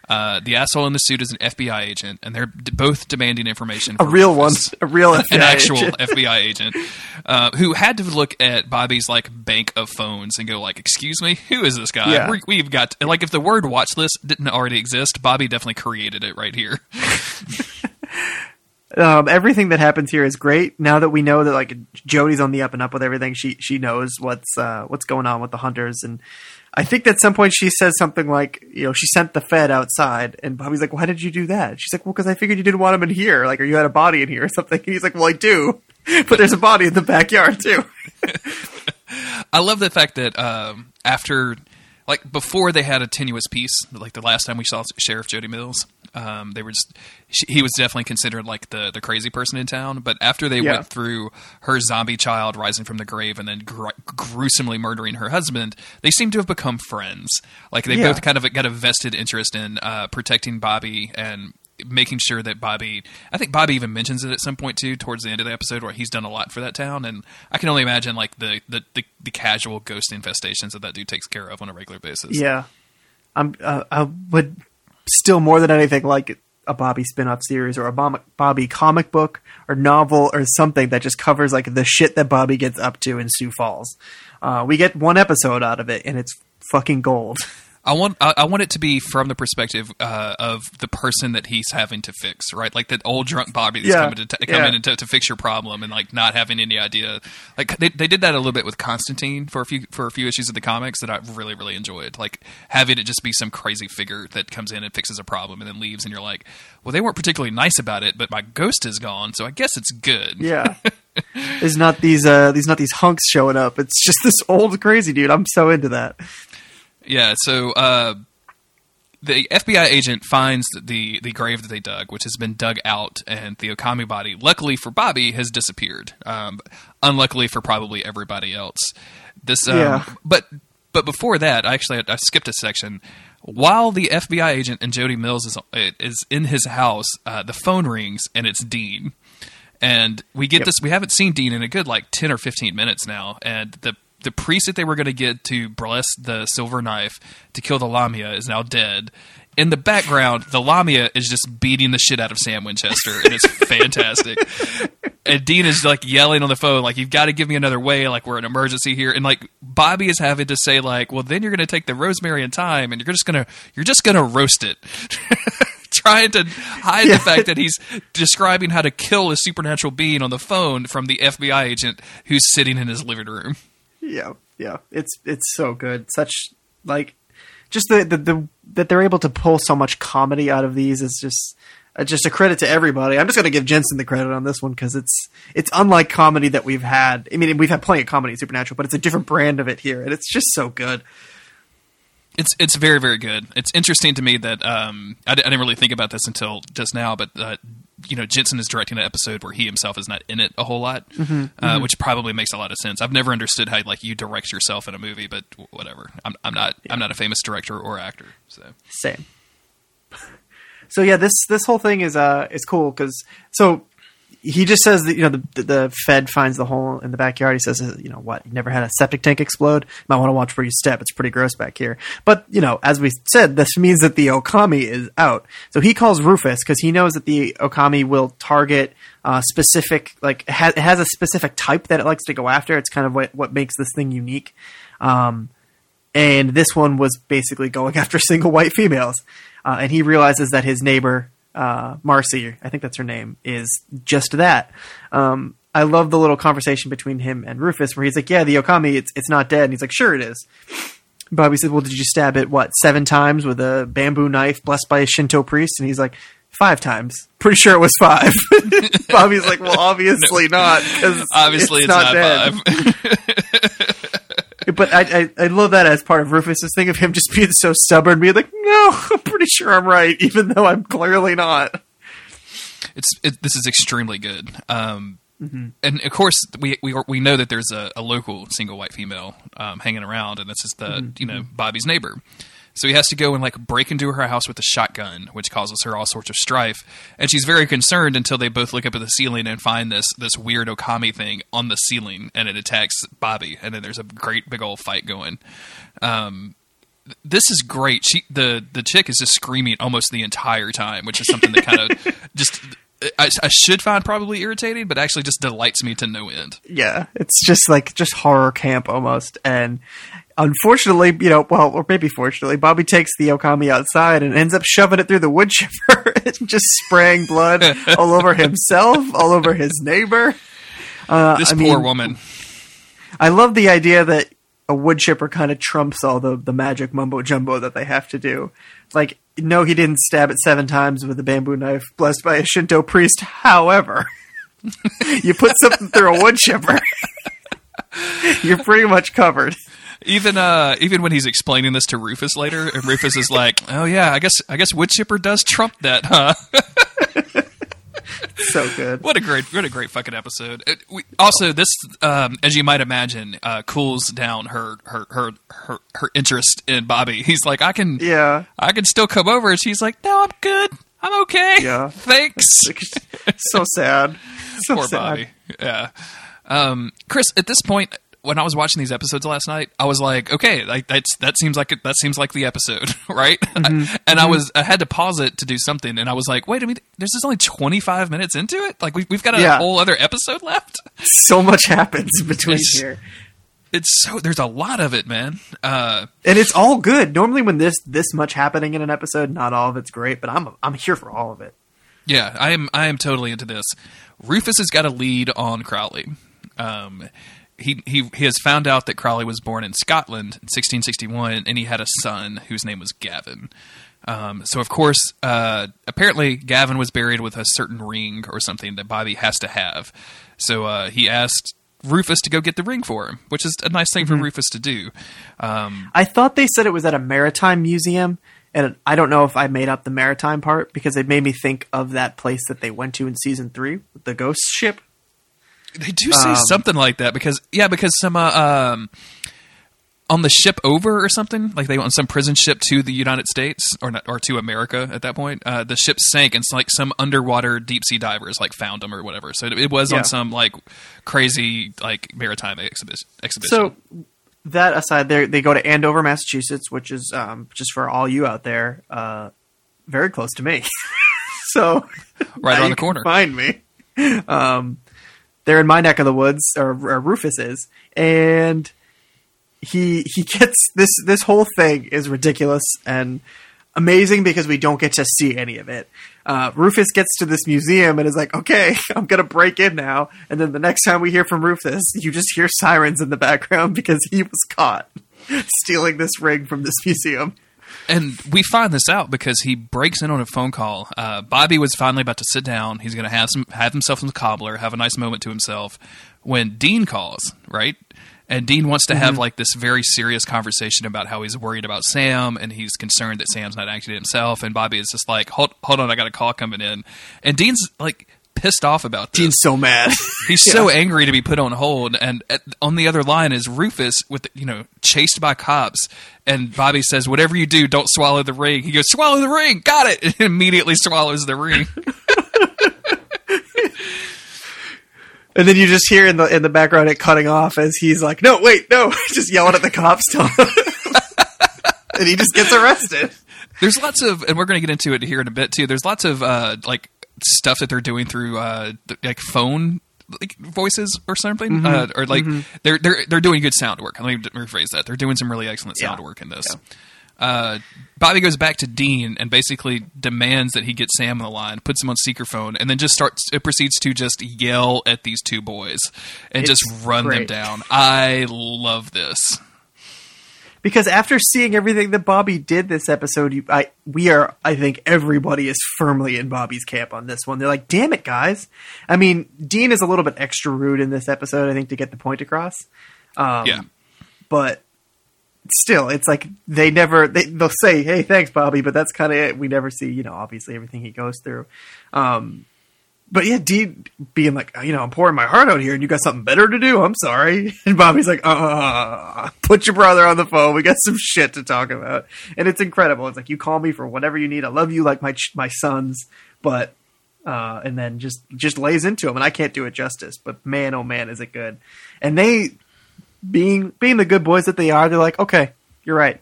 Uh, the asshole in the suit is an FBI agent, and they're d- both demanding information. A real one, a real FBI an actual agent. FBI agent, uh, who had to look at Bobby's like bank of phones and go like, "Excuse me, who is this guy? Yeah. we have got like if the word watch list didn't already exist, Bobby definitely created it right here." um, everything that happens here is great. Now that we know that like Jody's on the up and up with everything, she she knows what's uh, what's going on with the hunters, and I think at some point she says something like, you know, she sent the Fed outside, and Bobby's like, "Why did you do that?" She's like, "Well, because I figured you didn't want him in here, like, or you had a body in here or something." And he's like, "Well, I do, but there's a body in the backyard too." I love the fact that um, after, like, before they had a tenuous peace, like the last time we saw Sheriff Jody Mills, um, they were just he was definitely considered like the the crazy person in town. But after they Yeah. went through her zombie child rising from the grave and then gr- gruesomely murdering her husband, they seem to have become friends. Like they Yeah. both kind of got a vested interest in uh, protecting Bobby and making sure that Bobby. I think Bobby even mentions it at some point too, towards the end of the episode, where he's done a lot for that town. And I can only imagine like the the the, the casual ghost infestations that that dude takes care of on a regular basis. yeah, I'm. Uh, I would still more than anything like a Bobby spin-off series or a Bobby comic book or novel or something that just covers like the shit that Bobby gets up to in Sioux Falls. Uh, we get one episode out of it, and it's fucking gold. I want I, I want it to be from the perspective uh, of the person that he's having to fix, right? Like that old drunk Bobby that's Yeah, coming to t- yeah. coming in to, to fix your problem and like not having any idea. Like they they did that a little bit with Constantine for a few for a few issues of the comics that I really really enjoyed. Like having it just be some crazy figure that comes in and fixes a problem and then leaves, and you're like, well, they weren't particularly nice about it, but my ghost is gone, so I guess it's good. Yeah. There's not these uh these not these hunks showing up. It's just this old crazy dude. I'm so into that. Yeah, so uh, the FBI agent finds the the grave that they dug, which has been dug out, and the Okami body, luckily for Bobby, has disappeared. Um, unluckily for probably everybody else. This, um, Yeah. but but before that, I actually, I, I skipped a section. While the FBI agent and Jody Mills is is in his house, uh, the phone rings and it's Dean. And we get Yep. this. We haven't seen Dean in a good like ten or fifteen minutes now, and the the priest that they were going to get to bless the silver knife to kill the Lamia is now dead. In the background, the Lamia is just beating the shit out of Sam Winchester, and it's fantastic. And Dean is like yelling on the phone, like, "You've got to give me another way. Like, we're an emergency here." And like Bobby is having to say, like, "Well, then you're going to take the rosemary and thyme, and you're just gonna you're just gonna roast it." Trying to hide Yeah. the fact that he's describing how to kill a supernatural being on the phone from the FBI agent who's sitting in his living room. Yeah, yeah. It's it's so good. Such like just the the, the that they're able to pull so much comedy out of these is just uh, just a credit to everybody. I'm just going to give Jensen the credit on this one because it's it's unlike comedy that we've had. I mean, we've had plenty of comedy Supernatural, but it's a different brand of it here, and it's just so good. It's it's very very good. It's interesting to me that um, I, I didn't really think about this until just now, but uh, you know Jensen is directing an episode where he himself is not in it a whole lot, uh, which probably makes a lot of sense. I've never understood how like you direct yourself in a movie, but whatever. I'm, I'm not I'm not a famous director or actor, so Same. So yeah, this this whole thing is uh is cool because so he just says that you know the the Fed finds the hole in the backyard. He says you know what you never had a septic tank explode. Might want to watch where you step. It's pretty gross back here. But you know as we said, this means that the Okami is out. So he calls Rufus because he knows that the Okami will target uh, specific like it has, has a specific type that it likes to go after. It's kind of what what makes this thing unique. Um, and this one was basically going after single white females. Uh, and he realizes that his neighbor, uh, Marcy, I think that's her name, is just that. Um, I love the little conversation between him and Rufus where he's like, "Yeah, the Okami, it's it's not dead." And he's like, "Sure, it is." Bobby said, "Well, did you stab it what seven times with a bamboo knife blessed by a Shinto priest?" And he's like, five times. Pretty sure it was five." Bobby's like, "Well, obviously not, because Obviously, it's, not, dead." But I, I I love that as part of Rufus's thing of him just being so stubborn, being like, "No, I'm pretty sure I'm right, even though I'm clearly not." it's it, this is extremely good. Um, Mm-hmm. And of course, we we we know that there's a, a local single white female um, hanging around, and this is the Mm-hmm. you know Bobby's neighbor. So he has to go and like break into her house with a shotgun, which causes her all sorts of strife. And she's very concerned until they both look up at the ceiling and find this this weird Okami thing on the ceiling, and it attacks Bobby. And then there's a great big old fight going. Um, this is great. She the the chick is just screaming almost the entire time, which is something that kind of just I, I should find probably irritating, but actually just delights me to no end. Yeah, it's just like just horror camp almost. And unfortunately, you know, well, or maybe fortunately, Bobby takes the Okami outside and ends up shoving it through the wood chipper and just spraying blood all over himself, all over his neighbor. Uh, This I poor mean, woman. I love the idea that a wood chipper kind of trumps all the, the magic mumbo jumbo that they have to do. Like, no, he didn't stab it seven times with a bamboo knife blessed by a Shinto priest. However, you put something through a wood chipper, you're pretty much covered. Even uh, even when he's explaining this to Rufus later, and Rufus is like, "Oh yeah, I guess I guess wood chipper does trump that, huh?" So good. what a great what a great fucking episode. It, we, also, this um, as you might imagine, uh, cools down her her her her her interest in Bobby. He's like, "I can Yeah. I can still come over," and she's like, "No, I'm good. I'm okay. Yeah. thanks." so sad. So Poor sad. Bobby. Yeah. Um, Chris, at this point, when I was watching these episodes last night, I was like, okay, like that's that seems like it, that seems like the episode, right? Mm-hmm. and I was I had to pause it to do something, and I was like, wait a minute, there's just only 25 minutes into it. Like we, we've got a Yeah. whole other episode left. So much happens between It's- here. It's so there's a lot of it, man. Uh, And it's all good. Normally when this this much happening in an episode, not all of it's great, but I'm I'm here for all of it. Yeah, I am. I am totally into this. Rufus has got a lead on Crowley. Um, he he he has found out that Crowley was born in Scotland in 1661, and he had a son whose name was Gavin. Um, so of course, uh, apparently Gavin was buried with a certain ring or something that Bobby has to have. So uh, he asked Rufus to go get the ring for him, which is a nice thing for Rufus to do. Um, I thought they said it was at a maritime museum, and I don't know if I made up the maritime part because it made me think of that place that they went to in season three, the ghost ship. They do say Um, something like that because yeah, because some uh, um, on the ship over or something like they went on some prison ship to the United States or not, or to America at that point. Uh, the ship sank and it's like some underwater deep sea divers like found them or whatever. So it, it was Yeah. on some like crazy like maritime exhibi- exhibition. So that aside, they they go to Andover, Massachusetts, which is um, just for all you out there, uh, very close to me. so right around the corner. Find me. Um, they're in my neck of the woods, or, or Rufus is, and he he gets this this whole thing is ridiculous and amazing because we don't get to see any of it. Uh, Rufus gets to this museum and is like, "Okay, I'm gonna break in now." And then the next time we hear from Rufus, you just hear sirens in the background because he was caught stealing this ring from this museum. And we find this out because he breaks in on a phone call. Uh, Bobby was finally about to sit down. He's going to have some, have himself some cobbler, have a nice moment to himself. When Dean calls, right? And Dean wants to Mm-hmm. have like this very serious conversation about how he's worried about Sam and he's concerned that Sam's not acting himself. And Bobby is just like, hold, hold on, I got a call coming in. And Dean's like pissed off about this. Dean's so mad. He's so angry to be put on hold, and at, on the other line is Rufus with you know chased by cops, and Bobby says, "Whatever you do, don't swallow the ring." He goes, "Swallow the ring, got it!" And immediately swallows the ring. And then you just hear in the in the background it cutting off as he's like, "No, wait, no!" just yelling at the cops, till- and he just gets arrested. There's lots of, and we're going to get into it here in a bit too. There's lots of uh, like stuff that they're doing through uh, like phone like voices or something, uh, or like they're they're they're doing good sound work. Let me rephrase that. They're doing some really excellent sound Yeah. work in this. uh, Bobby goes back to Dean and basically demands that he get Sam on the line, puts him on speakerphone, and then just starts. It proceeds to just yell at these two boys and It's just run them down. I love this. Because after seeing everything that Bobby did this episode, you, I we are I think everybody is firmly in Bobby's camp on this one. They're like, "Damn it, guys!" I mean, Dean is a little bit extra rude in this episode, I think, to get the point across. Um, yeah, but still, it's like they never they, they'll say, "Hey, thanks, Bobby," but that's kind of it. We never see, you know, obviously everything he goes through. Um, but yeah, Dean being like, you know, I'm pouring my heart out here, and you got something better to do. I'm sorry, and Bobby's like, uh, put your brother on the phone. We got some shit to talk about, and it's incredible. It's like you call me for whatever you need. I love you like my my sons, but. Uh, and then just just lays into him, and I can't do it justice. But man, oh man, is it good! And they being being the good boys that they are, they're like, okay, you're right,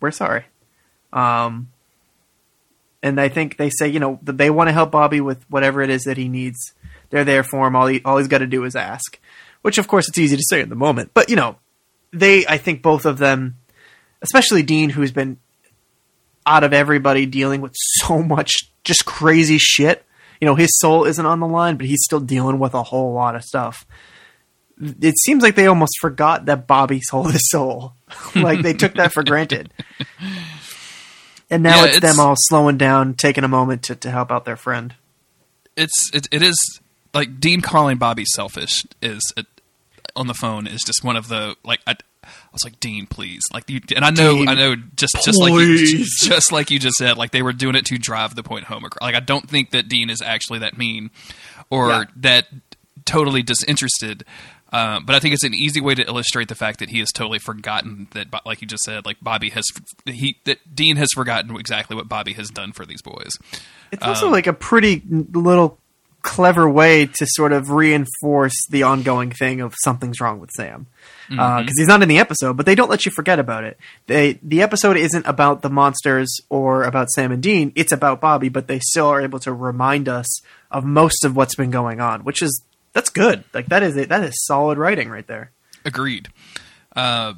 we're sorry. Um, and I think they say, you know, they want to help Bobby with whatever it is that he needs. They're there for him. All he all he's got to do is ask, which of course it's easy to say in the moment, but you know, they I think both of them, especially Dean, who's been out of everybody dealing with so much just crazy shit. You know, his soul isn't on the line, but he's still dealing with a whole lot of stuff it seems like they almost forgot that Bobby sold his soul. like they took that for granted. And now Yeah, it's, it's- them all slowing down, taking a moment to, to help out their friend. it's it, it is like Dean calling Bobby selfish is it, on the phone is just one of the like I, I was like Dean, please, like you, and I know Dean, I know just just like you, just like you just said, like they were doing it to drive the point home. Like I don't think that Dean is actually that mean or Yeah. that totally disinterested. Uh, but I think it's an easy way to illustrate the fact that he has totally forgotten that, like you just said, like Bobby has he that Dean has forgotten exactly what Bobby has done for these boys. It's also um, like a pretty little clever way to sort of reinforce the ongoing thing of something's wrong with Sam. Uh, mm-hmm. Because he's not in the episode, but they don't let you forget about it. They the episode isn't about the monsters or about Sam and Dean. It's about Bobby, but they still are able to remind us of most of what's been going on, which is that's good. Like that is it. That is solid writing right there. Agreed. Uh,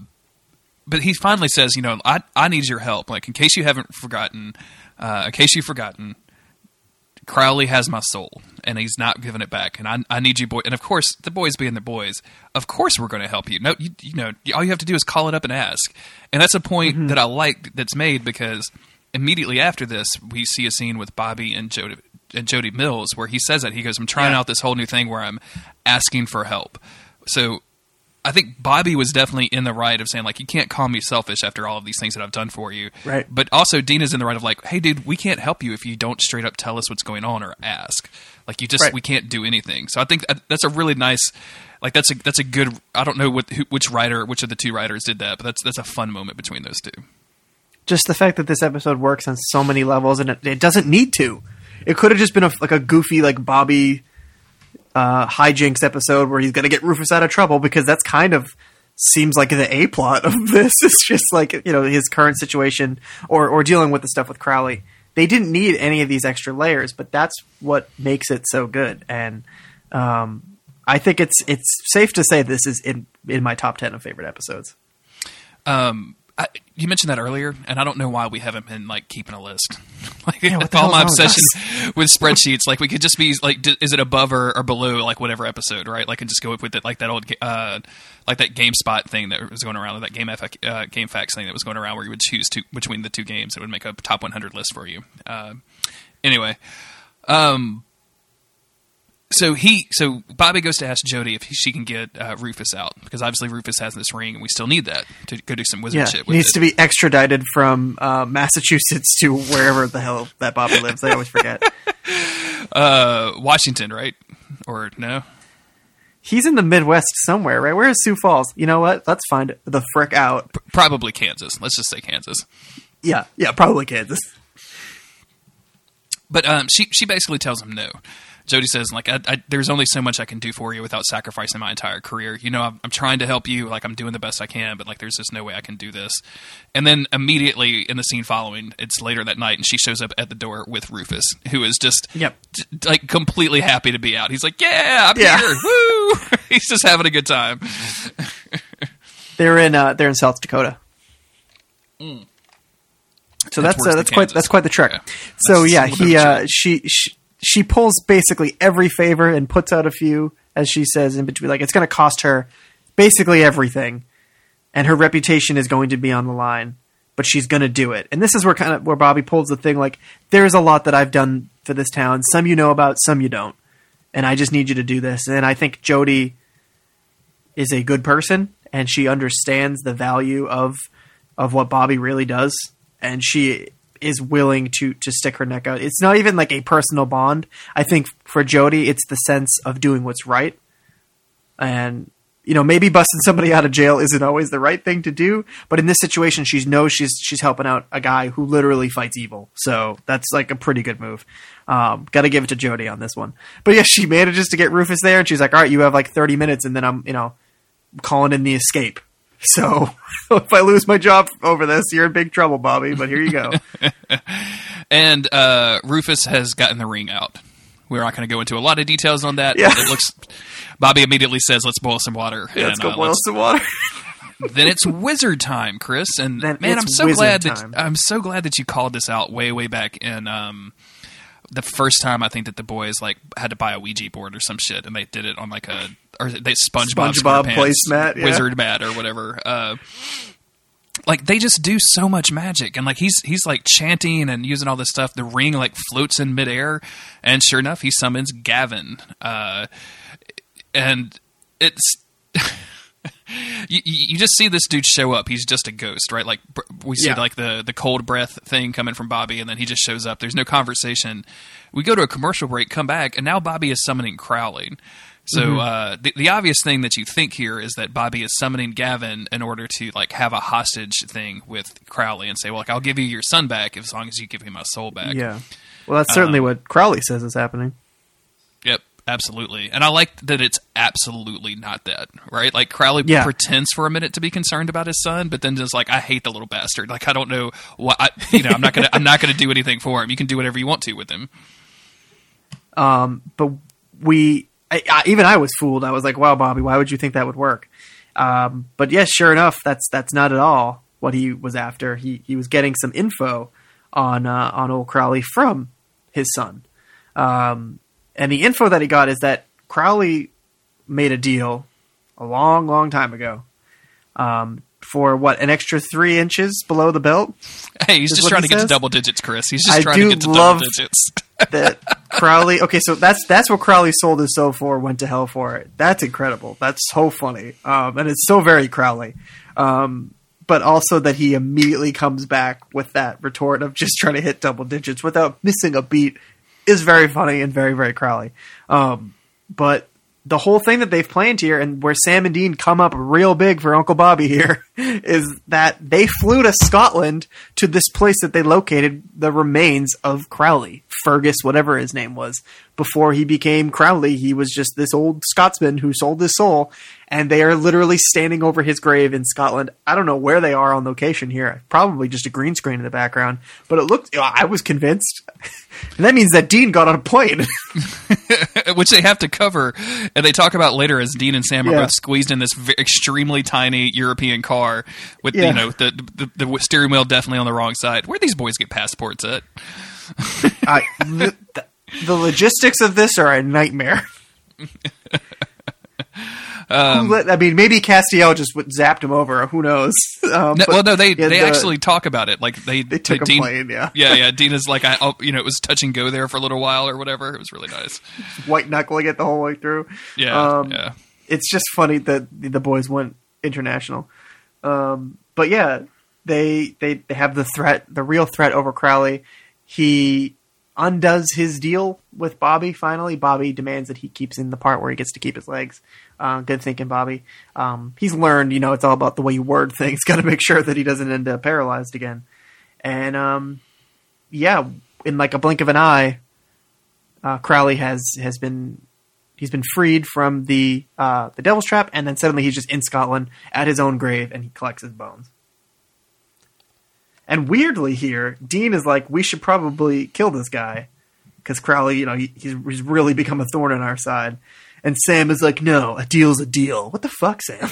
but he finally says, you know, I I need your help. Like in case you haven't forgotten, uh, in case you've forgotten, Crowley has my soul, and he's not giving it back. And I I need you, boy. And of course, the boys being the boys, of course we're going to help you. No, you, you know, all you have to do is call it up and ask. And that's a point that I like that's made because immediately after this, we see a scene with Bobby and and Jody Mills where he says that he goes, "I'm trying Yeah. out this whole new thing where I'm asking for help." So I think Bobby was definitely in the right of saying like you can't call me selfish after all of these things that I've done for you. Right. But also Dean is in the right of like, hey dude, we can't help you if you don't straight up tell us what's going on or ask. Like you just Right. we can't do anything. So I think that's a really nice like that's a that's a good I don't know what who, which writer which of the two writers did that, but that's that's a fun moment between those two. just the fact that this episode works on so many levels and it, it doesn't need to. It could have just been a, like a goofy like Bobby uh, hijinks episode where he's going to get Rufus out of trouble because that's kind of seems like the a plot of this. It's just like you know his current situation or or dealing with the stuff with Crowley. They didn't need any of these extra layers, but that's what makes it so good. And um, I think it's it's safe to say this is in in my top ten of favorite episodes. Um, I, you mentioned that earlier, and I don't know why we haven't been like keeping a list. like the all my with obsession with spreadsheets, like we could just be like, d- is it above or, or below like whatever episode, right? Like, and just go with it, like that old, uh, like that GameSpot thing that was going around, or that Game F- uh, GameFAQs thing that was going around, where you would choose two between the two games, it would make a top 100 list for you. Uh, anyway, um, so he so Bobby goes to ask Jody if he, she can get uh, Rufus out because obviously Rufus has this ring and we still need that to go do some wizard Yeah, shit with needs it. to be extradited from uh, Massachusetts to wherever the hell that Bobby lives. I always forget. uh, Washington, right? Or no? He's in the Midwest somewhere, right? Where is Sioux Falls? You know what? Let's find the frick out. Probably Kansas. Let's just say Kansas. Yeah, yeah, probably Kansas. But um, she she basically tells him no. Jody says like I, I, there's only so much I can do for you without sacrificing my entire career. You know I'm, I'm trying to help you, like I'm doing the best I can, but like there's just no way I can do this. And then immediately in the scene following, it's later that night, and she shows up at the door with Rufus, who is just Yep. t- like completely happy to be out. He's like, yeah, I'm Yeah. here, woo! He's just having a good time. They're in uh, they're in South Dakota. So That's that's uh, that's quite that's quite the trick. Yeah. So That's yeah, he uh, she, she she pulls basically every favor and puts out a few, as she says in between. Like it's going to cost her basically everything, and her reputation is going to be on the line. But she's going to do it, and this is where kind of where Bobby pulls the thing. Like there's a lot that I've done for this town. Some you know about, some you don't, and I just need you to do this. And I think Jody is a good person, and she understands the value of of what Bobby really does, and she is willing to to stick her neck out. It's not even like a personal bond. I think for Jody, it's the sense of doing what's right, and you know maybe busting somebody out of jail isn't always the right thing to do, but in this situation, she knows she's she's helping out a guy who literally fights evil. So that's like a pretty good move. Um, Got to give it to Jody on this one. But yeah, she manages to get Rufus there, and she's like, "All right, you have like thirty minutes, and then I'm you know calling in the escape." So if I lose my job over this, you're in big trouble, Bobby. But here you go. And uh, Rufus has gotten the ring out. We're not going to go into a lot of details on that. Yeah. It looks. Bobby immediately says, "Let's boil some water." Yeah, let's And, go uh, boil let's- some water. then it's wizard time, Chris. And Then man, I'm so glad time. that I'm so glad that you called this out way way back in um, the first time I think that the boys like had to buy a Ouija board or some shit, and they did it on like a or they SpongeBob, SpongeBob placemat, yeah. wizard mat or whatever. Uh, like they just do so much magic, and like he's he's like chanting and using all this stuff. The ring like floats in midair, and sure enough, he summons Gavin, uh, and it's. you, you just see this dude show up. He's just a ghost, right? Like we see Yeah. like the the cold breath thing coming from Bobby, and then he just shows up. There's no conversation. We go to a commercial break, come back, and now Bobby is summoning Crowley. So Mm-hmm. uh, the, the obvious thing that you think here is that Bobby is summoning Gavin in order to like have a hostage thing with Crowley and say, "Well, like I'll give you your son back as long as you give me my soul back." yeah. Well, that's certainly what Crowley says is happening. Absolutely. And I like that it's absolutely not that, right? Like Crowley Yeah. pretends for a minute to be concerned about his son, but then just like, I hate the little bastard. Like I don't know what I, you know. I'm not gonna I'm not gonna do anything for him. You can do whatever you want to with him. but we I, I, even I was fooled. I was like, "Wow, Bobby, why would you think that would work?" Um, but yes, sure enough, that's that's not at all what he was after. He he was getting some info on uh, on old Crowley from his son, um, and the info that he got is that Crowley made a deal a long, long time ago um, for what an extra three inches below the belt. Hey, he's just trying he to get to double digits, Chris. He's just I trying to get to double digits. that Crowley. Okay, so that's that's what Crowley sold his soul for. Went to hell for it. That's incredible. That's so funny, um, and it's so very Crowley. Um, but also that he immediately comes back with that retort of just trying to hit double digits without missing a beat is very funny and very very Crowley. Um, but the whole thing that they've planned here and where Sam and Dean come up real big for Uncle Bobby here is that they flew to Scotland to this place that they located the remains of Crowley, Fergus, whatever his name was. Before he became Crowley, he was just this old Scotsman who sold his soul, and they are literally standing over his grave in Scotland. I don't know where they are on location here. Probably just a green screen in the background, but it looked. I was convinced. and that means that Dean got on a plane. which they have to cover, and they talk about later as Dean and Sam are Yeah. both squeezed in this v- extremely tiny European car with Yeah. you know the, the the steering wheel definitely on the wrong side. Where these boys get passports at? I, the, the logistics of this are a nightmare. Who let- I mean, maybe Castiel just zapped him over. Who knows? Um, No, well, no, they they the- actually talk about it. Like they they took a Dean, plane. Yeah, Yeah, yeah. Dean is like, I, oh, you know, it was touch and go there for a little while or whatever. It was really nice. white knuckling it the whole way through. Yeah, Um, yeah. it's just funny that the the boys went international. Um, but yeah, they, they they have the threat, the real threat over Crowley. He undoes his deal with Bobby. Finally, Bobby demands that he keeps in the part where he gets to keep his legs. Uh, good thinking, Bobby. Um, he's learned, you know, it's all about the way you word things. Got to make sure that he doesn't end up paralyzed again. And um, yeah, in like a blink of an eye, uh, Crowley has has been he's been freed from the uh, the Devil's Trap, and then suddenly he's just in Scotland at his own grave, and he collects his bones. And weirdly, here Dean is like, we should probably kill this guy because Crowley, you know, he, he's, he's really become a thorn in our side. And Sam is like, no, a deal's a deal. What the fuck, Sam?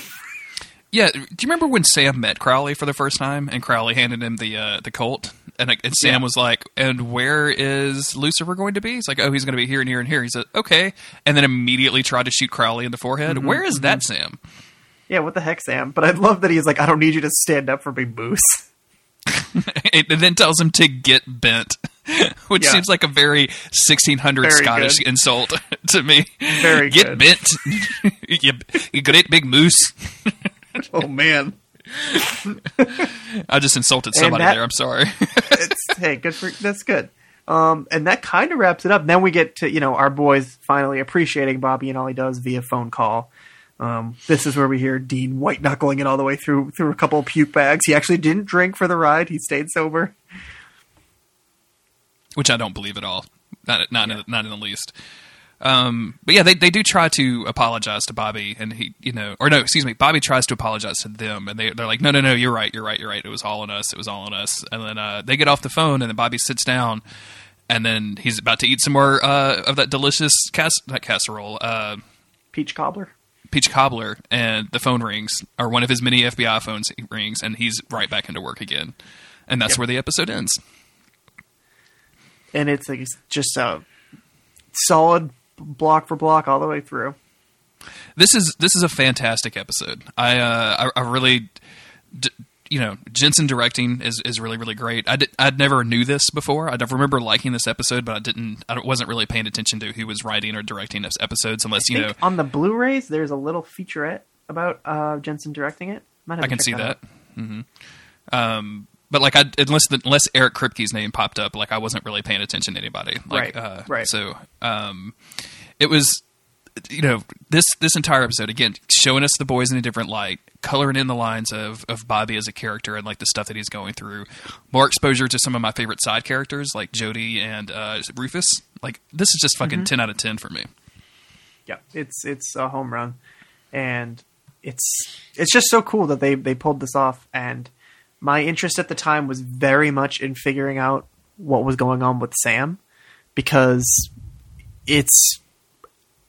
Yeah, do you remember when Sam met Crowley for the first time and Crowley handed him the uh, the Colt And, and Sam Yeah. was like, "And where is Lucifer going to be?" He's like, "Oh, he's going to be here and here and here." He said, "Okay," and then immediately tried to shoot Crowley in the forehead. Mm-hmm, Where is that Sam? Yeah, what the heck, Sam? But I love that he's like, I don't need you to stand up for me, Moose. and then tells him to get bent, which Yeah. seems like a very 1600 Very Scottish good. insult to me. Very get good. bent, you, you great big moose. oh man, I just insulted somebody that- there. I'm sorry. it's hey, good for that's good. Um, and that kind of wraps it up. Then we get to you know our boys finally appreciating Bobby and all he does via phone call. Um, this is where we hear Dean white knuckling it all the way through through a couple of puke bags. He actually didn't drink for the ride. He stayed sober. which I don't believe at all. Not not in, not in the least. Um, but yeah, they they do try to apologize to Bobby, and he, you know, or no, excuse me, Bobby tries to apologize to them, and they they're like, no, no, no, you're right, you're right, you're right. It was all on us. It was all on us. And then uh, they get off the phone, and then Bobby sits down, and then he's about to eat some more uh, of that delicious cas- casserole, uh, Peach cobbler. Peach cobbler, and the phone rings, or one of his many FBI phones rings, and he's right back into work again, and that's Yep. where the episode ends. and it's like just a solid block for block all the way through. this is this is a fantastic episode. I uh, I, I really, d- you know, Jensen directing is, is really really great. I did, I'd never knew this before. I remember liking this episode, but I didn't. I wasn't really paying attention to who was writing or directing this episodes, unless you know on the Blu-rays there's a little featurette about uh, Jensen directing it. Might have I can see that. out. hmm Um, but like I unless the, unless Eric Kripke's name popped up, like I wasn't really paying attention to anybody. Like, Right, uh, right. So um, it was you know this this entire episode again showing us the boys in a different light coloring in the lines of of bobby as a character and like the stuff that he's going through more exposure to some of my favorite side characters like jody and uh rufus like this is just Mm-hmm. fucking 10 out of 10 for me Yeah, it's it's a home run, and it's it's just so cool that they they pulled this off. And my interest at the time was very much in figuring out what was going on with Sam, because it's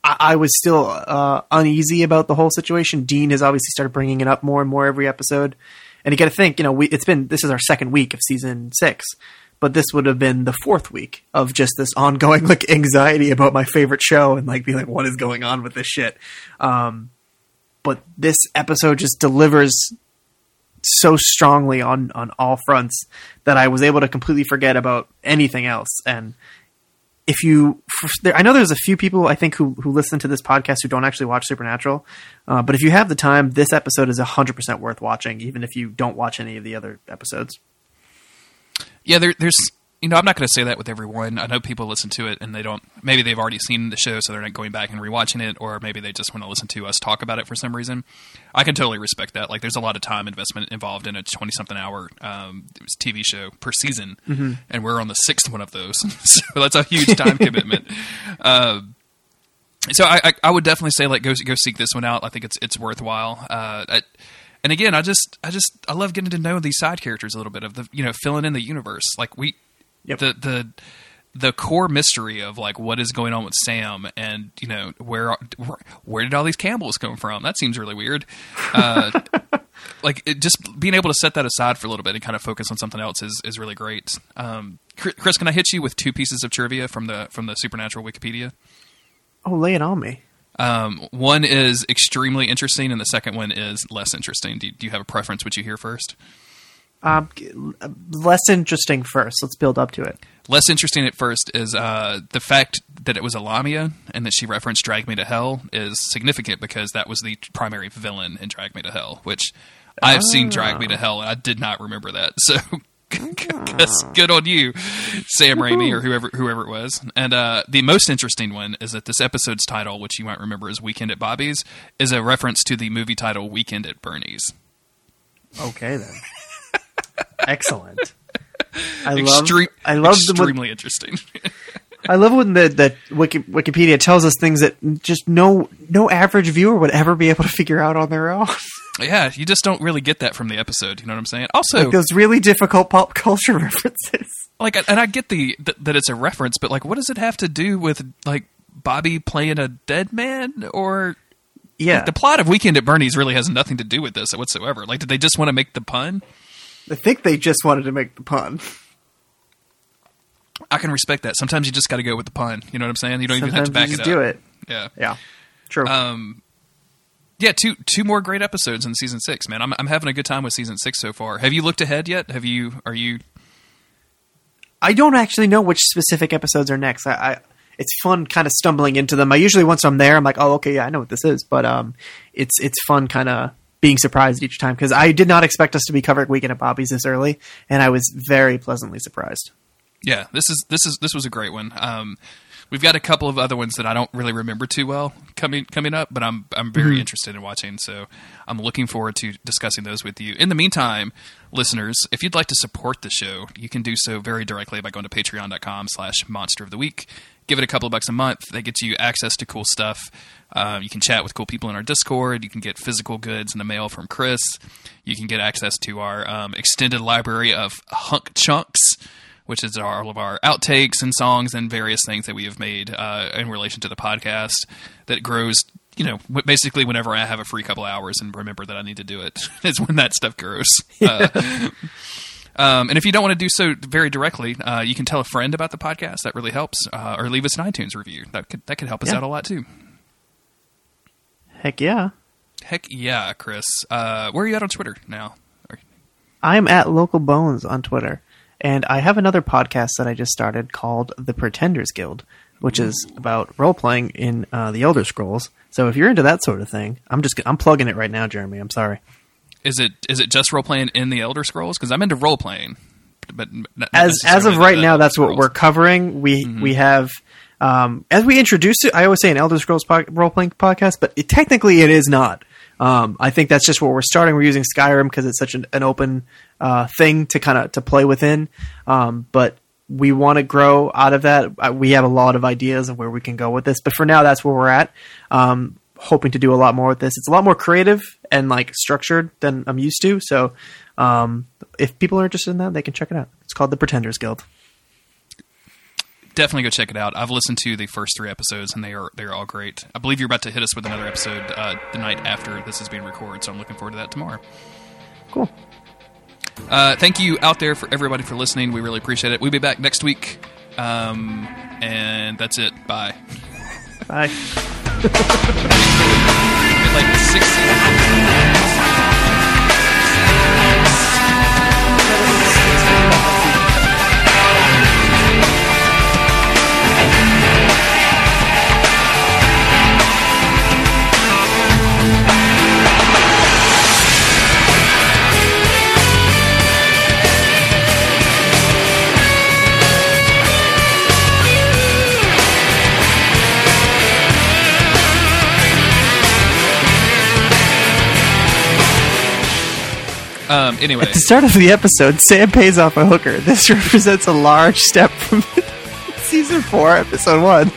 I, I was still uh, uneasy about the whole situation. Dean has obviously started bringing it up more and more every episode, and you got to think, you know, we, it's been this is our second week of season six. But this would have been the fourth week of just this ongoing like anxiety about my favorite show and like being like, what is going on with this shit? Um, but this episode just delivers so strongly on on all fronts that I was able to completely forget about anything else. And if you, I know there's a few people I think who who listen to this podcast who don't actually watch Supernatural, uh, but if you have the time, this episode is hundred percent worth watching, even if you don't watch any of the other episodes. yeah there, there's you know i'm not going to say that with everyone i know people listen to it and they don't maybe they've already seen the show so they're not going back and rewatching it or maybe they just want to listen to us talk about it for some reason i can totally respect that like there's a lot of time investment involved in a 20 something hour um, tv show per season and we're on the sixth one of those so that's a huge time commitment uh, so I, I, I would definitely say like go go seek this one out. I think it's it's worthwhile. Uh, I, and again, I just I just I love getting to know these side characters a little bit of the you know filling in the universe. Like we Yep. the the the core mystery of like what is going on with Sam and you know where where, where did all these Campbells come from? That seems really weird. Uh, like it, just being able to set that aside for a little bit and kind of focus on something else is, is really great. Um, Chris, Chris, can I hit you with two pieces of trivia from the from the Supernatural Wikipedia? Oh, lay it on me. Um, one is extremely interesting, and the second one is less interesting. Do, do you have a preference? Would you hear first? Um, less interesting first. Let's build up to it. Less interesting at first is uh, the fact that it was a Lamia and that she referenced "Drag Me to Hell" is significant because that was the primary villain in "Drag Me to Hell," which I've seen "Drag Me to Hell" and I did not remember that. So. Good on you, Sam Raimi or whoever whoever it was. And uh, the most interesting one is that this episode's title, which you might remember as "Weekend at Bobby's," is a reference to the movie title "Weekend at Bernie's." Okay then. Excellent. I love. I love the. extremely interesting. I love when the the Wiki, Wikipedia tells us things that just no no average viewer would ever be able to figure out on their own. yeah, you just don't really get that from the episode. You know what I'm saying? Also, like those really difficult pop culture references. like and i get the th- that it's a reference but like what does it have to do with like bobby playing a dead man or Yeah, the plot of weekend at bernie's really has nothing to do with this whatsoever like did they just want to make the pun I think they just wanted to make the pun. I can respect that. Sometimes you just got to go with the pun. You know what I'm saying? You don't even have to Sometimes back you it just up. do it. Yeah. Yeah, true. Um, yeah, two two more great episodes in season six. Man, I'm I'm having a good time with season six so far. Have you looked ahead yet? Have you? Are you? I don't actually know which specific episodes are next. I, I it's fun kind of stumbling into them. I usually once I'm there, I'm like, oh, okay, yeah, I know what this is. But um, it's it's fun kind of being surprised each time because I did not expect us to be covering Weekend at Bobby's this early, and I was very pleasantly surprised. Yeah, this is this is this was a great one. Um, we've got a couple of other ones that I don't really remember too well coming coming up, but I'm I'm very interested in watching. So I'm looking forward to discussing those with you. In the meantime, listeners, if you'd like to support the show, you can do so very directly by going to patreon.com/slash Monster of the Week. Give it a couple of bucks a month. That gets you access to cool stuff. Um, you can chat with cool people in our Discord. You can get physical goods in the mail from Chris. You can get access to our um, extended library of hunk chunks which is all of our outtakes and songs and various things that we have made uh, in relation to the podcast that grows. You know, basically, whenever I have a free couple hours and remember that I need to do it, is when that stuff grows. Uh, um, and if you don't want to do so very directly, uh, you can tell a friend about the podcast. That really helps. Uh, or leave us an iTunes review. That could that could help us Yeah. out a lot too. Heck yeah. Heck yeah, Chris. Uh, where are you at on Twitter now? I'm at Local Bones on Twitter, and I have another podcast that I just started called The Pretenders Guild, which is about role playing in uh, the Elder Scrolls. So if you're into that sort of thing, I'm just I'm plugging it right now, Jeremy. I'm sorry. Is it is it just role playing in the Elder Scrolls? Because I'm into role playing, but as as of right now, that's what we're covering. We Mm-hmm. we have um, as we introduce it. I always say an Elder Scrolls po- role playing podcast, but it, technically it is not. Um, I think that's just where we're starting. We're using Skyrim because it's such an, an open uh, thing to kind of to play within. Um, but we want to grow out of that. Uh, We have a lot of ideas of where we can go with this, but for now, that's where we're at. Um, hoping to do a lot more with this. It's a lot more creative and like structured than I'm used to. So, um, if people are interested in that, they can check it out. It's called the Pretenders Guild. definitely go check it out. I've listened to the first three episodes, and they are they are all great. I believe you're about to hit us with another episode uh, the night after this is being recorded, so I'm looking forward to that tomorrow. Cool. Uh, thank you out there for everybody for listening. We really appreciate it. We'll be back next week, um, and that's it. Bye. Bye. Like six. Um, anyway, At the start of the episode, Sam pays off a hooker. This represents a large step from season four, episode one.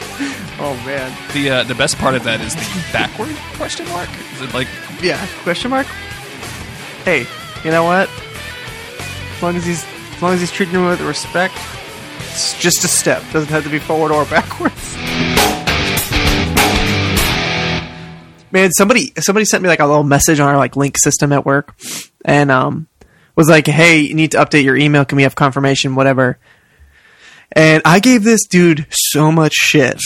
Oh man. the uh, the best part of that is the backward question mark. Is it like Yeah. Question mark. Hey, you know what? As long as he's as long as he's treating him with respect, it's just a step. Doesn't have to be forward or backwards. Man, somebody somebody sent me like a little message on our like link system at work, and um was like, "Hey, you need to update your email. Can we have confirmation? Whatever." And I gave this dude so much shit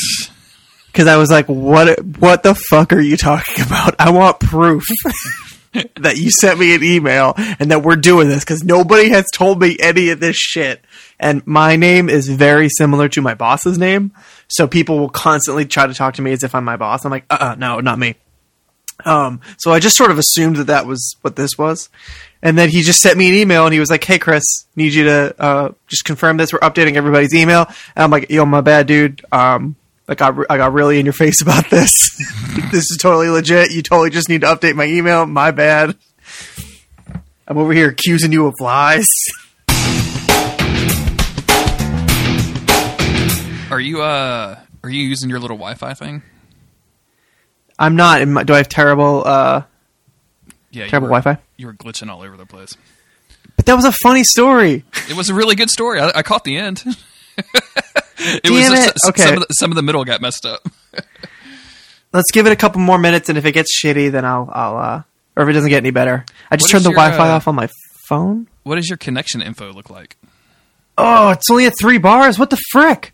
because I was like, "What? What the fuck are you talking about? I want proof." that you sent me an email and that we're doing this because nobody has told me any of this shit. And my name is very similar to my boss's name, so people will constantly try to talk to me as if I'm my boss. I'm like, uh, uh no, not me. Um, so I just sort of assumed that that was what this was, and then he just sent me an email and he was like, "Hey, Chris, need you to uh, just confirm this. We're updating everybody's email." And I'm like, "Yo, my bad, dude. Um, I got re- I got really in your face about this. this is totally legit. You totally just need to update my email. My bad. I'm over here accusing you of lies." Are you uh are you using your little Wi-Fi thing? I'm not. I- Do I have terrible? Uh, Yeah, you Terrible were- Wi-Fi? You were glitching all over the place. but that was a funny story. It was a really good story. I, I caught the end. it Damn was it. Okay. some of, the, some of the middle got messed up. Let's give it a couple more minutes, and if it gets shitty, then I'll I'll uh, or if it doesn't get any better, I just turned the your, Wi-Fi uh, off on my phone. What does your connection info look like? Oh, it's only at three bars. What the frick?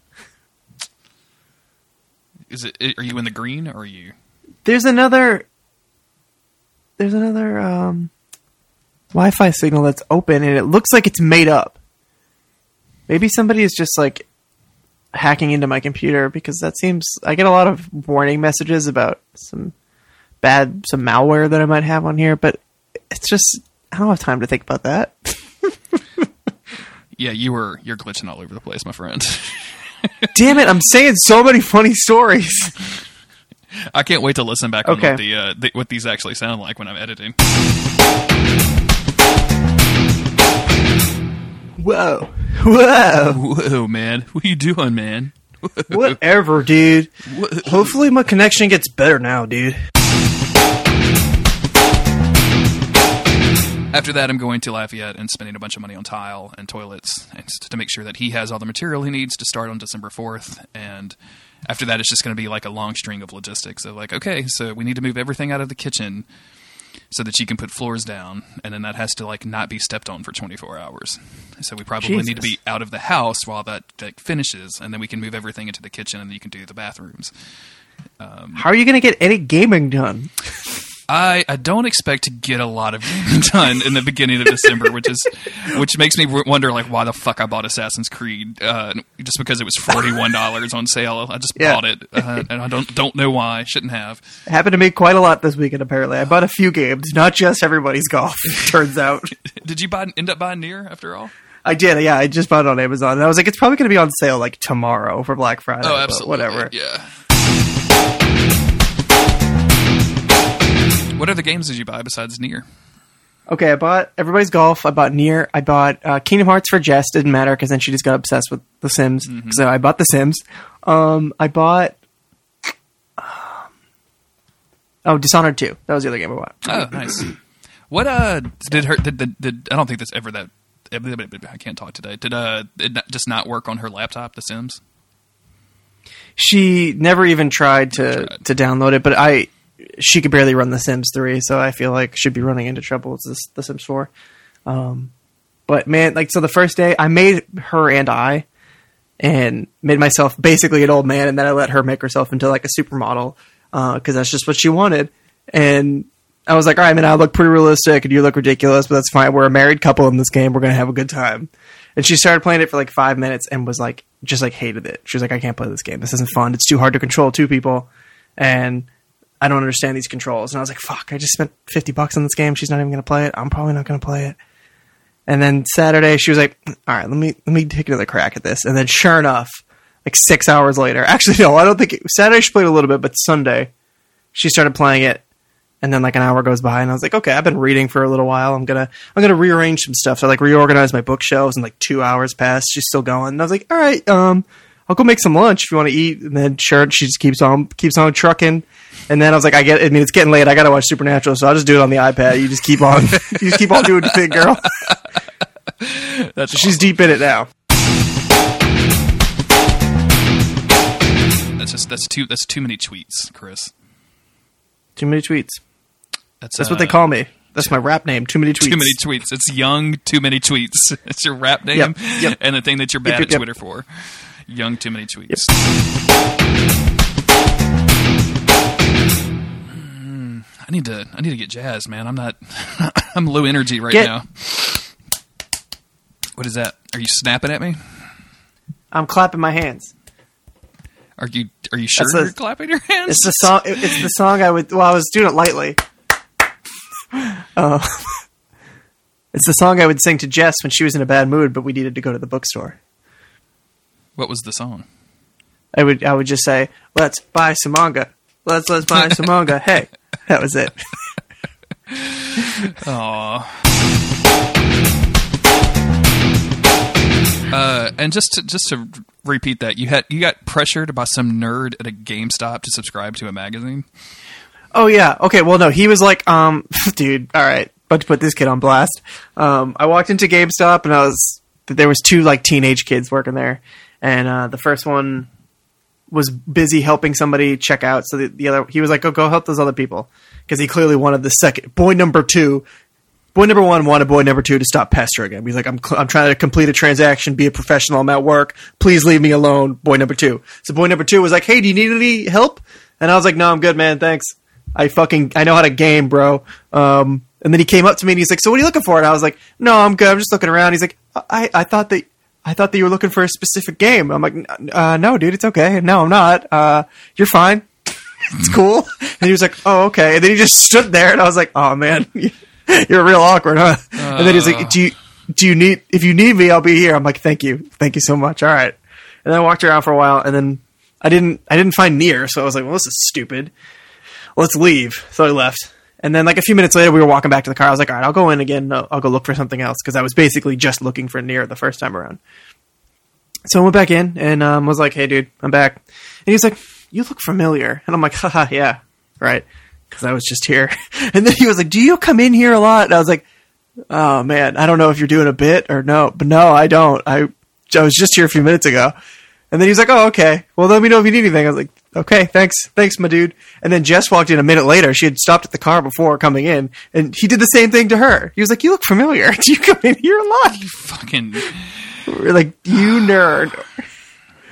Is it? Are you in the green or are you? There's another. There's another um, Wi-Fi signal that's open, and it looks like it's made up. Maybe somebody is just like hacking into my computer because that seems. I get a lot of warning messages about some bad, some malware that I might have on here, but it's just I don't have time to think about that. Yeah, you were. You're glitching all over the place, my friend. Damn it! I'm saying so many funny stories. I can't wait to listen back on what, the, uh, the, what these actually sound like when I'm editing. Whoa, whoa, Whoa, man! What are you doing, man? whatever, dude. Hopefully, my connection gets better now, dude. After that, I'm going to Lafayette and spending a bunch of money on tile and toilets and to make sure that he has all the material he needs to start on December 4th. And after that, it's just going to be like a long string of logistics of like, okay, so we need to move everything out of the kitchen so that you can put floors down, and then that has to like not be stepped on for 24 hours. So we probably need to be out of the house while that like, finishes, and then we can move everything into the kitchen, and then you can do the bathrooms. How are you going to get any gaming done? I, I don't expect to get a lot of gaming done in the beginning of December, which is which makes me wonder like why the fuck I bought Assassin's Creed uh, just because it was forty one dollars on sale. I just Yeah. bought it, uh, and I don't don't know why. Shouldn't have. It happened to me quite a lot this weekend. Apparently, I bought a few games, not just everybody's golf. Turns out, Did you buy end up buying Nier after all? I did. Yeah, I just bought it on Amazon, and I was like, it's probably going to be on sale like tomorrow for Black Friday. Oh, absolutely. Whatever. Yeah. What other games did you buy besides Nier? Okay, I bought Everybody's Golf. I bought Nier. I bought uh, Kingdom Hearts for Jess. Didn't matter because then she just got obsessed with The Sims. So I bought The Sims. Um, I bought. um, Oh, Dishonored 2. That was the other game I bought. Oh, nice. What uh did her did, did, did I don't think this ever that I can't talk today. Did uh it just not work on her laptop, The Sims? She never even tried to Tried. to download it, but I she could barely run The Sims 3, so I feel like she'd be running into trouble with this, The Sims 4. Um, but man, like so the first day I made her and I and made myself basically an old man, and then I let her make herself into like a supermodel because that's just what she wanted. And I was like, all right, man, I look pretty realistic, and you look ridiculous, but that's fine. We're a married couple in this game. We're gonna have a good time. And she started playing it for like five minutes and was like, just like hated it. She was like, I can't play this game. This isn't fun. It's too hard to control two people, and I don't understand these controls. And I was like, fuck, I just spent fifty bucks on this game. She's not even gonna play it. I'm probably not gonna play it. And then Saturday, she was like, "All right, let me let me take another crack at this." And then, sure enough, like six hours later, actually, no, I don't think it, Saturday she played a little bit, but Sunday she started playing it. And then like an hour goes by, and I was like, "Okay, I've been reading for a little while. I'm gonna I'm gonna rearrange some stuff." So I like reorganize my bookshelves, and like two hours passed. She's still going. And I was like, "All right, um, I'll go make some lunch if you want to eat." And then sure, she just keeps on keeps on trucking. And then I was like, "I get. I mean, it's getting late. I gotta watch Supernatural, so I'll just do it on the iPad. You just keep on, you just keep on doing your thing, girl." That's She's deep in it now. That's just that's too that's too many tweets, Chris. Too many tweets. That's That's uh, what they call me. That's my rap name. Too many tweets. Too many tweets. It's young. Too many tweets. It's your rap name Yep, yep. and the thing that you're bad Yep, at. Twitter for. Young. Too many tweets. Hmm, I need to. I need to get jazzed, man. I'm not. I'm low energy right Get- now. What is that? Are you snapping at me? I'm clapping my hands. Are you? Are you sure a- you're clapping your hands? It's the song. it- It's the song I would. Well, I was doing it lightly. Uh, it's the song I would sing to Jess when she was in a bad mood, but we needed to go to the bookstore. What was the song? I would. I would just say, "Let's buy some manga. Let's let's buy some manga." Hey, that was it. Aw. Uh, and just to, just to repeat that, you had you got pressured by some nerd at a GameStop to subscribe to a magazine. Oh yeah. Okay. Well, no, he was like, um, dude. All right, about to put this kid on blast. Um, I walked into GameStop and I was there was two like teenage kids working there, and uh, the first one was busy helping somebody check out. So the, the other he was like, "Go go help those other people," because he clearly wanted the second boy number two. boy number one wanted boy number two to stop pestering him. He's like, I'm, cl- I'm trying to complete a transaction, be a professional. I'm at work. Please leave me alone. Boy number two. So boy number two was like, Hey, do you need any help? And I was like, No, I'm good, man. Thanks. I fucking, I know how to game, bro. Um, and then he came up to me and he's like, So what are you looking for? And I was like, No, I'm good. I'm just looking around. He's like, I, I thought that, I thought that you were looking for a specific game. I'm like, uh, no, dude, it's okay. No, I'm not. Uh, you're fine. it's cool. And he was like, oh, okay. And then he just stood there and I was like, oh man, you're real awkward, huh? and then he's like, do you, do you need, if you need me, I'll be here. I'm like, thank you. Thank you so much. All right. And then I walked around for a while and then I didn't, I didn't find Nier. So I was like, well, this is stupid. Let's leave. So I left. And then like a few minutes later, we were walking back to the car. I was like, all right, I'll go in again. I'll, I'll go look for something else. Cause I was basically just looking for Nier the first time around. So I went back in and um, was like, "Hey, dude, I'm back." And he's like, "You look familiar," and I'm like, "Haha, yeah, right," because I was just here. And then he was like, "Do you come in here a lot?" And I was like, "Oh man, I don't know if you're doing a bit or no, but no, I don't. I I was just here a few minutes ago." And then he's like, "Oh, okay. Well, let me know if you need anything." I was like, "Okay, thanks, thanks, my dude." And then Jess walked in a minute later. She had stopped at the car before coming in, and he did the same thing to her. He was like, "You look familiar. Do you come in here a lot?" You fucking, We're like, "You nerd."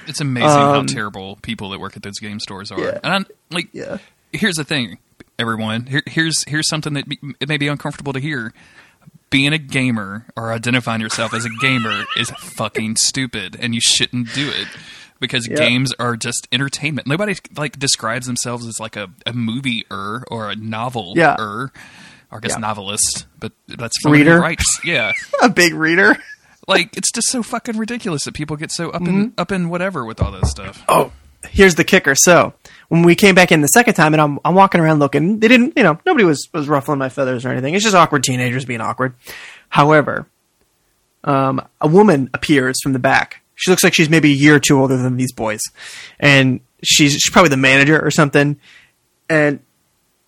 it's amazing how Um, terrible people that work at those game stores are. Yeah. And I'm, like, Yeah. here's the thing, everyone. Here, here's here's something that be, it may be uncomfortable to hear. Being a gamer or identifying yourself as a gamer is fucking stupid, and you shouldn't do it because Yeah. games are just entertainment. Nobody like describes themselves as like a, a movie er or a novel er. Or I guess Yeah. novelist, but that's Reader. writes. Yeah, a big reader. like it's just so fucking ridiculous that people get so up in up in whatever with all this stuff. Oh, here's the kicker. So when we came back in the second time, and I'm I'm walking around looking, they didn't, you know, nobody was was ruffling my feathers or anything. It's just awkward teenagers being awkward. However, um, a woman appears from the back. She looks like she's maybe a year or two older than these boys, and she's she's probably the manager or something. And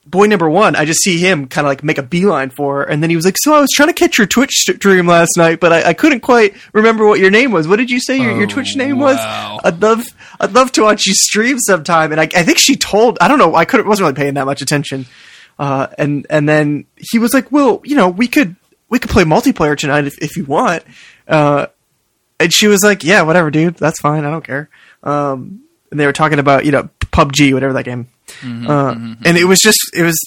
boy number one, I just see him kind of like make a beeline for her, and then he was like, "So I was trying to catch your Twitch stream last night, but I, I couldn't quite remember what your name was. What did you say your, your Oh, Twitch name was? I'd love, I'd love to watch you stream sometime." And I, I think she told, I don't know, I couldn't, wasn't really paying that much attention. Uh, and and then he was like, "Well, you know, we could we could play multiplayer tonight if if you want." Uh, and she was like, "Yeah, whatever, dude. That's fine. I don't care." Um, and they were talking about you know PUBG, whatever that game. uh, And it was just it was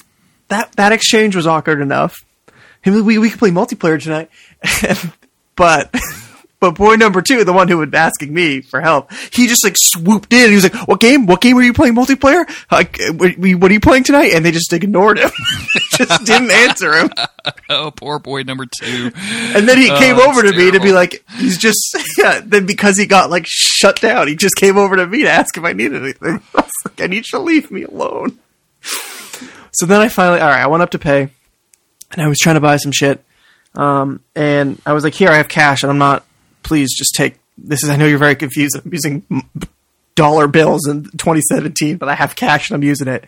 that that exchange was awkward enough. We we could play multiplayer tonight, but but boy number two, the one who was asking me for help, he just like swooped in. He was like, "What game? What game are you playing multiplayer? Like, what, are you playing tonight?" And they just ignored him, just didn't answer him. Oh, poor boy number two. And then he Oh, came over to it's me to be like, he's just, yeah, then because he got like shut down, he just came over to me to ask if I needed anything. I was like, I need you to leave me alone. So then I finally, all right, I went up to pay and I was trying to buy some shit. Um, and I was like, here, I have cash and I'm not, please just take, this is, I know you're very confused. I'm using dollar bills in 2017, but I have cash and I'm using it.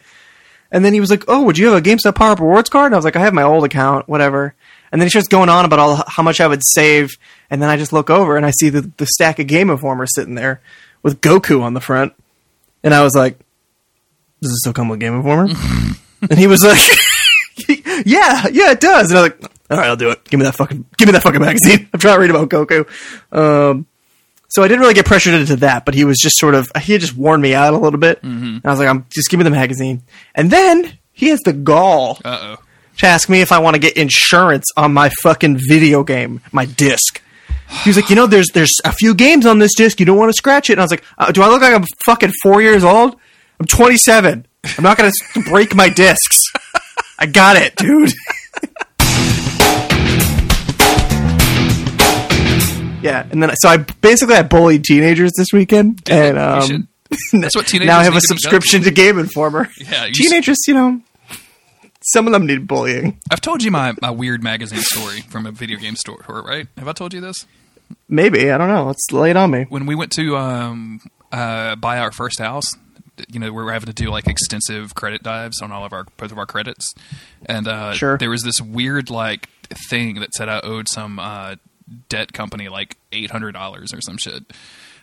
And then he was like, "Oh, would you have a GameStop Power Up Rewards card?" And I was like, "I have my old account, whatever." And then he starts going on about all how much I would save, and then I just look over and I see the, the stack of Game Informer sitting there with Goku on the front, and I was like, "Does it still come with Game Informer?" and he was like, "Yeah, yeah, it does." And I was like, "All right, I'll do it. Give me that fucking, give me that fucking magazine. I'm trying to read about Goku." Um, so I didn't really get pressured into that, but he was just sort of he had just worn me out a little bit. And I was like, "I'm just give me the magazine." And then he has the gall Uh oh. to ask me if I want to get insurance on my fucking video game, my disc. He was like, "You know, there's there's a few games on this disc. You don't want to scratch it." And I was like, uh, "Do I look like I'm fucking four years old? I'm 27. I'm not gonna break my discs. I got it, dude." Yeah, and then so I basically I bullied teenagers this weekend, and um. That's what teenagers now I have a subscription to Game Informer. Yeah, you s- teenagers, you know, some of them need bullying. I've told you my, my weird magazine story from a video game store, right? Have I told you this? Maybe I don't know. Let's lay it on me. When we went to um, uh, buy our first house, you know, we were having to do like extensive credit dives on all of our both of our credits, and uh, Sure. there was this weird like thing that said I owed some uh, debt company like eight hundred dollars or some shit.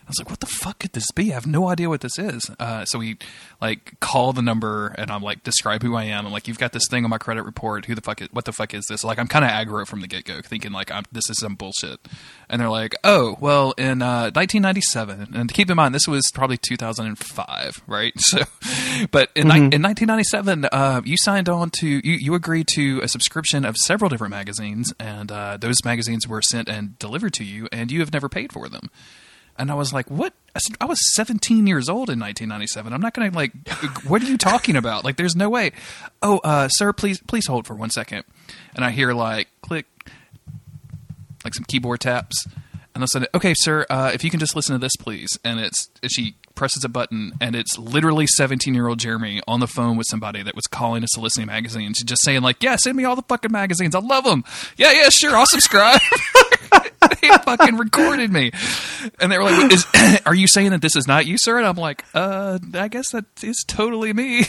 I was like, "What the fuck could this be? I have no idea what this is." Uh, so we like call the number, and I'm like, describe who I am. I'm like, "You've got this thing on my credit report. Who the fuck? Is, what the fuck is this?" Like, I'm kind of aggro from the get go, thinking like, I'm, "This is some bullshit." And they're like, "Oh, well, in uh, 1997." And keep in mind, this was probably 2005, right? So, but in, ni- in 1997, uh, you signed on to you, you agreed to a subscription of several different magazines, and uh, those magazines were sent and delivered to you, and you have never paid for them. And I was like, "What?" I, was 17 years old in 1997. I'm not going to like. what are you talking about? Like, there's no way. Oh, uh, sir, please, please hold for one second. And I hear like click, like some keyboard taps, and I said, "Okay, sir, uh, if you can just listen to this, please." And it's she presses a button, and it's literally 17 year old Jeremy on the phone with somebody that was calling a soliciting magazines, just saying like, "Yeah, send me all the fucking magazines. I love them. Yeah, yeah, sure, I'll subscribe." they fucking recorded me, and they were like, is, "Are you saying that this is not you, sir?" And I'm like, "Uh, I guess that is totally me."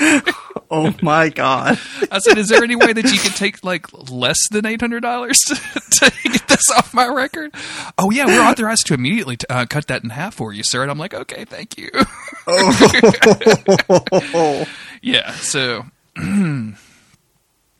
Oh my god. I said, "Is there any way that you could take like less than eight hundred dollars to, get this off my record?" Oh yeah, we're authorized to immediately t- uh, cut that in half for you, sir. And I'm like, "Okay, thank you." Oh, yeah, so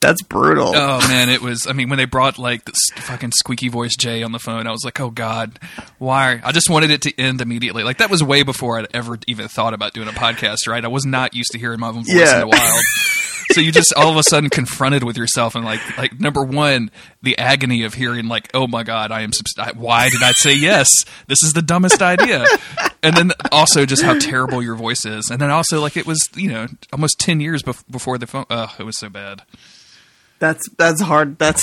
that's brutal. Oh man, it was. I mean, when they brought like this fucking squeaky voice Jay on the phone, I was like, "Oh God, why?" I just wanted it to end immediately. Like that was way before I'd ever even thought about doing a podcast. Right? I was not used to hearing my own voice Yeah. in the wild. so you just all of a sudden confronted with yourself and like, like number one, the agony of hearing like, "Oh my God, I am. Subst- why did I say yes? This is the dumbest idea." And then also just how terrible your voice is, and then also like it was, you know, almost ten years bef- before the phone. Oh, it was so bad. That's that's hard. That's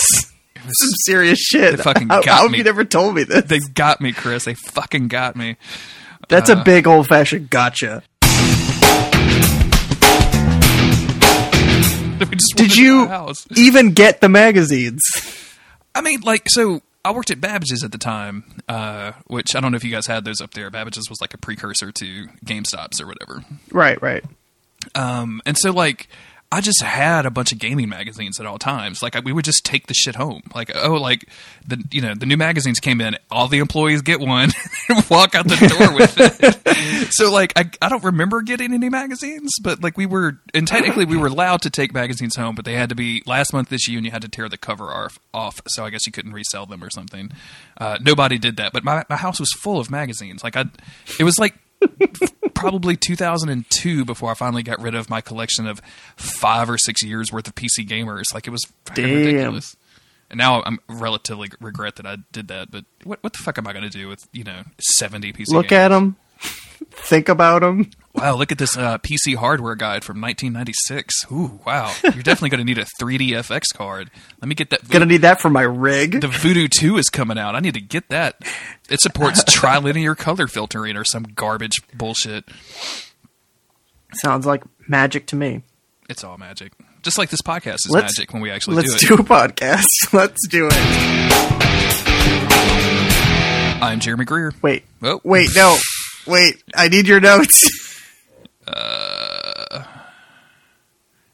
some serious shit. They fucking how, got how have me. you never told me this? They got me, Chris. They fucking got me. That's uh, a big old fashioned gotcha. Did you even get the magazines? I mean, like, so I worked at Babbage's at the time, uh, which I don't know if you guys had those up there. Babbage's was like a precursor to GameStop's or whatever. Right, right. Um, and so like I just had a bunch of gaming magazines at all times. Like I, we would just take the shit home. Like oh, like the you know the new magazines came in, all the employees get one and walk out the door with it. so like I I don't remember getting any magazines, but like we were and technically we were allowed to take magazines home, but they had to be last month this year, and you had to tear the cover off. off so I guess you couldn't resell them or something. Uh, nobody did that, but my my house was full of magazines. Like I, it was like probably 2002 before I finally got rid of my collection of five or six years worth of PC gamers. Like it was Damn. ridiculous. And now I'm relatively regret that I did that. But what what the fuck am I going to do with you know 70 PC? Look gamers? at them. Think about them. Wow, look at this uh, PC hardware guide from 1996. Ooh, wow. You're definitely going to need a 3dfx card. Let me get that. Gonna need that for my rig. the Voodoo 2 is coming out. I need to get that. It supports trilinear color filtering or some garbage bullshit. Sounds like magic to me. It's all magic. Just like this podcast is Let's- magic when we actually Let's do do, a podcast. Let's do it. I'm Jeremy Greer. Wait. Oh. Wait, no. Wait. I need your notes.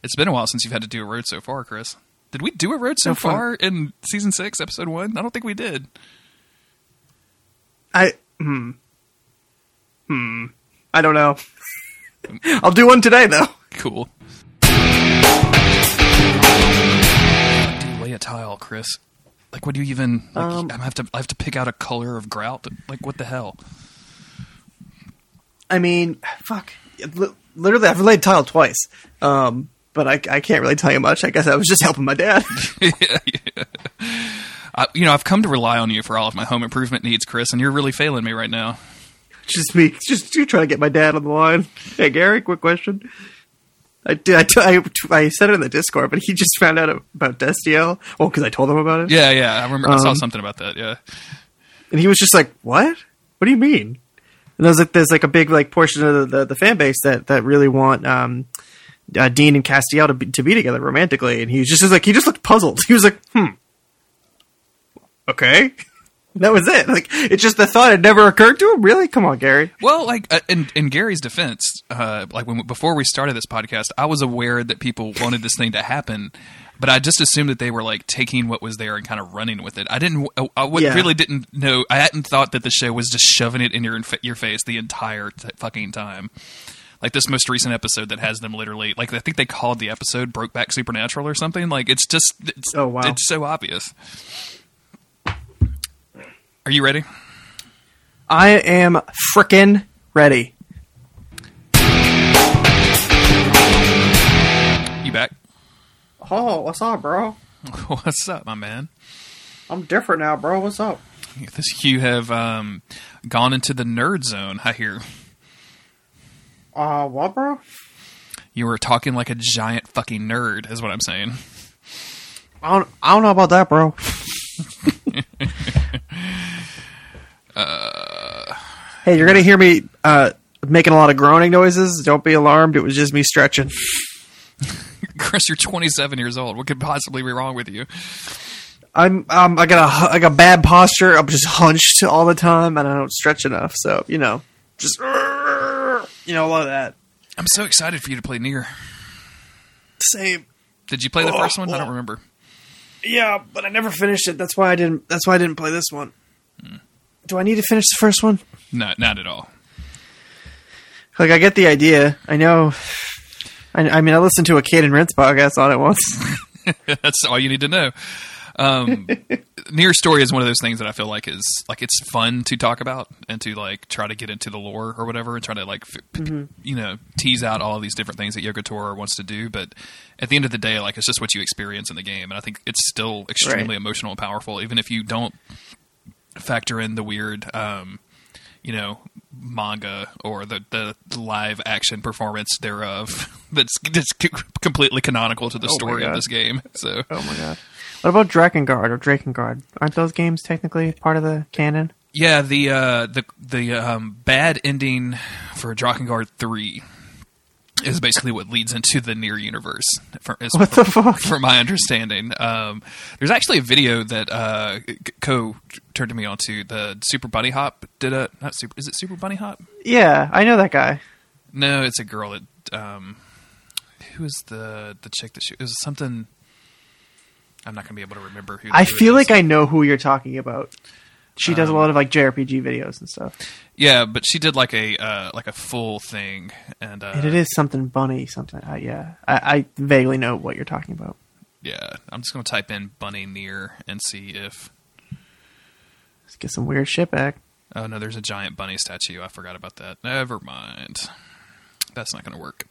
It's been a while since you've had to do a road so far, Chris. Did we do a road so far. in season six, episode one? I don't think we did. I hmm. Hmm. I don't know. I'll do one today though. Cool. Do you lay a tile, Chris? Like, what do you even? Like, Um, I have to. I have to pick out a color of grout. Like, what the hell? I mean, fuck. Literally, I've laid tile twice. Um, but I, I can't really tell you much. I guess I was just helping my dad. yeah, yeah. I, you know, I've come to rely on you for all of my home improvement needs, Chris, and you're really failing me right now. just me, just you trying to get my dad on the line. Hey, Gary, quick question. I did. I, I, I said it in the Discord, but he just found out about Destiel. Oh, because I told him about it. Yeah, yeah. I remember. I saw Um, something about that. Yeah. and he was just like, "What? What do you mean?" And there's like there's like a big like portion of the, the, the fan base that that really want um, uh, Dean and Castiel to be, to be together romantically, and he was just, just like he just looked puzzled. He was like, "Hmm, okay." That was it. Like it's just the thought had never occurred to him. Really? Come on, Gary. Well, like uh, in in Gary's defense, uh, like when before we started this podcast, I was aware that people wanted this thing to happen, but I just assumed that they were like taking what was there and kind of running with it. I didn't. Uh, I, I Yeah. really didn't know. I hadn't thought that the show was just shoving it in your your face the entire t- fucking time. Like this most recent episode that has them literally like I think they called the episode "Brokeback Supernatural" or something. Like it's just it's, Oh, wow. it's so obvious. Are you ready? I am frickin' ready. You back? Oh, what's up, bro? What's up, my man? I'm different now, bro. What's up? This you have um, gone into the nerd zone. I hear Uh, what, bro? you were talking like a giant fucking nerd. Is what I'm saying. I don't, I don't know about that, bro. hey, you're gonna hear me uh, making a lot of groaning noises. Don't be alarmed. It was just me stretching. Chris, you're 27 years old. What could possibly be wrong with you? I'm um, I got a like a bad posture. I'm just hunched all the time, and I don't stretch enough. So you know, just you know, a lot of that. I'm so excited for you to play Nier. Same. Did you play the first one? I don't remember. Yeah, but I never finished it. That's why I didn't. That's why I didn't play this one. Do I need to finish the first one? No, not at all. Like I get the idea. I know. I, I mean, I listened to a Kid and Rinse podcast on it once. That's all you need to know. Um, Nier Story is one of those things that I feel like is like it's fun to talk about and to like try to get into the lore or whatever and try to like f- p- you know tease out all of these different things that Taro wants to do. But at the end of the day, like it's just what you experience in the game, and I think it's still extremely Right. emotional and powerful, even if you don't factor in the weird. Um, you know, manga or the, the live action performance thereof that's just completely canonical to the Oh story of this game. So, Oh my god. What about Drakengard or Drakengard? Aren't those games technically part of the canon? Yeah, the uh, the the um, bad ending for Drakengard three is basically what leads into the Nier universe. For, is, What the fuck? From my understanding, um, there's actually a video that uh, Co turned to me onto. The Super Bunny Hop did a not super. Is it Super Bunny Hop? Yeah, I know that guy. No, it's a girl that. Um, who is the the chick that she? It was something. I'm not gonna be able to remember who. I feel is. like I know who you're talking about. She does a lot of like JRPG videos and stuff. Yeah, but she did like a uh, like a full thing, and, uh, And it is something bunny, something. Uh, yeah, I, I vaguely know what you're talking about. Yeah, I'm just gonna type in bunny Nier and see if. Let's get some weird shit back. Oh no, there's a giant bunny statue. I forgot about that. Never mind. That's not gonna work.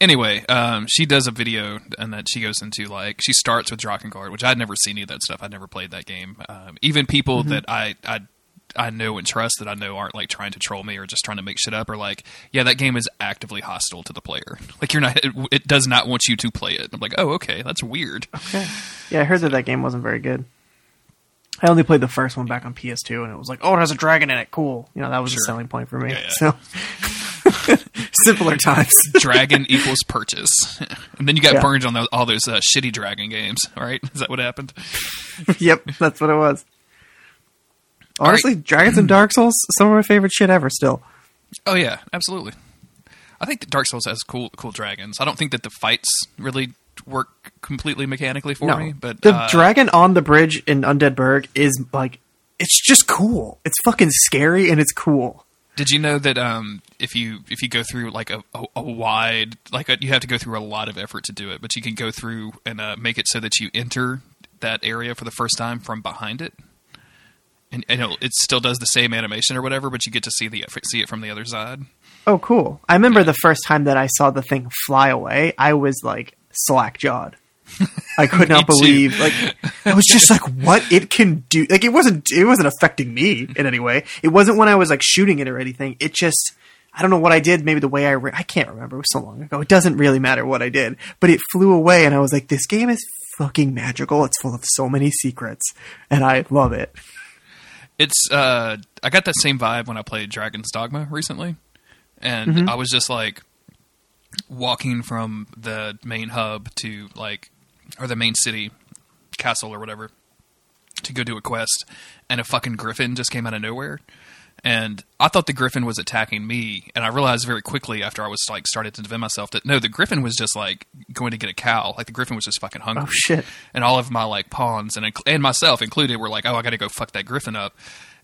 Anyway, um, she does a video and that she goes into like she starts with Drakengard, which I'd never seen any of that stuff. I'd never played that game. Um, even people that I I I know and trust that I know aren't like trying to troll me or just trying to make shit up are like, yeah, that game is actively hostile to the player. Like you're not, it, it does not want you to play it. I'm like, oh, okay, that's weird. Okay. Yeah, I heard that that game wasn't very good. I only played the first one back on PS2, and it was like, oh, it has a dragon in it. Cool. You know, that was Sure. a selling point for me. Yeah, yeah. So simpler times. dragon equals purchase, and then you got Yeah. burned on those, all those uh, shitty dragon games. Right? is that what happened? yep, that's what it was. All right. Honestly, Dragons and Dark Souls, some of my favorite shit ever. Still, Oh yeah, absolutely. I think that Dark Souls has cool, cool dragons. I don't think that the fights really work completely mechanically for no, me, but the uh, dragon on the bridge in Undead Burg is like, it's just cool. It's fucking scary and it's cool. Did you know that um, if you if you go through like a, a, a wide like a, you have to go through a lot of effort to do it, but you can go through and uh, make it so that you enter that area for the first time from behind it, and, and it still does the same animation or whatever, but you get to see the see it from the other side. Oh, cool. I remember the first time that I saw the thing fly away, I was like slack jawed. I could not Me too. believe like I was just like what it can do. Like it wasn't it wasn't affecting me in any way. It wasn't when I was like shooting it or anything. It just I don't know what I did. Maybe the way I re- I can't remember. It was so long ago. It doesn't really matter what I did. But it flew away, and I was like, this game is fucking magical. It's full of so many secrets, and I love it. It's uh I got that same vibe when I played Dragon's Dogma recently. And I was just like walking from the main hub to like or the main city castle or whatever. to go do a quest, and a fucking griffin just came out of nowhere. And I thought the griffin was attacking me, and I realized very quickly after I was like started to defend myself that no, the griffin was just like going to get a cow. Like the griffin was just fucking hungry. Oh, shit. And all of my like pawns and and myself included were like, oh, I got to go fuck that griffin up.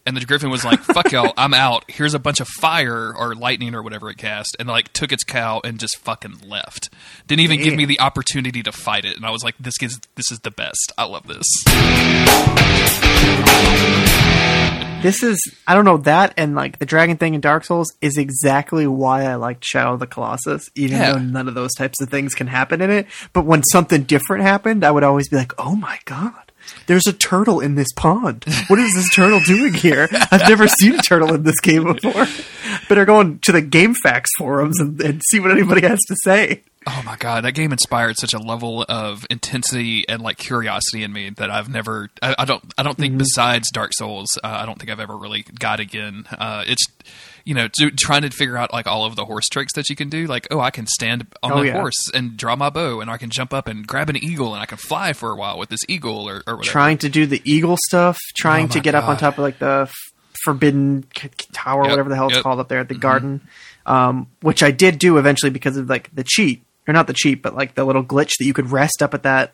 And the griffin was like, "Fuck y'all, I'm out. Here's a bunch of fire or lightning or whatever it cast," and like took its cow and just fucking left. Didn't even give me the opportunity to fight it. And I was like, "This is this is the best. I love this." This is I don't know that and like the dragon thing in Dark Souls is exactly why I liked Shadow of the Colossus, even Yeah. though none of those types of things can happen in it. But when something different happened, I would always be like, "Oh my god, there's a turtle in this pond. What is this turtle doing here? I've never seen a turtle in this game before." Better go on to the GameFAQs forums and, and see what anybody has to say. Oh my god, that game inspired such a level of intensity and like curiosity in me that I've never. I, I don't. I don't Mm-hmm. think besides Dark Souls, uh, I don't think I've ever really got again. Uh, it's you know do, trying to figure out like all of the horse tricks that you can do. Like oh, I can stand on Oh, my yeah. horse and draw my bow, and I can jump up and grab an eagle, and I can fly for a while with this eagle or, or whatever. trying to do the eagle stuff, trying Oh to get up on top of like the f- forbidden tower, Yep, whatever the hell it's yep. called up there at the garden, um, which I did do eventually because of like the cheat, or not the cheat, but like the little glitch that you could rest up at that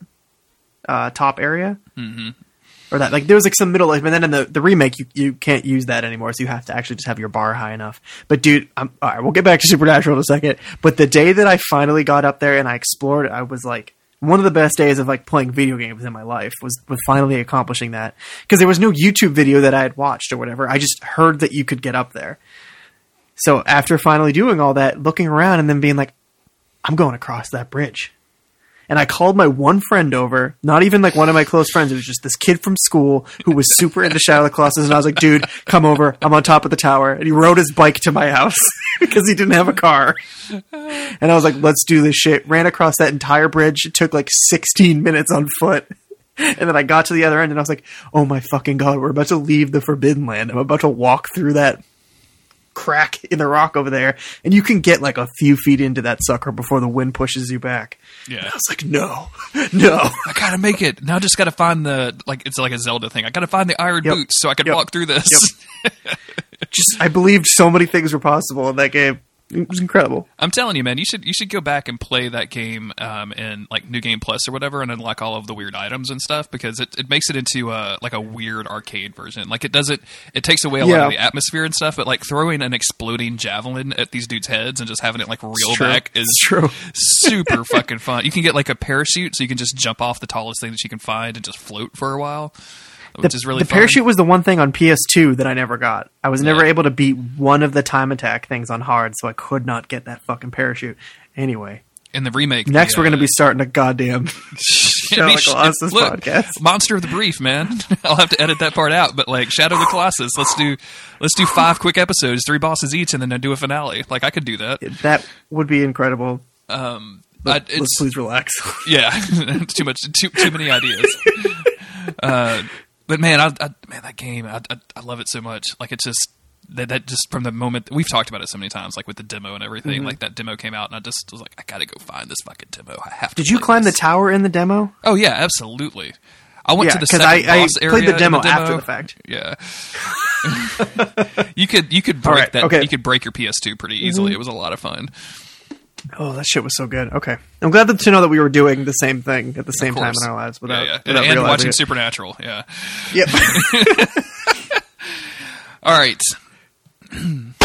uh, top area. Mm-hmm. Or that like there was like some middle like, but then in the, the remake you, you can't use that anymore, so you have to actually just have your bar high enough. But dude, I'm, all right, we'll get back to Supernatural in a second. But the day that I finally got up there and I explored, I was like one of the best days of like playing video games in my life was was finally accomplishing that because there was no YouTube video that I had watched or whatever. I just heard that you could get up there. So after finally doing all that, looking around and then being like, I'm going across that bridge. And I called my one friend over, not even like one of my close friends. It was just this kid from school who was super into Shadow of the Colossus. And I was like, dude, come over. I'm on top of the tower. And he rode his bike to my house because he didn't have a car. And I was like, let's do this shit. Ran across that entire bridge. It took like 16 minutes on foot. And then I got to the other end and I was like, oh my fucking God, we're about to leave the Forbidden Land. I'm about to walk through that crack in the rock over there. And you can get like a few feet into that sucker before the wind pushes you back. Yeah. I was like, no, no. I gotta make it now. I just gotta find the like. It's like a Zelda thing. I gotta find the iron Yep. boots so I can Yep. walk through this. Yep. Just, I believed so many things were possible in that game. It was incredible. I'm telling you, man, you should you should go back and play that game um, in like New Game Plus or whatever, and unlock all of the weird items and stuff because it, it makes it into uh, like a weird arcade version. Like it does it, it takes away a lot of the atmosphere and stuff, but like throwing an exploding javelin at these dudes' heads and just having it like reel back is It's true. super fucking fun. You can get like a parachute, so you can just jump off the tallest thing that you can find and just float for a while, which the, is really the fun. parachute was the one thing on PS2 that I never got. I was never Yeah. able to beat one of the time attack things on hard, so I could not get that fucking parachute. Anyway, in the remake. next the, we're going to uh, be starting a goddamn Shadow of the Colossus Look, podcast. Monster of the Brief, man. I'll have to edit that part out, but like Shadow of the Colossus, let's do let's do five quick episodes, three bosses each, and then do a finale. Like I could do that. That would be incredible. Um, But I, it's please relax. yeah, too much, too too many ideas. uh, but man, I, I man that game, I, I I love it so much. Like it's just. That, that just from the moment we've talked about it so many times, like with the demo and everything, Mm-hmm. like that demo came out, and I just was like, I gotta go find this fucking demo. I have to. Did you climb the tower in the demo? Oh yeah, absolutely. I went Yeah, to the second I- I boss played area the demo after the fact. Yeah, you could you could break right, that. okay. Mm-hmm. You could break your PS2 pretty easily. It was a lot of fun. Oh, that shit was so good. Okay, I'm glad that, to know that we were doing the same thing at the same time in our lives without, yeah, yeah. without and, and watching it. Supernatural. Yeah. Yep. All right.